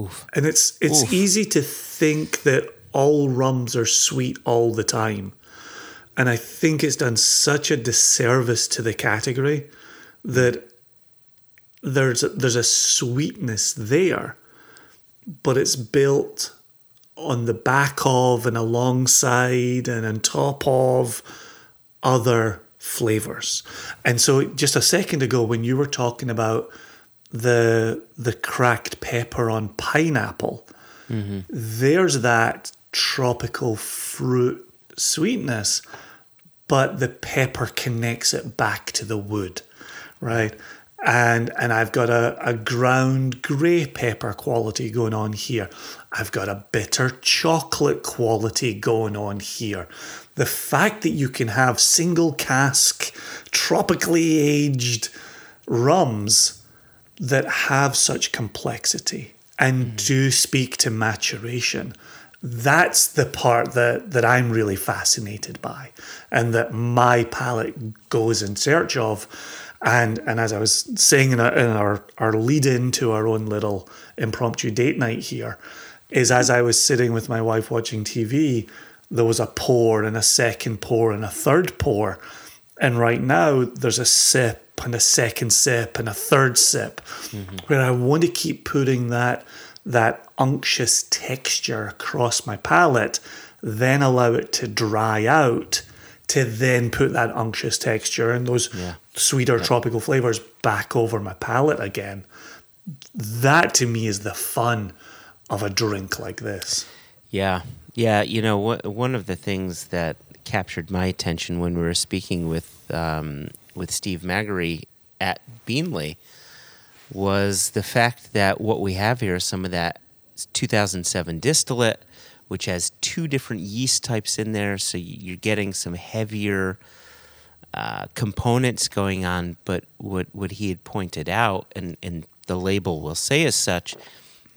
Speaker 1: Oof.
Speaker 2: And it's it's
Speaker 1: Oof.
Speaker 2: easy to think that all rums are sweet all the time. And I think it's done such a disservice to the category that there's a, there's a sweetness there, but it's built on the back of and alongside and on top of other flavors. And so just a second ago when you were talking about the the cracked pepper on pineapple, mm-hmm. there's that tropical fruit sweetness, but the pepper connects it back to the wood, right? And and I've got a, a ground grey pepper quality going on here. I've got a bitter chocolate quality going on here. The fact that you can have single cask, tropically aged rums that have such complexity and hmm. do speak to maturation. That's the part that, that I'm really fascinated by and that my palate goes in search of. And and as I was saying in, our in our, our lead in to our own little impromptu date night here, is as hmm. I was sitting with my wife watching TV, there was a pour and a second pour and a third pour. And right now, there's a sip and a second sip and a third sip, mm-hmm. where I want to keep putting that that unctuous texture across my palate, then allow it to dry out, to then put that unctuous texture and those
Speaker 1: Yeah.
Speaker 2: sweeter tropical flavors back over my palate again. That to me is the fun of a drink like this.
Speaker 1: Yeah, yeah. You know, wh- one of the things that captured my attention when we were speaking with um, with Steve Magarey at Beenleigh was the fact that what we have here is some of that 2007 distillate, which has two different yeast types in there, so you're getting some heavier uh, components going on. But what what he had pointed out, and and the label will say as such,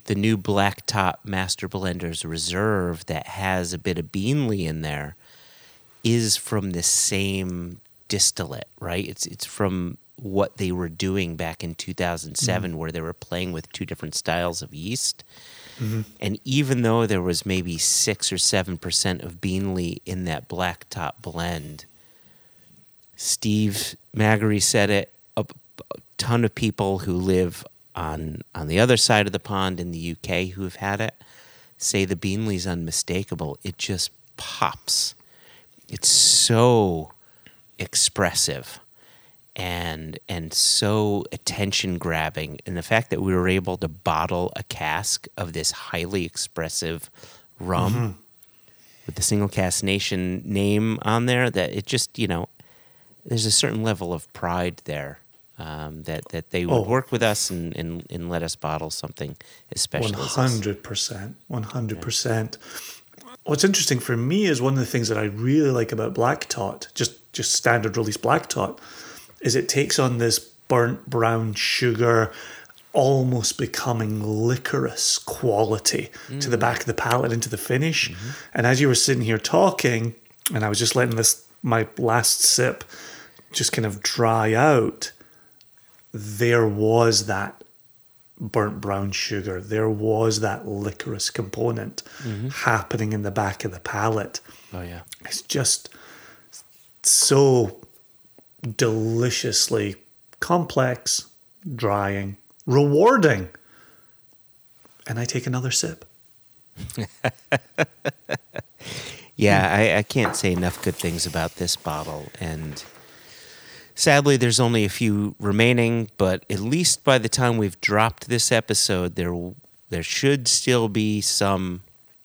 Speaker 1: the new Black Tot Master Blenders Reserve that has a bit of Beenleigh in there is from the same distillate, right? It's it's from what they were doing back in 2007 mm-hmm. where they were playing with two different styles of yeast. Mm-hmm. And even though there was maybe 6 or 7% of Beenleigh in that Black Tot blend, Steve Magarey said it. A ton of people who live on on the other side of the pond in the UK who have had it say the Beenleigh's unmistakable. It just pops. It's so expressive and and so attention grabbing and the fact that we were able to bottle a cask of this highly expressive rum mm-hmm. with the Single Cask Nation name on there that it just you know there's a certain level of pride there um, that that they would
Speaker 2: Oh.
Speaker 1: work with us and, and and let us bottle something as special
Speaker 2: One hundred percent, one hundred percent. What's interesting for me is one of the things that I really like about Black Tot, just just standard release Black Tot, is it takes on this burnt brown sugar, almost becoming licorice quality to the back of the palate into the finish. And as you were sitting here talking, and I was just letting this my last sip just kind of dry out, there was that burnt brown sugar. There was that licorice component mm-hmm. happening in the back of the palate.
Speaker 1: Oh yeah.
Speaker 2: It's just so deliciously complex, drying, rewarding. And I take another sip.
Speaker 1: Yeah, I, I can't say enough good things about this bottle. And sadly, there's only a few remaining, but at least by the time we've dropped this episode, there there should still be some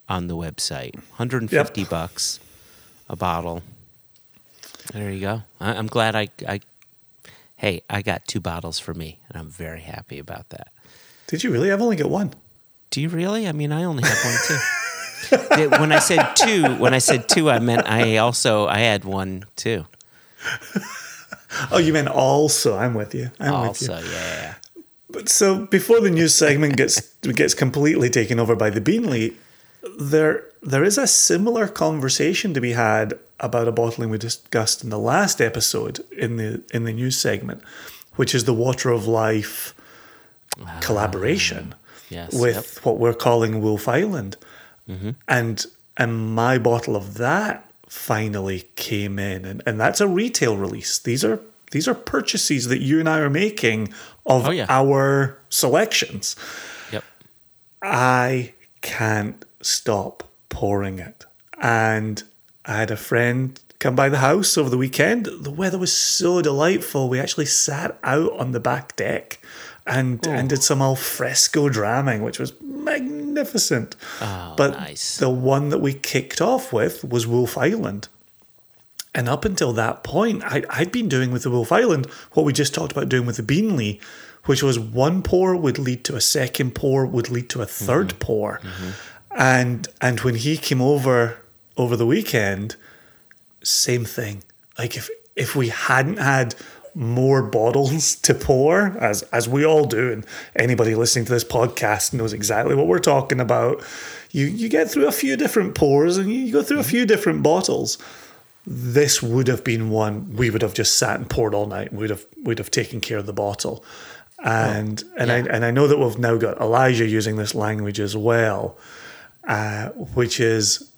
Speaker 1: on the website. 150
Speaker 2: Yep.
Speaker 1: bucks a bottle. There you go. I, I'm glad I, I, hey, I got two bottles for me, and I'm very happy about that.
Speaker 2: Did you really? I've only got one.
Speaker 1: Do you really? I mean, I only have one too. When I said two, when I said two, I meant I also I had one too.
Speaker 2: Oh, you meant also. I'm with you. I'm with you.
Speaker 1: Also, yeah.
Speaker 2: But so before the news segment gets gets completely taken over by the Beenleigh, there there is a similar conversation to be had about a bottling we discussed in the last episode in the in the news segment, which is the Water of Life ah, collaboration
Speaker 1: Yes.
Speaker 2: with
Speaker 1: yep.
Speaker 2: what we're calling Wolf Island, mm-hmm. and and my bottle of that finally came in, and, and that's a retail release. These are these are purchases that you and I are making of
Speaker 1: Oh, yeah.
Speaker 2: our selections.
Speaker 1: Yep.
Speaker 2: I can't stop pouring it, and I had a friend come by the house over the weekend. The weather was so delightful. We actually sat out on the back deck and oh. and did some al fresco dramming, which was magnificent.
Speaker 1: Oh,
Speaker 2: but
Speaker 1: nice.
Speaker 2: the one that we kicked off with was Wolf Island. And up until that point, I, I'd been doing with the Wolf Island what we just talked about doing with the Beenleigh, which was one pour would lead to a second pour, would lead to a 3rd
Speaker 1: Mm-hmm.
Speaker 2: pour. And and when he came over over the weekend, same thing. Like if if we hadn't had more bottles to pour, as as we all do, and anybody listening to this podcast knows exactly what we're talking about. You you get through a few different pours and you go through a few different bottles. This would have been one we would have just sat and poured all night. We'd have we'd have taken care of the bottle. And and I and I know that we've now got Elijah using this language as well, uh, which is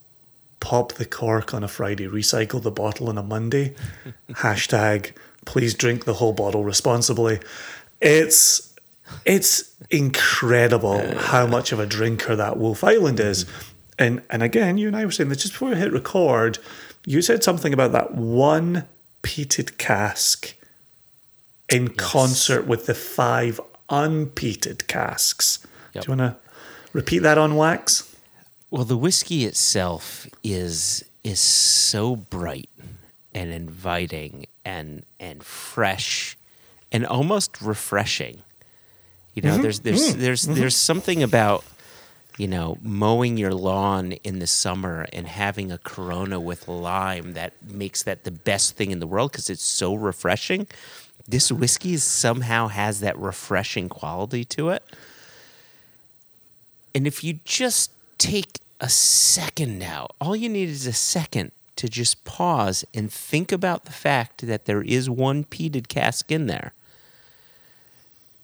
Speaker 2: pop the cork on a Friday, recycle the bottle on a Monday. Hashtag please drink the whole bottle responsibly. It's it's incredible how much of a drinker that Wolf Island is. And and again, you and I were saying that just before we hit record, you said something about that one peated cask in concert with the five unpeated casks.
Speaker 1: Yep.
Speaker 2: Do you want to Repeat that on wax.
Speaker 1: Well, the whiskey itself is is so bright and inviting and and fresh and almost refreshing. You know, mm-hmm. there's there's mm-hmm. there's mm-hmm. there's something about you know mowing your lawn in the summer and having a Corona with lime that makes that the best thing in the world because it's so refreshing. This whiskey somehow has that refreshing quality to it. And if you just take a second now, all you need is a second to just pause and think about the fact that there is one peated cask in there.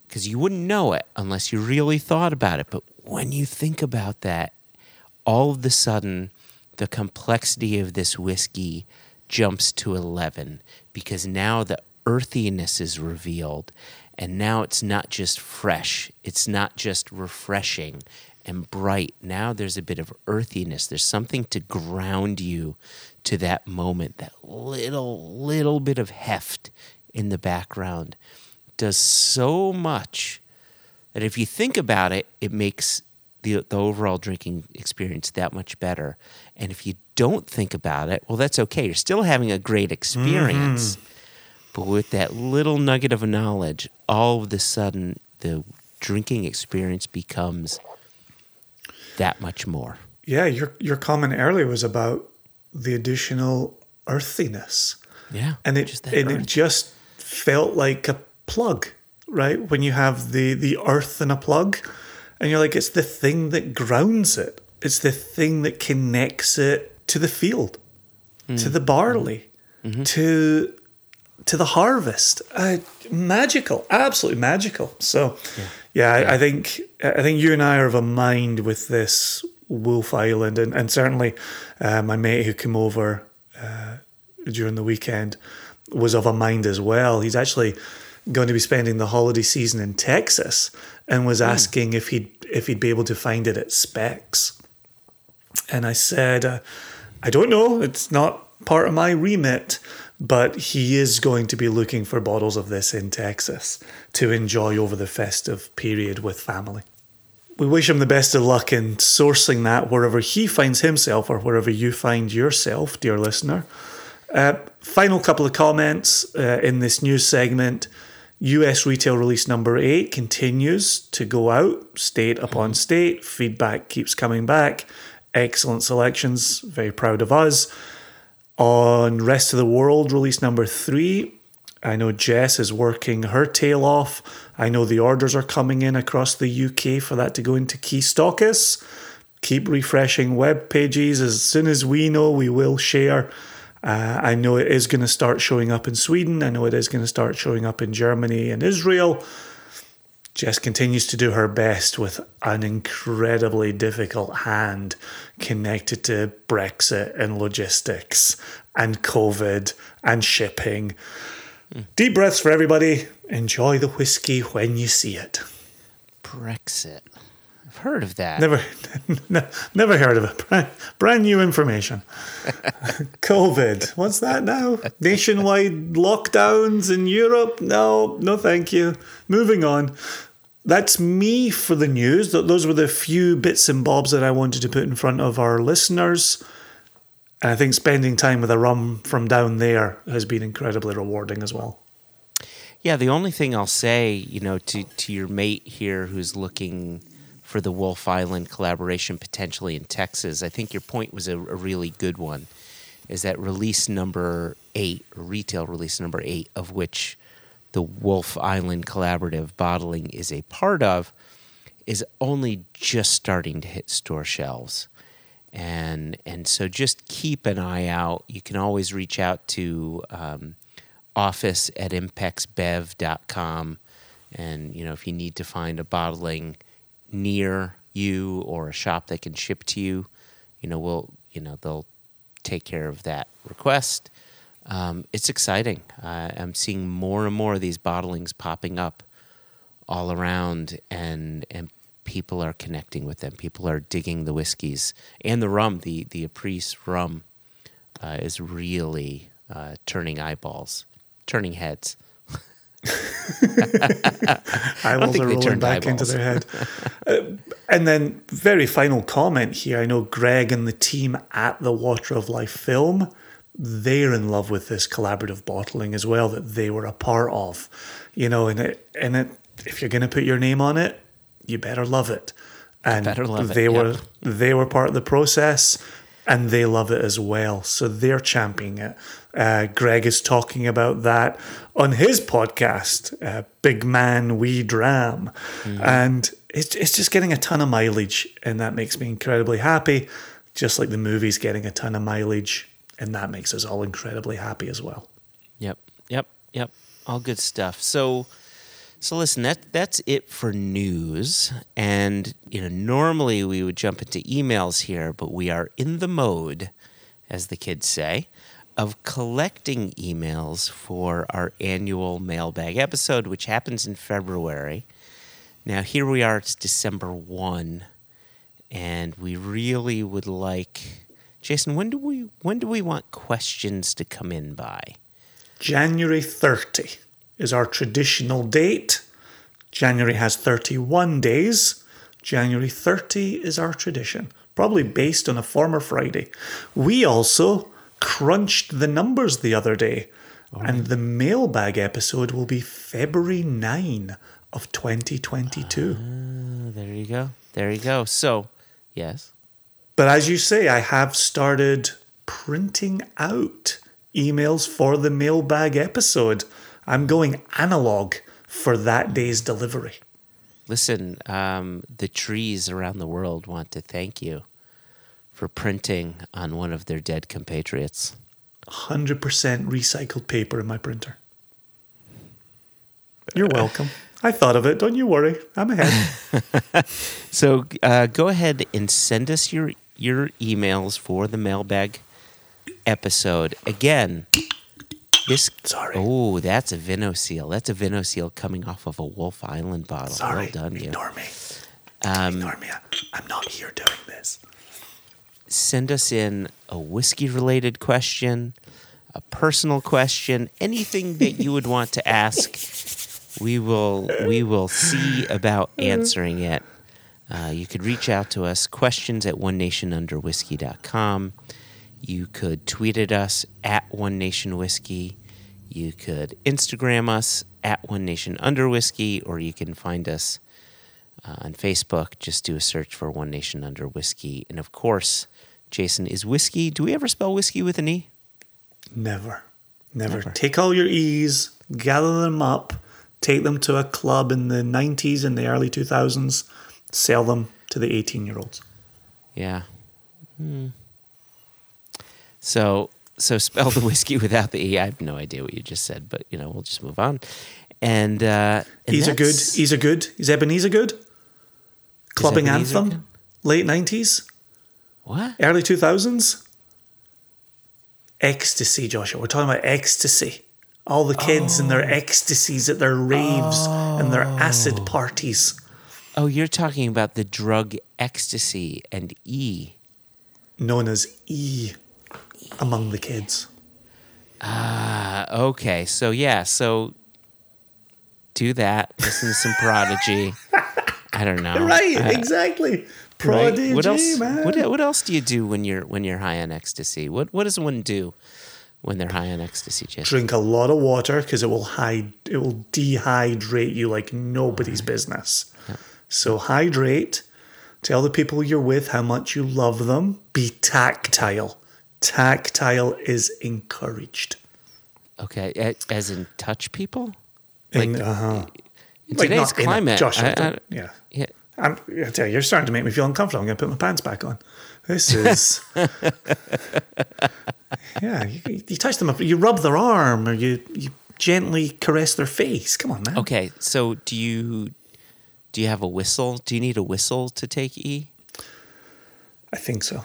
Speaker 1: Because you wouldn't know it unless you really thought about it. But when you think about that, all of a sudden, the complexity of this whiskey jumps to 11 because now the earthiness is revealed. And now it's not just fresh, it's not just refreshing and bright. Now there's a bit of earthiness. There's something to ground you to that moment. That little, little bit of heft in the background does so much that if you think about it, it makes the, the overall drinking experience that much better. And if you don't think about it, well, that's okay. You're still having a great experience. Mm-hmm. But with that little nugget of knowledge, all of a sudden the drinking experience becomes that much more.
Speaker 2: Yeah, your your comment earlier was about the additional earthiness.
Speaker 1: Yeah.
Speaker 2: and it
Speaker 1: just
Speaker 2: and it just felt like a plug, right? When you have the the earth in a plug, and you're like, it's the thing that grounds it. It's the thing that connects it to the field,
Speaker 1: Hmm.
Speaker 2: to the barley,
Speaker 1: Mm-hmm.
Speaker 2: to to the harvest. Uh, magical, absolutely magical. So, yeah, I, I think I think you and I are of a mind with this Wolf Island, and and certainly uh, my mate who came over uh, during the weekend was of a mind as well. He's actually going to be spending the holiday season in Texas, and was asking if he'd if he'd be able to find it at Specs. And I said, uh, I don't know. It's not part of my remit, but he is going to be looking for bottles of this in Texas to enjoy over the festive period with family. We wish him the best of luck in sourcing that wherever he finds himself or wherever you find yourself, dear listener. Uh, final couple of comments uh, in this news segment. US retail release number eight continues to go out state upon state. Feedback keeps coming back. Excellent selections. Very proud of us. On rest of the world release number three, I know Jess is working her tail off. I know the orders are coming in across the UK for that to go into key stockists. Keep refreshing web pages. As soon as we know, we will share. Uh, I know it is going to start showing up in Sweden. I know it is going to start showing up in Germany and Israel. Jess continues to do her best with an incredibly difficult hand connected to Brexit and logistics and COVID and shipping. Deep breaths for everybody. Enjoy the whiskey when you see it.
Speaker 1: Brexit. I've heard of that.
Speaker 2: Never, ne- never heard of it. Brand, brand new information. COVID. What's that now? Nationwide lockdowns in Europe? No, no, thank you. Moving on. That's me for the news. Th- Those were the few bits and bobs that I wanted to put in front of our listeners. And I think spending time with a rum from down there has been incredibly rewarding as well.
Speaker 1: Yeah, the only thing I'll say, you know, to, to your mate here who's looking for the Wolf Island collaboration potentially in Texas, I think your point was a, a really good one. Is that release number eight, retail release number eight, of which the Wolf Island Collaborative bottling is a part of, is only just starting to hit store shelves. And, and so just keep an eye out. You can always reach out to um, office at impexbev.com. And, you know, if you need to find a bottling near you or a shop that can ship to you, you know, we'll, you know, they'll take care of that request. Um, it's exciting. Uh, I'm seeing more and more of these bottlings popping up all around, and and people are connecting with them. People are digging the whiskeys and the rum. The the Apres rum uh, is really uh, turning eyeballs, turning heads.
Speaker 2: Eyeballs are rolling back into their head. Uh, and then, very final comment here. I know Greg and the team at the Water of Life film, they're in love with this collaborative bottling as well that they were a part of. You know, and it, and it, if you're going to put your name on it, you better love it. And
Speaker 1: love it,
Speaker 2: they
Speaker 1: yep.
Speaker 2: were they were part of the process and they love it as well. So they're championing it. Uh, Greg is talking about that on his podcast, uh, Big Man We Dram. And it's, it's just getting a ton of mileage, and that makes me incredibly happy. Just like the movie's getting a ton of mileage, and that makes us all incredibly happy as well.
Speaker 1: Yep, yep, yep. All good stuff. So, so listen, that that's it for news. And you know, normally we would jump into emails here, but we are in the mode, as the kids say, of collecting emails for our annual mailbag episode, which happens in February. Now here we are. It's December one, and we really would like. Jason, when do we when do we want questions to come in by?
Speaker 2: January 30 is our traditional date. January has 31 days. January 30 is our tradition, probably based on a former Friday. We also crunched the numbers the other day, and the mailbag episode will be February 9 of 2022.
Speaker 1: Oh, ah, there you go. There you go. So, yes.
Speaker 2: But as you say, I have started printing out emails for the mailbag episode. I'm going analog for that day's delivery.
Speaker 1: Listen, um, the trees around the world want to thank you for printing on one of their dead compatriots.
Speaker 2: 100% recycled paper in my printer. You're welcome. I thought of it. Don't you worry. I'm ahead.
Speaker 1: So uh, go ahead and send us your your emails for the mailbag episode. Again, this.
Speaker 2: Sorry.
Speaker 1: Oh, that's a Vino seal. That's a Vino seal coming off of a Wolf Island bottle.
Speaker 2: Sorry.
Speaker 1: Well done, you.
Speaker 2: Ignore me.
Speaker 1: Um,
Speaker 2: Ignore me. I'm not here doing this.
Speaker 1: send us in a whiskey related question, a personal question, anything that you would want to ask. We will we will see about answering it. Uh, you could reach out to us questions at one nation under whiskey.com. You could tweet at us at one nation whiskey. You could Instagram us at one nation under whiskey, or you can find us uh, on Facebook. Just do a search for One Nation Under Whiskey. And of course, Jason, is whiskey, do we ever spell whiskey with an E?
Speaker 2: Never. Never.
Speaker 1: Never.
Speaker 2: Take all your E's, gather them up, take them to a club in the 90s and the early 2000s, sell them to the 18 year olds.
Speaker 1: Yeah. Hmm. So, so spell the whiskey without the E. I have no idea what you just said, but you know, we'll just move on. And, uh, and
Speaker 2: E's are good. He's a good. Is Ebenezer good? Clubbing
Speaker 1: Ebenezer
Speaker 2: anthem?
Speaker 1: good?
Speaker 2: Late 90s?
Speaker 1: What?
Speaker 2: Early 2000s? Ecstasy, Joshua. We're talking about ecstasy. All the kids and their ecstasies at their raves and their acid parties.
Speaker 1: Oh, you're talking about the drug ecstasy and E.
Speaker 2: known as E among the kids.
Speaker 1: Uh, okay, so yeah, so do that. Listen to some Prodigy. I don't know.
Speaker 2: Right,
Speaker 1: Uh,
Speaker 2: exactly.
Speaker 1: right?
Speaker 2: Prodigy,
Speaker 1: What else?
Speaker 2: man.
Speaker 1: What, what else do you do when you're when you're high on ecstasy? What what does one do when they're high on ecstasy, Jason?
Speaker 2: Drink a lot of water because it will hide, it will dehydrate you like nobody's business. So hydrate. Tell the people you're with how much you love them. Be tactile. Tactile is encouraged.
Speaker 1: Okay, as in touch people.
Speaker 2: In,
Speaker 1: Like,
Speaker 2: uh-huh.
Speaker 1: In
Speaker 2: Like,
Speaker 1: today's
Speaker 2: in a-
Speaker 1: climate,
Speaker 2: Josh, I
Speaker 1: I- I-
Speaker 2: yeah.
Speaker 1: yeah.
Speaker 2: I'm, I tell you, you're starting to make me feel uncomfortable. I'm going to put my pants back on. This is. yeah, you, you touch them, up, you rub their arm, or you, you gently caress their face. Come on, man.
Speaker 1: Okay, so do you do you have a whistle? Do you need a whistle to take E?
Speaker 2: I think so.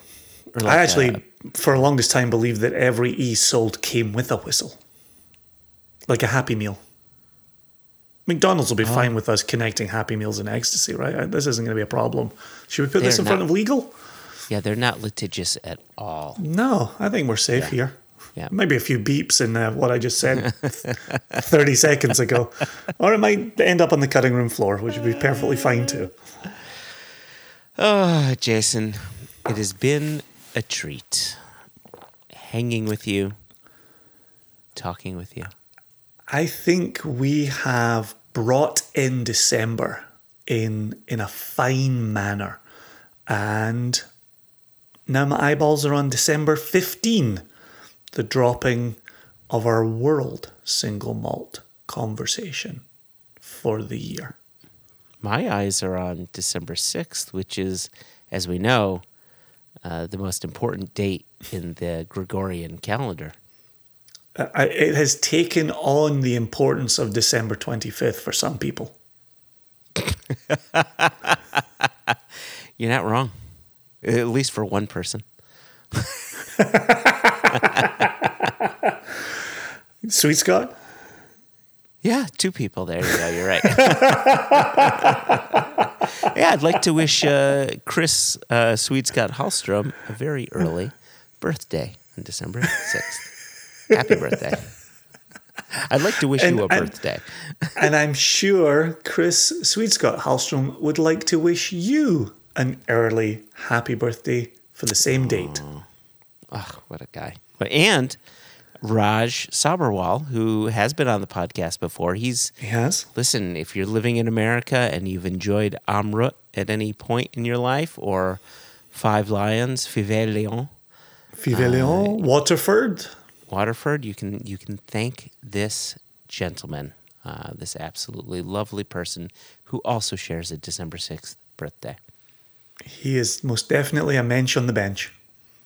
Speaker 1: Or
Speaker 2: I actually,
Speaker 1: a-
Speaker 2: for the longest time, believed that every E sold came with a whistle, like a Happy Meal. McDonald's will
Speaker 1: Oh.
Speaker 2: be fine with us connecting Happy Meals and ecstasy, right? This isn't going to be a problem. Should we put this
Speaker 1: They're
Speaker 2: in front of legal?
Speaker 1: yeah, they're not litigious at all.
Speaker 2: No, I think we're safe here.
Speaker 1: Yeah.
Speaker 2: Maybe a few beeps in uh, what I just said 30 seconds ago. Or it might end up on the cutting room floor, which would be perfectly fine too.
Speaker 1: Oh, Jason, it has been a treat hanging with you, talking with you.
Speaker 2: I think we have brought in December in in a fine manner. And now my eyeballs are on December 15, the dropping of our world single malt conversation for the year.
Speaker 1: My eyes are on December 6th, which is, as we know, uh, the most important date in the Gregorian calendar.
Speaker 2: Uh, I- it has taken on the importance of December 25th for some people.
Speaker 1: You're not wrong, at least for one person.
Speaker 2: Sweet Scott?
Speaker 1: Yeah, two people. There you go. You're right. yeah, I'd like to wish uh, Chris uh, Sweet Scott Hallstrom a very early birthday on December 6th. Happy birthday. I'd like to wish
Speaker 2: And-
Speaker 1: you a birthday.
Speaker 2: And I'm sure Chris Sweet Scott Hallstrom would like to wish you an early happy birthday for the same date.
Speaker 1: Oh, what a guy. And Raj Sabharwal, who has been on the podcast before, he's
Speaker 2: Yes.
Speaker 1: listen, if you're living in America and you've enjoyed Amrut at any point in your life or Five Lions, Five Lions,
Speaker 2: Vive Leon, Waterford.
Speaker 1: Waterford, you can you can thank this gentleman, uh, this absolutely lovely person who also shares a December sixth birthday.
Speaker 2: He is most definitely a mensch on the bench.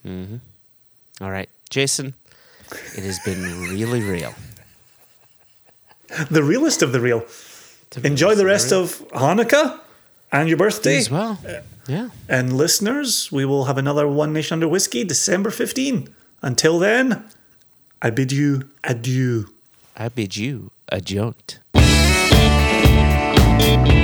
Speaker 1: All right, Jason, it has been really real.
Speaker 2: The realest of the real. Enjoy the rest of Hanukkah and your birthday.
Speaker 1: as well. Uh, yeah.
Speaker 2: And listeners, we will have another One Nation Under Whiskey December 15. Until then, I bid you adieu.
Speaker 1: I bid you a jaunt.
Speaker 5: Thank